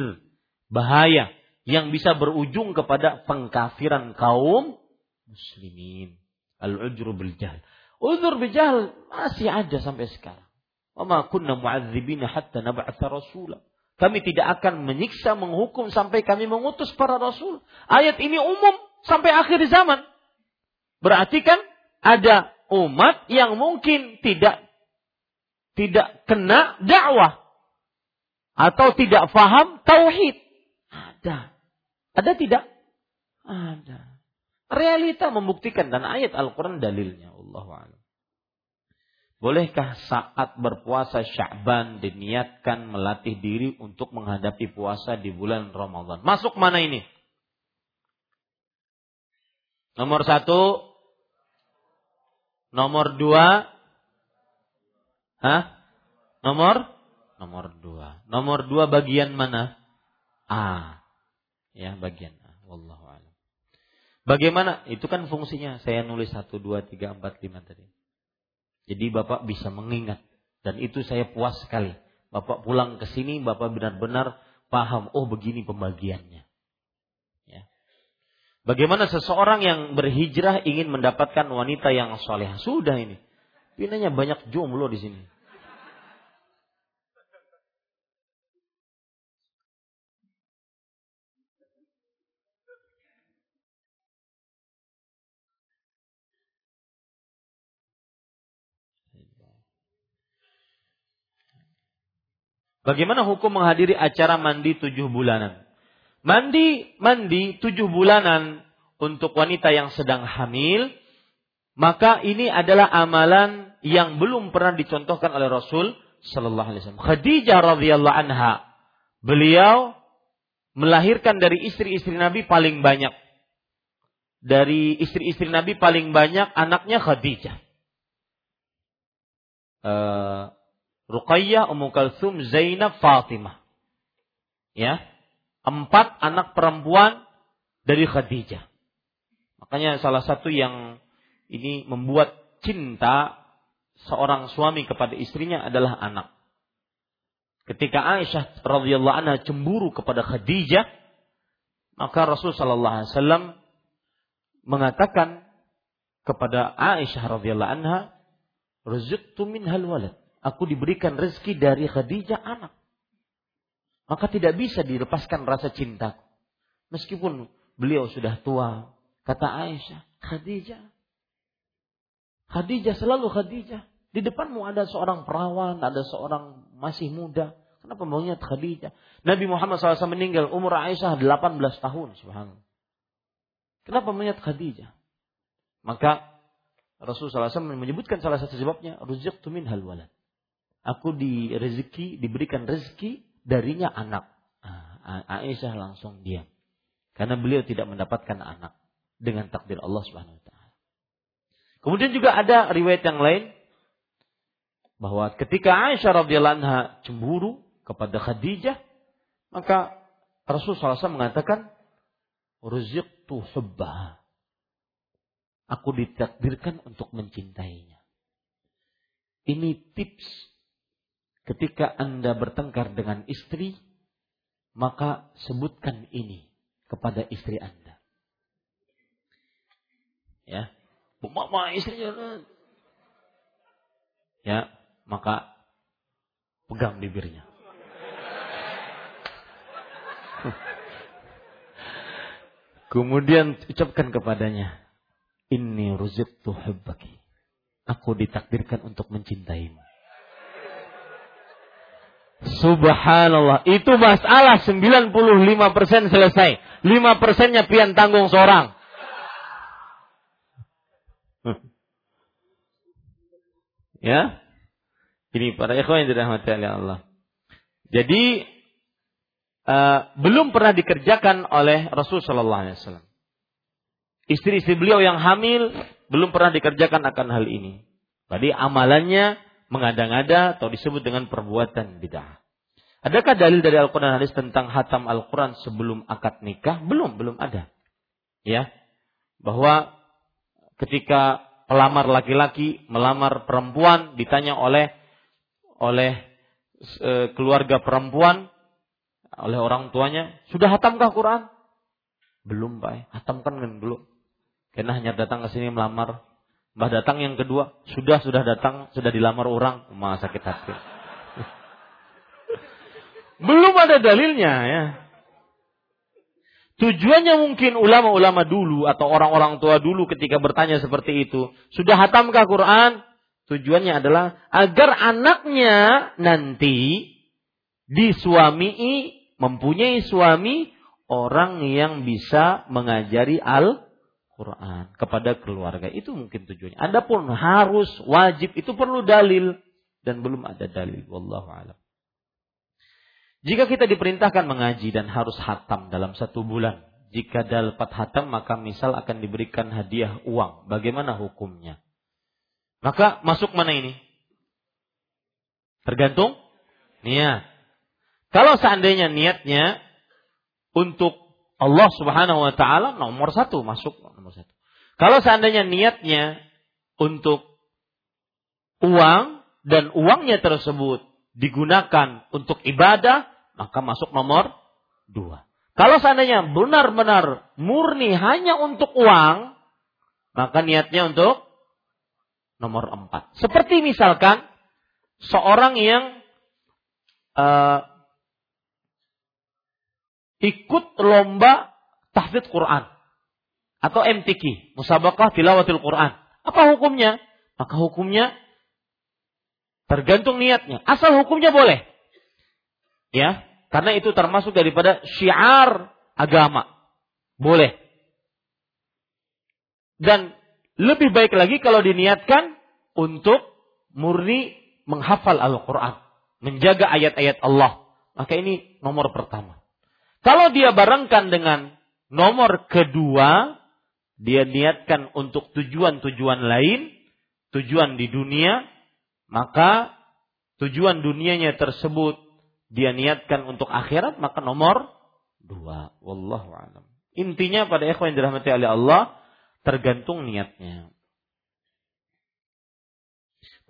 Speaker 1: bahaya yang bisa berujung kepada pengkafiran kaum muslimin. Al-ujru bil jahl. Uzur bil jahl masih ada sampai sekarang. Wa kunna mu'adzibina hatta nab'atha rasula. Kami tidak akan menyiksa, menghukum sampai kami mengutus para rasul. Ayat ini umum sampai akhir zaman. Berarti kan ada umat yang mungkin tidak tidak kena dakwah atau tidak faham tauhid. Ada. Ada tidak? Ada. Realita membuktikan dan ayat Al-Quran dalilnya. Allah Bolehkah saat berpuasa Sya'ban diniatkan melatih diri untuk menghadapi puasa di bulan Ramadan? Masuk mana ini? Nomor satu, Nomor dua. Hah? Nomor? Nomor dua. Nomor dua bagian mana? A. Ya, bagian A. Wallahu a'lam. Bagaimana? Itu kan fungsinya. Saya nulis satu, dua, tiga, empat, lima tadi. Jadi Bapak bisa mengingat. Dan itu saya puas sekali. Bapak pulang ke sini, Bapak benar-benar paham. Oh begini pembagiannya. Bagaimana seseorang yang berhijrah ingin mendapatkan wanita yang soleh? Sudah ini. Pindahnya banyak jomblo di sini. Bagaimana hukum menghadiri acara mandi tujuh bulanan? Mandi, mandi tujuh bulanan untuk wanita yang sedang hamil, maka ini adalah amalan yang belum pernah dicontohkan oleh Rasul Sallallahu Alaihi Wasallam. Khadijah radhiyallahu anha, beliau melahirkan dari istri-istri Nabi paling banyak. Dari istri-istri Nabi paling banyak anaknya Khadijah. uh, Ruqayyah, Ummu Kalsum, Zainab, Fatimah. Ya. Empat anak perempuan dari Khadijah. Makanya salah satu yang ini membuat cinta seorang suami kepada istrinya adalah anak. Ketika Aisyah radhiyallahu anha cemburu kepada Khadijah, maka Rasul sallallahu alaihi wasallam mengatakan kepada Aisyah radhiyallahu anha, "Rizqtu minhal walad." Aku diberikan rezeki dari Khadijah anak. Maka tidak bisa dilepaskan rasa cintaku. Meskipun beliau sudah tua, kata Aisyah, Khadijah. Khadijah selalu Khadijah. Di depanmu ada seorang perawan, ada seorang masih muda. Kenapa maunya Khadijah? Nabi Muhammad SAW meninggal umur Aisyah 18 tahun. Subhanallah. Kenapa melihat Khadijah? Maka Rasulullah SAW menyebutkan salah satu sebabnya, Ruziktu min walad. Aku di rezeki, diberikan rezeki darinya anak. Ah, Aisyah langsung diam. Karena beliau tidak mendapatkan anak dengan takdir Allah Subhanahu wa taala. Kemudian juga ada riwayat yang lain bahwa ketika Aisyah radhiyallahu anha cemburu kepada Khadijah, maka Rasulullah SAW mengatakan, "Ruziqtu hubba." Aku ditakdirkan untuk mencintainya. Ini tips ketika Anda bertengkar dengan istri, maka sebutkan ini kepada istri Anda. Ya, mama istrinya ya maka pegang bibirnya. Kemudian ucapkan kepadanya, Inni ruziktu hubbaki. Aku ditakdirkan untuk mencintaimu. Subhanallah. Itu masalah 95% selesai. 5 persennya pian tanggung seorang. ya. Ini para ikhwan yang dirahmati oleh Allah. Jadi uh, belum pernah dikerjakan oleh Rasul Shallallahu Alaihi Wasallam. Istri-istri beliau yang hamil belum pernah dikerjakan akan hal ini. Jadi amalannya mengada-ngada atau disebut dengan perbuatan bid'ah. Adakah dalil dari Al-Quran hadis tentang hatam Al-Quran sebelum akad nikah? Belum, belum ada. Ya, bahwa ketika pelamar laki-laki melamar perempuan ditanya oleh oleh e, keluarga perempuan oleh orang tuanya, sudah hatamkah Quran? Belum, Pak. Hatamkan kan dulu. Karena hanya datang ke sini melamar. Mbah datang yang kedua, sudah sudah datang, sudah dilamar orang, malah sakit hati. Belum ada dalilnya ya. Tujuannya mungkin ulama-ulama dulu atau orang-orang tua dulu ketika bertanya seperti itu, sudah hatamkah Quran? Tujuannya adalah agar anaknya nanti disuamii, mempunyai suami orang yang bisa mengajari Al-Quran kepada keluarga. Itu mungkin tujuannya. Adapun harus, wajib, itu perlu dalil. Dan belum ada dalil. Wallahu alam. Jika kita diperintahkan mengaji dan harus hatam dalam satu bulan. Jika dapat hatam maka misal akan diberikan hadiah uang. Bagaimana hukumnya? Maka masuk mana ini? Tergantung niat. Kalau seandainya niatnya untuk Allah Subhanahu wa taala nomor satu masuk nomor satu. Kalau seandainya niatnya untuk uang dan uangnya tersebut digunakan untuk ibadah, maka masuk nomor dua. Kalau seandainya benar-benar murni hanya untuk uang, maka niatnya untuk nomor empat. Seperti misalkan seorang yang uh, ikut lomba tahfidz Quran atau MTQ, musabakah tilawatil Quran. Apa hukumnya? Maka hukumnya tergantung niatnya. Asal hukumnya boleh. Ya, karena itu termasuk daripada syiar agama. Boleh. Dan lebih baik lagi kalau diniatkan untuk murni menghafal Al-Quran. Menjaga ayat-ayat Allah. Maka ini nomor pertama. Kalau dia barengkan dengan nomor kedua, dia niatkan untuk tujuan-tujuan lain, tujuan di dunia, maka tujuan dunianya tersebut dia niatkan untuk akhirat maka nomor dua. Wallahu alam. Intinya pada ikhwan yang dirahmati oleh Allah tergantung niatnya.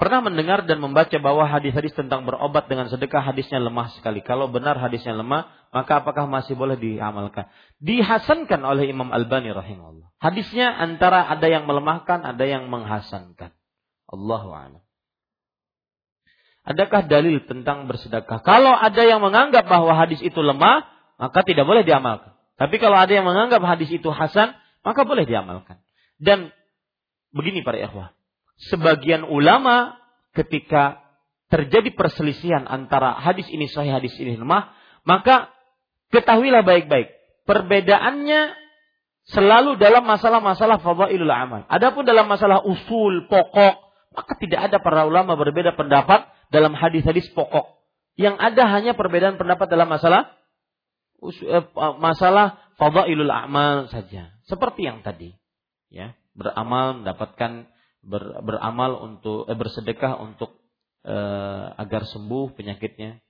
Speaker 1: Pernah mendengar dan membaca bahwa hadis-hadis tentang berobat dengan sedekah hadisnya lemah sekali. Kalau benar hadisnya lemah, maka apakah masih boleh diamalkan? Dihasankan oleh Imam Albani rahimahullah. Hadisnya antara ada yang melemahkan, ada yang menghasankan. Allahu a'lam. Adakah dalil tentang bersedekah? Kalau ada yang menganggap bahwa hadis itu lemah, maka tidak boleh diamalkan. Tapi kalau ada yang menganggap hadis itu hasan, maka boleh diamalkan. Dan begini para ikhwah, sebagian ulama ketika terjadi perselisihan antara hadis ini sahih hadis ini lemah, maka ketahuilah baik-baik perbedaannya selalu dalam masalah-masalah fadhailul amal. Adapun dalam masalah usul pokok, maka tidak ada para ulama berbeda pendapat dalam hadis-hadis pokok. Yang ada hanya perbedaan pendapat dalam masalah eh, masalah fadhailul amal saja. Seperti yang tadi, ya, beramal mendapatkan ber, beramal untuk eh, bersedekah untuk eh, agar sembuh penyakitnya.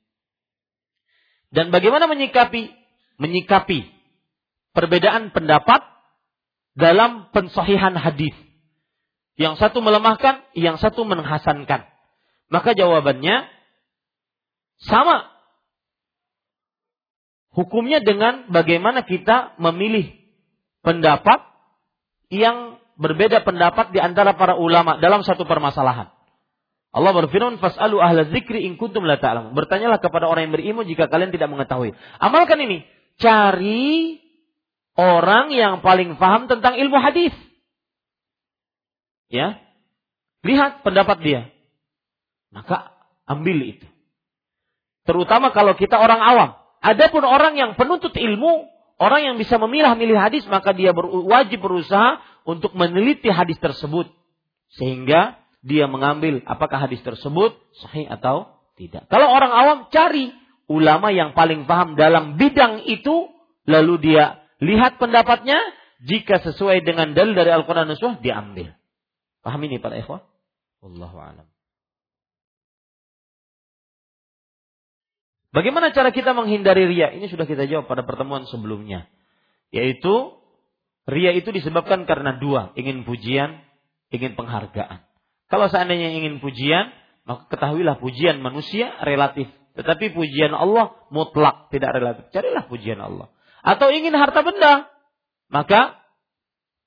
Speaker 1: Dan bagaimana menyikapi menyikapi perbedaan pendapat dalam pensahihan hadis. Yang satu melemahkan, yang satu menghasankan. Maka jawabannya sama. Hukumnya dengan bagaimana kita memilih pendapat yang berbeda pendapat di antara para ulama dalam satu permasalahan. Allah berfirman, "Fas'alu ahla dzikri in kuntum la ta'lamun." Bertanyalah kepada orang yang berilmu jika kalian tidak mengetahui. Amalkan ini. Cari orang yang paling paham tentang ilmu hadis. Ya. Lihat pendapat dia. Maka ambil itu. Terutama kalau kita orang awam. Adapun orang yang penuntut ilmu, orang yang bisa memilah-milih hadis, maka dia wajib berusaha untuk meneliti hadis tersebut sehingga dia mengambil apakah hadis tersebut sahih atau tidak. Kalau orang awam cari ulama yang paling paham dalam bidang itu lalu dia lihat pendapatnya jika sesuai dengan dalil dari Al-Qur'an dan Sunnah diambil. Paham ini para ikhwah? Wallahu alam. Bagaimana cara kita menghindari ria? Ini sudah kita jawab pada pertemuan sebelumnya. Yaitu Ria itu disebabkan karena dua, ingin pujian, ingin penghargaan. Kalau seandainya ingin pujian, maka ketahuilah pujian manusia relatif. Tetapi pujian Allah mutlak, tidak relatif. Carilah pujian Allah. Atau ingin harta benda, maka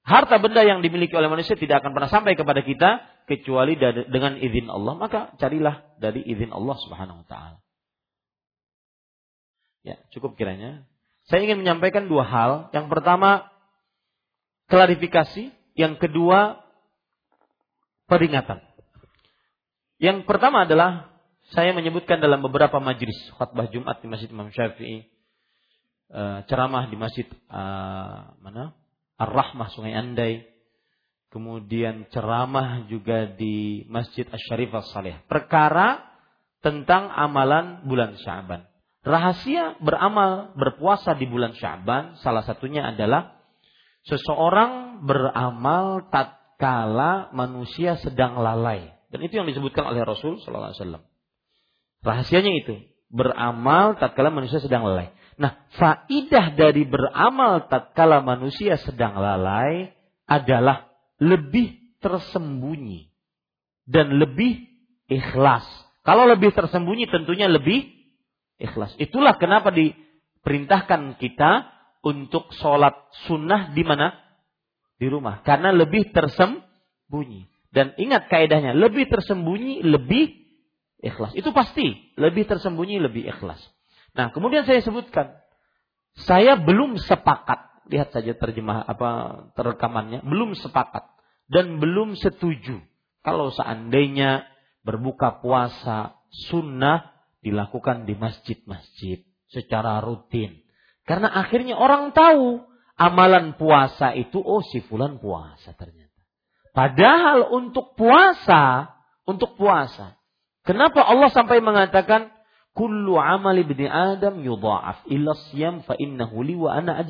Speaker 1: harta benda yang dimiliki oleh manusia tidak akan pernah sampai kepada kita kecuali dengan izin Allah. Maka carilah dari izin Allah Subhanahu wa taala. Ya, cukup kiranya. Saya ingin menyampaikan dua hal. Yang pertama, klarifikasi, yang kedua peringatan. Yang pertama adalah saya menyebutkan dalam beberapa majlis khutbah Jumat di Masjid Imam Syafi'i, eh, ceramah di Masjid uh, mana? Ar-Rahmah Sungai Andai, kemudian ceramah juga di Masjid Asy-Syarif As-Saleh. Perkara tentang amalan bulan Syaban. Rahasia beramal berpuasa di bulan Syaban salah satunya adalah seseorang beramal tatkala manusia sedang lalai. Dan itu yang disebutkan oleh Rasul sallallahu alaihi wasallam. Rahasianya itu, beramal tatkala manusia sedang lalai. Nah, faidah dari beramal tatkala manusia sedang lalai adalah lebih tersembunyi dan lebih ikhlas. Kalau lebih tersembunyi tentunya lebih ikhlas. Itulah kenapa diperintahkan kita untuk sholat sunnah di mana? Di rumah. Karena lebih tersembunyi. Dan ingat kaidahnya, lebih tersembunyi, lebih ikhlas. Itu pasti. Lebih tersembunyi, lebih ikhlas. Nah, kemudian saya sebutkan. Saya belum sepakat. Lihat saja terjemah apa terekamannya. Belum sepakat. Dan belum setuju. Kalau seandainya berbuka puasa sunnah dilakukan di masjid-masjid secara rutin karena akhirnya orang tahu amalan puasa itu oh si fulan puasa ternyata. Padahal untuk puasa, untuk puasa. Kenapa Allah sampai mengatakan kullu amali ibni Adam yudha'af illa siyam fa innahu li wa ana.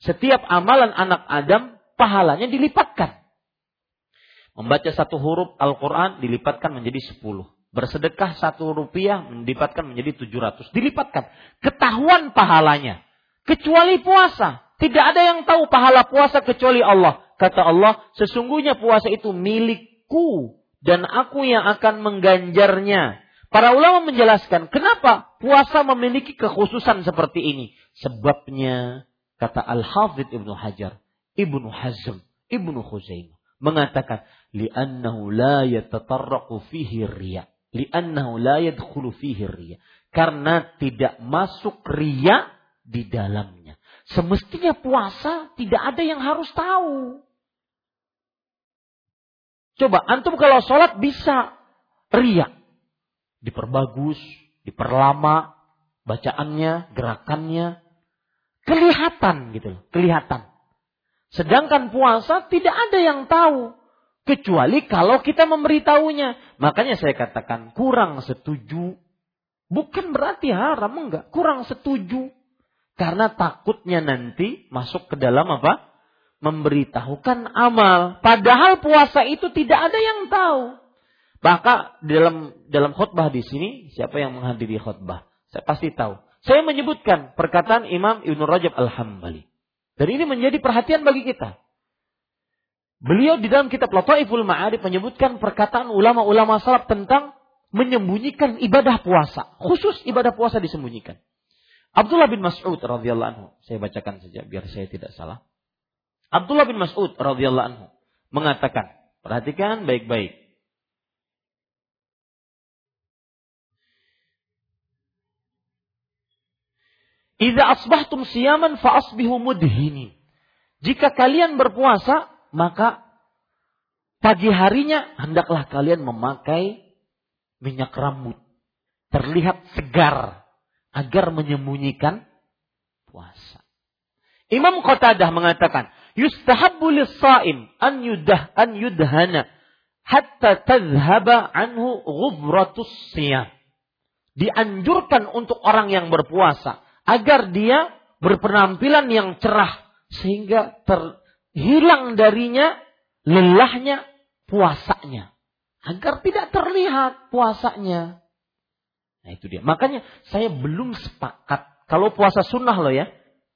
Speaker 1: Setiap amalan anak Adam pahalanya dilipatkan.
Speaker 2: Membaca satu huruf Al-Quran dilipatkan menjadi sepuluh. Bersedekah satu rupiah dilipatkan menjadi tujuh ratus. Dilipatkan. Ketahuan pahalanya. Kecuali puasa. Tidak ada yang tahu pahala puasa kecuali Allah. Kata Allah, sesungguhnya puasa itu milikku. Dan aku yang akan mengganjarnya. Para ulama menjelaskan, kenapa puasa memiliki kekhususan seperti ini? Sebabnya, kata Al-Hafidh Ibnu Hajar, Ibnu Hazm, Ibnu Khuzaimah mengatakan li'annahu la yatatarraqu fihi riya li'annahu la yadkhulu fihi riya. Karena tidak masuk riya di dalamnya. Semestinya puasa tidak ada yang harus tahu. Coba antum kalau sholat bisa riya. Diperbagus diperlama bacaannya gerakannya. Kelihatan gitu loh kelihatan. Sedangkan puasa tidak ada yang tahu. Kecuali kalau kita memberitahunya. Makanya saya katakan kurang setuju. Bukan berarti haram, enggak. Kurang setuju. Karena takutnya nanti masuk ke dalam apa? Memberitahukan amal. Padahal puasa itu tidak ada yang tahu. Maka dalam dalam khutbah di sini siapa yang menghadiri khutbah? Saya pasti tahu. Saya menyebutkan perkataan Imam Ibnu Rajab Al-Hambali. Dan ini menjadi perhatian bagi kita. Beliau di dalam kitab Lataiful Ma'arif menyebutkan perkataan ulama-ulama salaf tentang menyembunyikan ibadah puasa. Khusus ibadah puasa disembunyikan. Abdullah bin Mas'ud radhiyallahu anhu, saya bacakan saja biar saya tidak salah. Abdullah bin Mas'ud radhiyallahu anhu mengatakan, perhatikan baik-baik. Idza asbahtum siyaman fa asbihu. Jika kalian berpuasa, maka pagi harinya hendaklah kalian memakai minyak rambut. Terlihat segar agar menyembunyikan puasa. Imam Qatadah mengatakan, yustahabbu lis-shaim an yudah an yudhana hatta tadhhaba anhu ghubratus siyam. Dianjurkan untuk orang yang berpuasa agar dia berpenampilan yang cerah sehingga terhilang darinya lelahnya puasanya agar tidak terlihat puasanya. Nah itu dia. Makanya saya belum sepakat kalau puasa sunnah loh ya.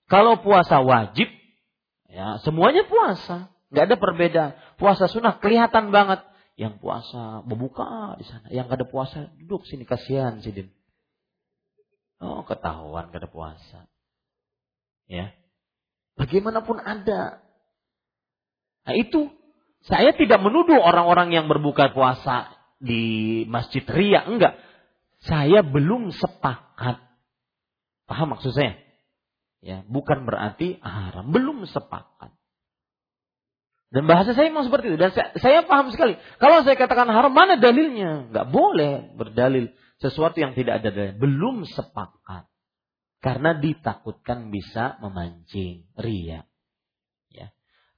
Speaker 2: Kalau puasa wajib ya semuanya puasa, nggak ada perbedaan. Puasa sunnah kelihatan banget. Yang puasa berbuka di sana, yang gak ada puasa duduk sini kasihan sih Oh, ketahuan kada puasa. Ya. Bagaimanapun ada. Nah, itu saya tidak menuduh orang-orang yang berbuka puasa di Masjid Ria, enggak. Saya belum sepakat. Paham maksud saya? Ya, bukan berarti haram, belum sepakat. Dan bahasa saya memang seperti itu. Dan saya, saya paham sekali. Kalau saya katakan haram, mana dalilnya? Enggak boleh berdalil sesuatu yang tidak ada dalil. Belum sepakat. Karena ditakutkan bisa memancing ria.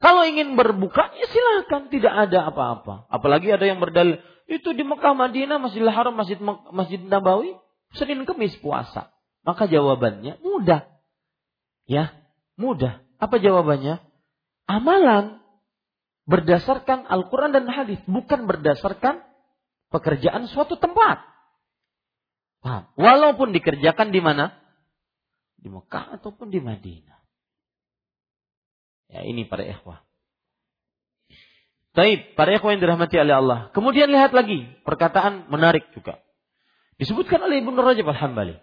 Speaker 2: Kalau ingin berbuka, ya silakan. Tidak ada apa-apa. Apalagi ada yang berdalil. Itu di Mekah, Madinah, Masjidil Haram, Masjid, Masjid Nabawi. Senin Kemis puasa. Maka jawabannya mudah. Ya, mudah. Apa jawabannya? Amalan berdasarkan Al-Quran dan hadis, bukan berdasarkan pekerjaan suatu tempat. Paham? Walaupun dikerjakan di mana? Di Mekah ataupun di Madinah. Ya ini para ikhwah. Taib, para ikhwah yang dirahmati oleh Allah. Kemudian lihat lagi perkataan menarik juga. Disebutkan oleh Ibnu Rajab Al-Hambali.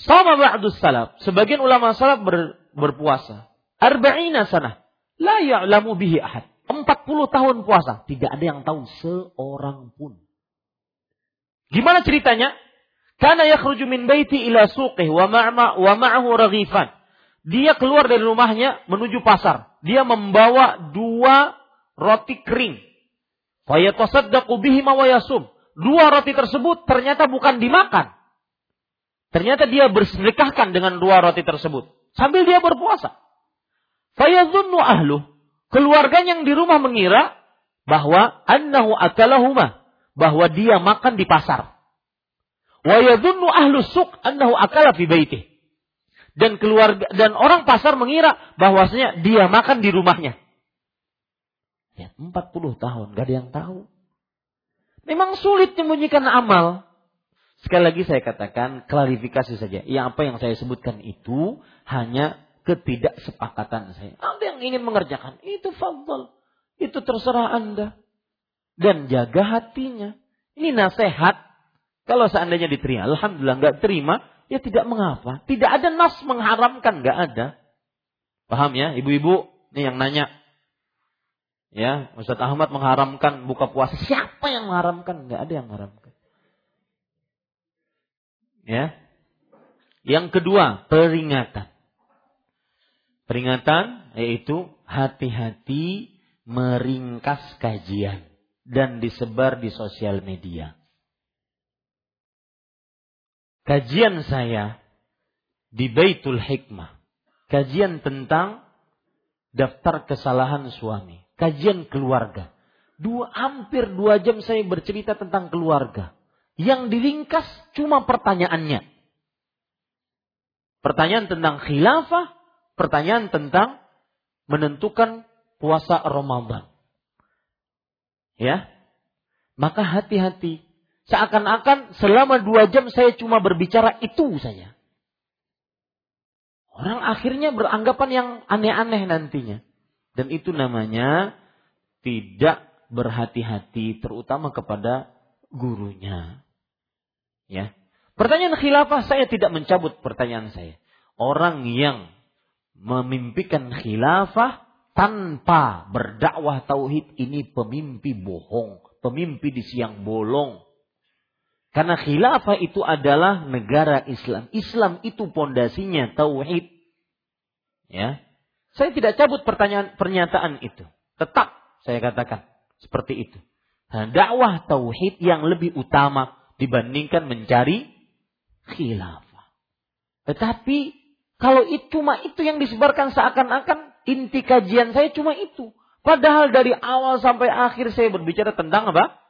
Speaker 2: Sama ba'du salaf. Sebagian ulama salaf ber, berpuasa. Arba'ina sana. La ya'lamu bihi ahad. 40 tahun puasa. Tidak ada yang tahu seorang pun. Gimana ceritanya? Karena yakhruju min baiti ila suqih wa ma'ahu raghifan. Dia keluar dari rumahnya menuju pasar. Dia membawa dua roti kering. Dua roti tersebut ternyata bukan dimakan. Ternyata dia bersedekahkan dengan dua roti tersebut sambil dia berpuasa. Fayadhunnu ahlu. Keluarga yang di rumah mengira bahwa annahu akalahuma, bahwa dia makan di pasar. Wa ahlu suq annahu akala fi baitih. Dan keluarga dan orang pasar mengira bahwasanya dia makan di rumahnya. Ya, 40 tahun, gak ada yang tahu. Memang sulit menyembunyikan amal. Sekali lagi saya katakan klarifikasi saja. Yang apa yang saya sebutkan itu hanya ketidaksepakatan saya. Ada yang ingin mengerjakan, itu fadl. Itu terserah Anda. Dan jaga hatinya. Ini nasihat. Kalau seandainya diterima, Alhamdulillah nggak terima, ya tidak mengapa. Tidak ada nas mengharamkan, nggak ada. Paham ya, ibu-ibu? Ini yang nanya. Ya, Ustaz Ahmad mengharamkan buka puasa. Siapa yang mengharamkan? Enggak ada yang mengharamkan. Ya. Yang kedua, peringatan. Peringatan yaitu hati-hati meringkas kajian dan disebar di sosial media. Kajian saya di Baitul Hikmah. Kajian tentang daftar kesalahan suami kajian keluarga. Dua, hampir dua jam saya bercerita tentang keluarga. Yang diringkas cuma pertanyaannya. Pertanyaan tentang khilafah, pertanyaan tentang menentukan puasa Ramadan. Ya, maka hati-hati. Seakan-akan selama dua jam saya cuma berbicara itu saja. Orang akhirnya beranggapan yang aneh-aneh nantinya. Dan itu namanya tidak berhati-hati terutama kepada gurunya. Ya. Pertanyaan khilafah saya tidak mencabut pertanyaan saya. Orang yang memimpikan khilafah tanpa berdakwah tauhid ini pemimpi bohong, pemimpi di siang bolong. Karena khilafah itu adalah negara Islam. Islam itu pondasinya tauhid. Ya. Saya tidak cabut pertanyaan pernyataan itu. Tetap saya katakan seperti itu. Nah, dakwah tauhid yang lebih utama dibandingkan mencari khilafah. Tetapi kalau itu cuma itu yang disebarkan seakan-akan inti kajian saya cuma itu. Padahal dari awal sampai akhir saya berbicara tentang apa?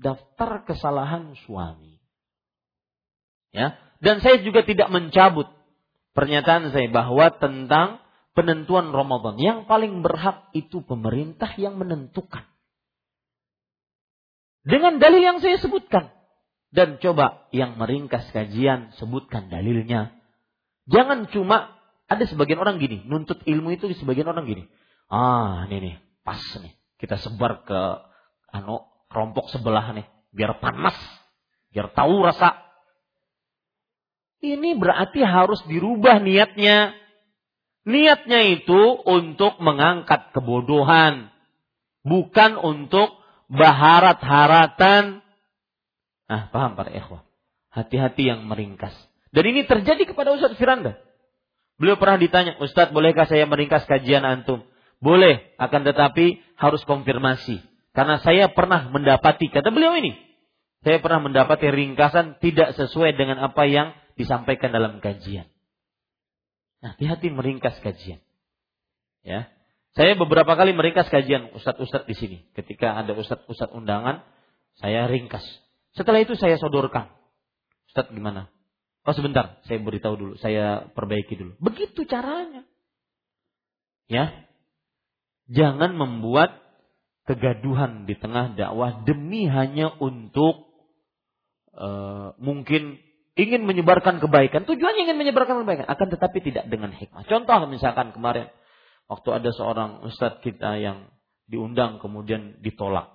Speaker 2: Daftar kesalahan suami. Ya, dan saya juga tidak mencabut pernyataan saya bahwa tentang penentuan Ramadan. Yang paling berhak itu pemerintah yang menentukan. Dengan dalil yang saya sebutkan. Dan coba yang meringkas kajian sebutkan dalilnya. Jangan cuma ada sebagian orang gini, nuntut ilmu itu di sebagian orang gini. Ah, ini nih, pas nih. Kita sebar ke anu kelompok sebelah nih, biar panas, biar tahu rasa. Ini berarti harus dirubah niatnya. Niatnya itu untuk mengangkat kebodohan. Bukan untuk baharat-haratan. Nah, paham para ikhwah. Hati-hati yang meringkas. Dan ini terjadi kepada Ustaz Firanda. Beliau pernah ditanya, Ustaz bolehkah saya meringkas kajian antum? Boleh, akan tetapi harus konfirmasi. Karena saya pernah mendapati, kata beliau ini, saya pernah mendapati ringkasan tidak sesuai dengan apa yang disampaikan dalam kajian. Nah, hati-hati meringkas kajian. Ya. Saya beberapa kali meringkas kajian ustadz-ustadz di sini. Ketika ada ustadz-ustadz undangan, saya ringkas. Setelah itu saya sodorkan. Ustadz gimana? Oh sebentar, saya beritahu dulu, saya perbaiki dulu. Begitu caranya. Ya. Jangan membuat kegaduhan di tengah dakwah demi hanya untuk uh, mungkin ingin menyebarkan kebaikan, tujuannya ingin menyebarkan kebaikan, akan tetapi tidak dengan hikmah. Contoh misalkan kemarin waktu ada seorang ustadz kita yang diundang kemudian ditolak.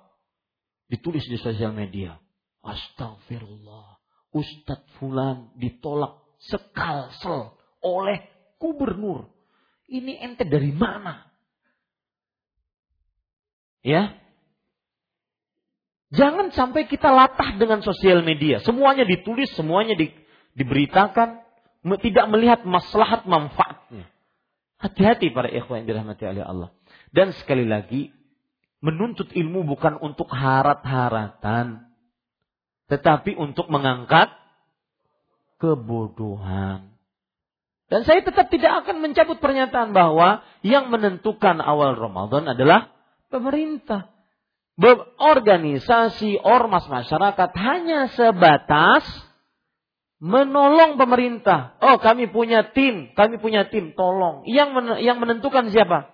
Speaker 2: Ditulis di sosial media. Astagfirullah. Ustadz Fulan ditolak sekalsel oleh gubernur. Ini ente dari mana? Ya, Jangan sampai kita latah dengan sosial media. Semuanya ditulis, semuanya di, diberitakan, tidak melihat maslahat manfaatnya. Hati-hati para ikhwan yang dirahmati oleh Allah. Dan sekali lagi, menuntut ilmu bukan untuk harat-haratan. Tetapi untuk mengangkat kebodohan. Dan saya tetap tidak akan mencabut pernyataan bahwa yang menentukan awal Ramadan adalah pemerintah organisasi ormas masyarakat hanya sebatas menolong pemerintah. Oh, kami punya tim, kami punya tim, tolong. Yang men yang menentukan siapa?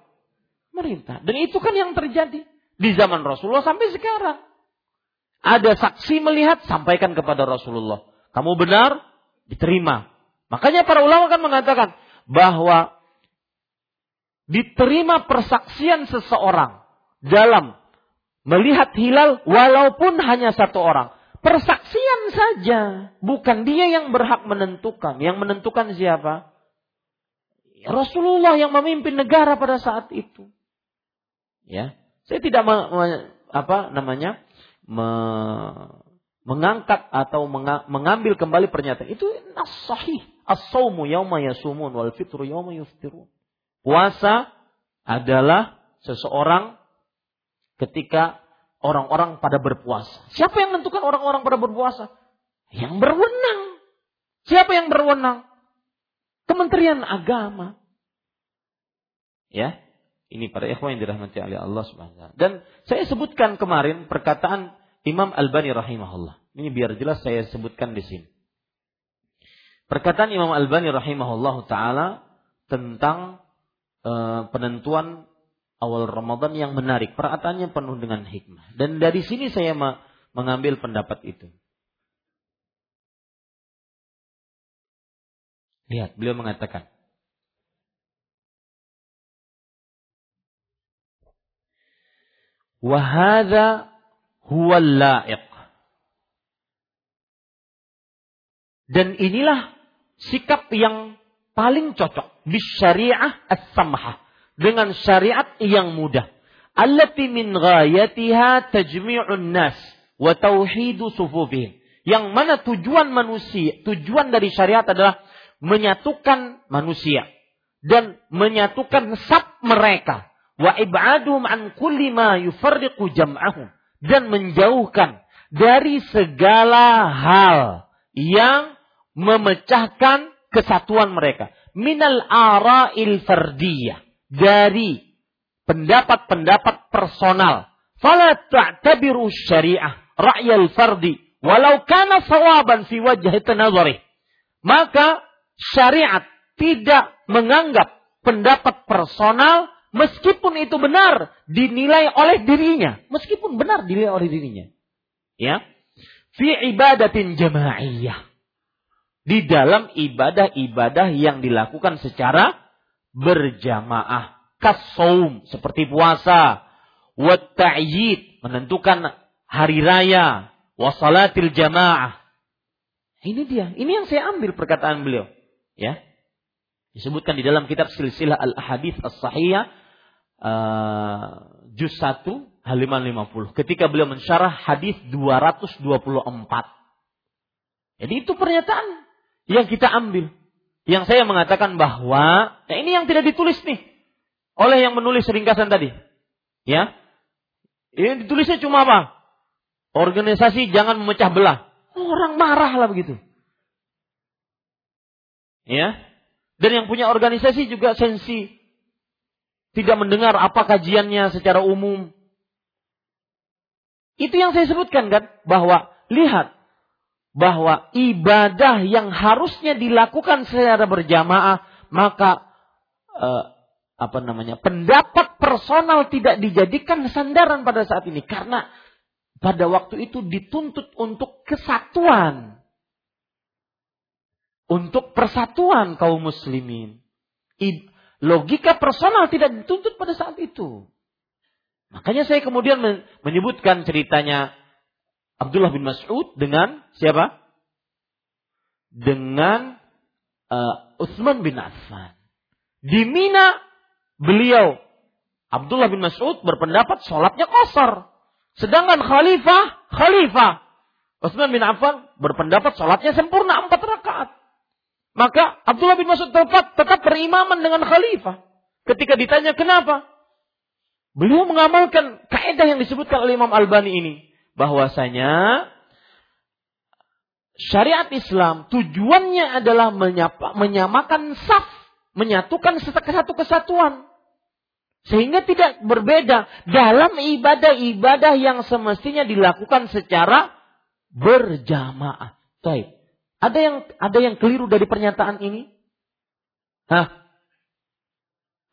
Speaker 2: Pemerintah. Dan itu kan yang terjadi. di zaman Rasulullah sampai sekarang. Ada saksi melihat, sampaikan kepada Rasulullah. Kamu benar, diterima. Makanya para ulama kan mengatakan bahwa diterima persaksian seseorang dalam melihat hilal walaupun hanya satu orang. Persaksian saja, bukan dia yang berhak menentukan. Yang menentukan siapa? Rasulullah yang memimpin negara pada saat itu. Ya, saya tidak me, me, apa namanya me, mengangkat atau mengambil kembali pernyataan itu sahih. As-saumu yauma yasumun wal fitru yauma yuftirun. Puasa adalah seseorang ketika orang-orang pada berpuasa. Siapa yang menentukan orang-orang pada berpuasa? Yang berwenang. Siapa yang berwenang? Kementerian Agama. Ya, ini para ikhwan yang dirahmati oleh Allah Subhanahu wa Dan saya sebutkan kemarin perkataan Imam Al-Bani rahimahullah. Ini biar jelas saya sebutkan di sini. Perkataan Imam Al-Bani rahimahullah taala tentang uh, penentuan awal Ramadan yang menarik. Perkataannya penuh dengan hikmah. Dan dari sini saya mengambil pendapat itu. Lihat, beliau mengatakan, Wahada huwa la'iq. Dan inilah sikap yang paling cocok bisyariah as-samhah dengan syariat yang mudah. Allati min ghayatiha tajmi'un nas wa tauhidu sufufihim. Yang mana tujuan manusia tujuan dari syariat adalah menyatukan manusia dan menyatukan sab mereka. Wa ib'aduhum an kulli ma yufarriqu jam'ahum. Dan menjauhkan dari segala hal yang memecahkan kesatuan mereka. Minal ara'il fardiyah dari pendapat-pendapat personal fala ta'tabiru syariah ra'yal fardi walau kana sawaban fi wajhi tanazuri maka syariat tidak menganggap pendapat personal meskipun itu benar dinilai oleh dirinya, meskipun benar dinilai oleh dirinya. Ya. Fi ibadatin jamaiyah. Di dalam ibadah-ibadah yang dilakukan secara berjamaah. Kasaum seperti puasa, wa menentukan hari raya, wasalatil jamaah. Ini dia, ini yang saya ambil perkataan beliau, ya. Disebutkan di dalam kitab Silsilah Al-Hadits As-Sahihah uh, juz 1 halaman 50 ketika beliau mensyarah hadis 224. Jadi itu pernyataan yang kita ambil. Yang saya mengatakan bahwa nah ini yang tidak ditulis nih oleh yang menulis ringkasan tadi. Ya. Ini ditulisnya cuma apa? Organisasi jangan memecah belah. Orang marah lah begitu. Ya. Dan yang punya organisasi juga sensi tidak mendengar apa kajiannya secara umum. Itu yang saya sebutkan kan, bahwa lihat bahwa ibadah yang harusnya dilakukan secara berjamaah maka eh, apa namanya pendapat personal tidak dijadikan sandaran pada saat ini. Karena pada waktu itu dituntut untuk kesatuan. Untuk persatuan kaum muslimin. Logika personal tidak dituntut pada saat itu. Makanya saya kemudian menyebutkan ceritanya Abdullah bin Mas'ud dengan siapa? Dengan uh, Utsman bin Affan. Di Mina beliau Abdullah bin Mas'ud berpendapat sholatnya kosor. Sedangkan khalifah, khalifah. Utsman bin Affan berpendapat sholatnya sempurna empat rakaat. Maka Abdullah bin Mas'ud tetap, tetap berimaman dengan khalifah. Ketika ditanya kenapa? Beliau mengamalkan kaidah yang disebutkan oleh Imam Al-Bani ini. Bahwasanya syariat Islam tujuannya adalah menyapa, menyamakan saf. Menyatukan satu kesatuan. Sehingga tidak berbeda dalam ibadah-ibadah yang semestinya dilakukan secara berjamaah. Baik. Ada yang ada yang keliru dari pernyataan ini? Hah?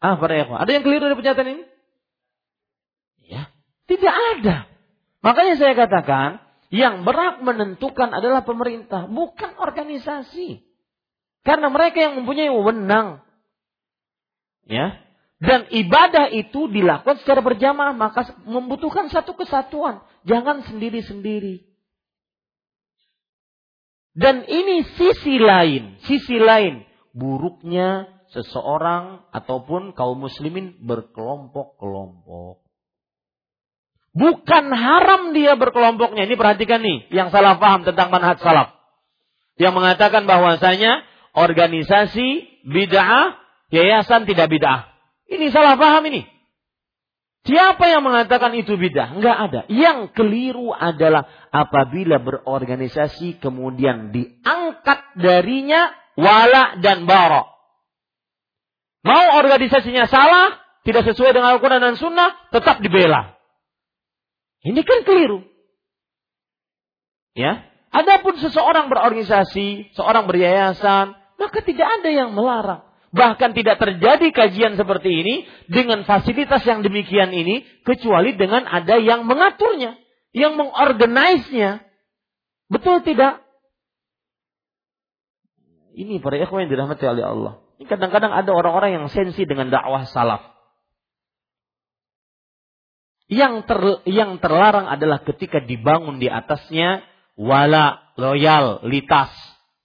Speaker 2: Ah, para Ada yang keliru dari pernyataan ini? Ya. Tidak ada. Makanya saya katakan, yang berhak menentukan adalah pemerintah, bukan organisasi. Karena mereka yang mempunyai wewenang. Ya. Dan ibadah itu dilakukan secara berjamaah, maka membutuhkan satu kesatuan. Jangan sendiri-sendiri. Dan ini sisi lain, sisi lain buruknya seseorang ataupun kaum muslimin berkelompok-kelompok. Bukan haram dia berkelompoknya. Ini perhatikan nih, yang salah paham tentang manhaj salaf. Yang mengatakan bahwasanya organisasi bid'ah, yayasan tidak bid'ah. Ini salah paham ini. Siapa yang mengatakan itu bid'ah? Enggak ada. Yang keliru adalah apabila berorganisasi kemudian diangkat darinya wala dan bara. Mau organisasinya salah, tidak sesuai dengan Al-Quran dan Sunnah, tetap dibela. Ini kan keliru. Ya. Adapun seseorang berorganisasi, seorang beryayasan, maka tidak ada yang melarang. Bahkan tidak terjadi kajian seperti ini dengan fasilitas yang demikian ini kecuali dengan ada yang mengaturnya, yang mengorganisnya. Betul tidak? Ini para ikhwan yang dirahmati oleh Allah. Ini kadang-kadang ada orang-orang yang sensi dengan dakwah salaf. Yang ter, yang terlarang adalah ketika dibangun di atasnya wala, loyalitas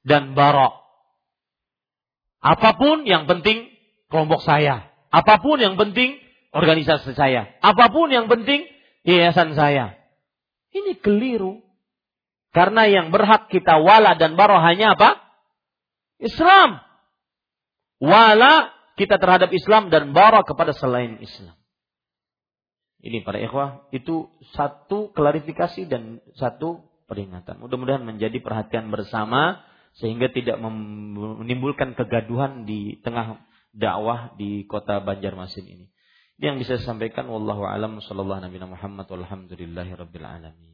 Speaker 2: dan barok. Apa pun yang penting kelompok saya. Apa pun yang penting organisasi saya. Apa pun yang penting yayasan saya. Ini keliru. Karena yang berhak kita wala dan baro hanya apa? Islam. Wala kita terhadap Islam dan baro kepada selain Islam. Ini para ikhwah, itu satu klarifikasi dan satu peringatan. Mudah-mudahan menjadi perhatian bersama sehingga tidak menimbulkan kegaduhan di tengah dakwah di kota Banjarmasin ini. Ini yang bisa saya sampaikan wallahu alam sallallahu nabi Muhammad walhamdulillahi rabbil alamin.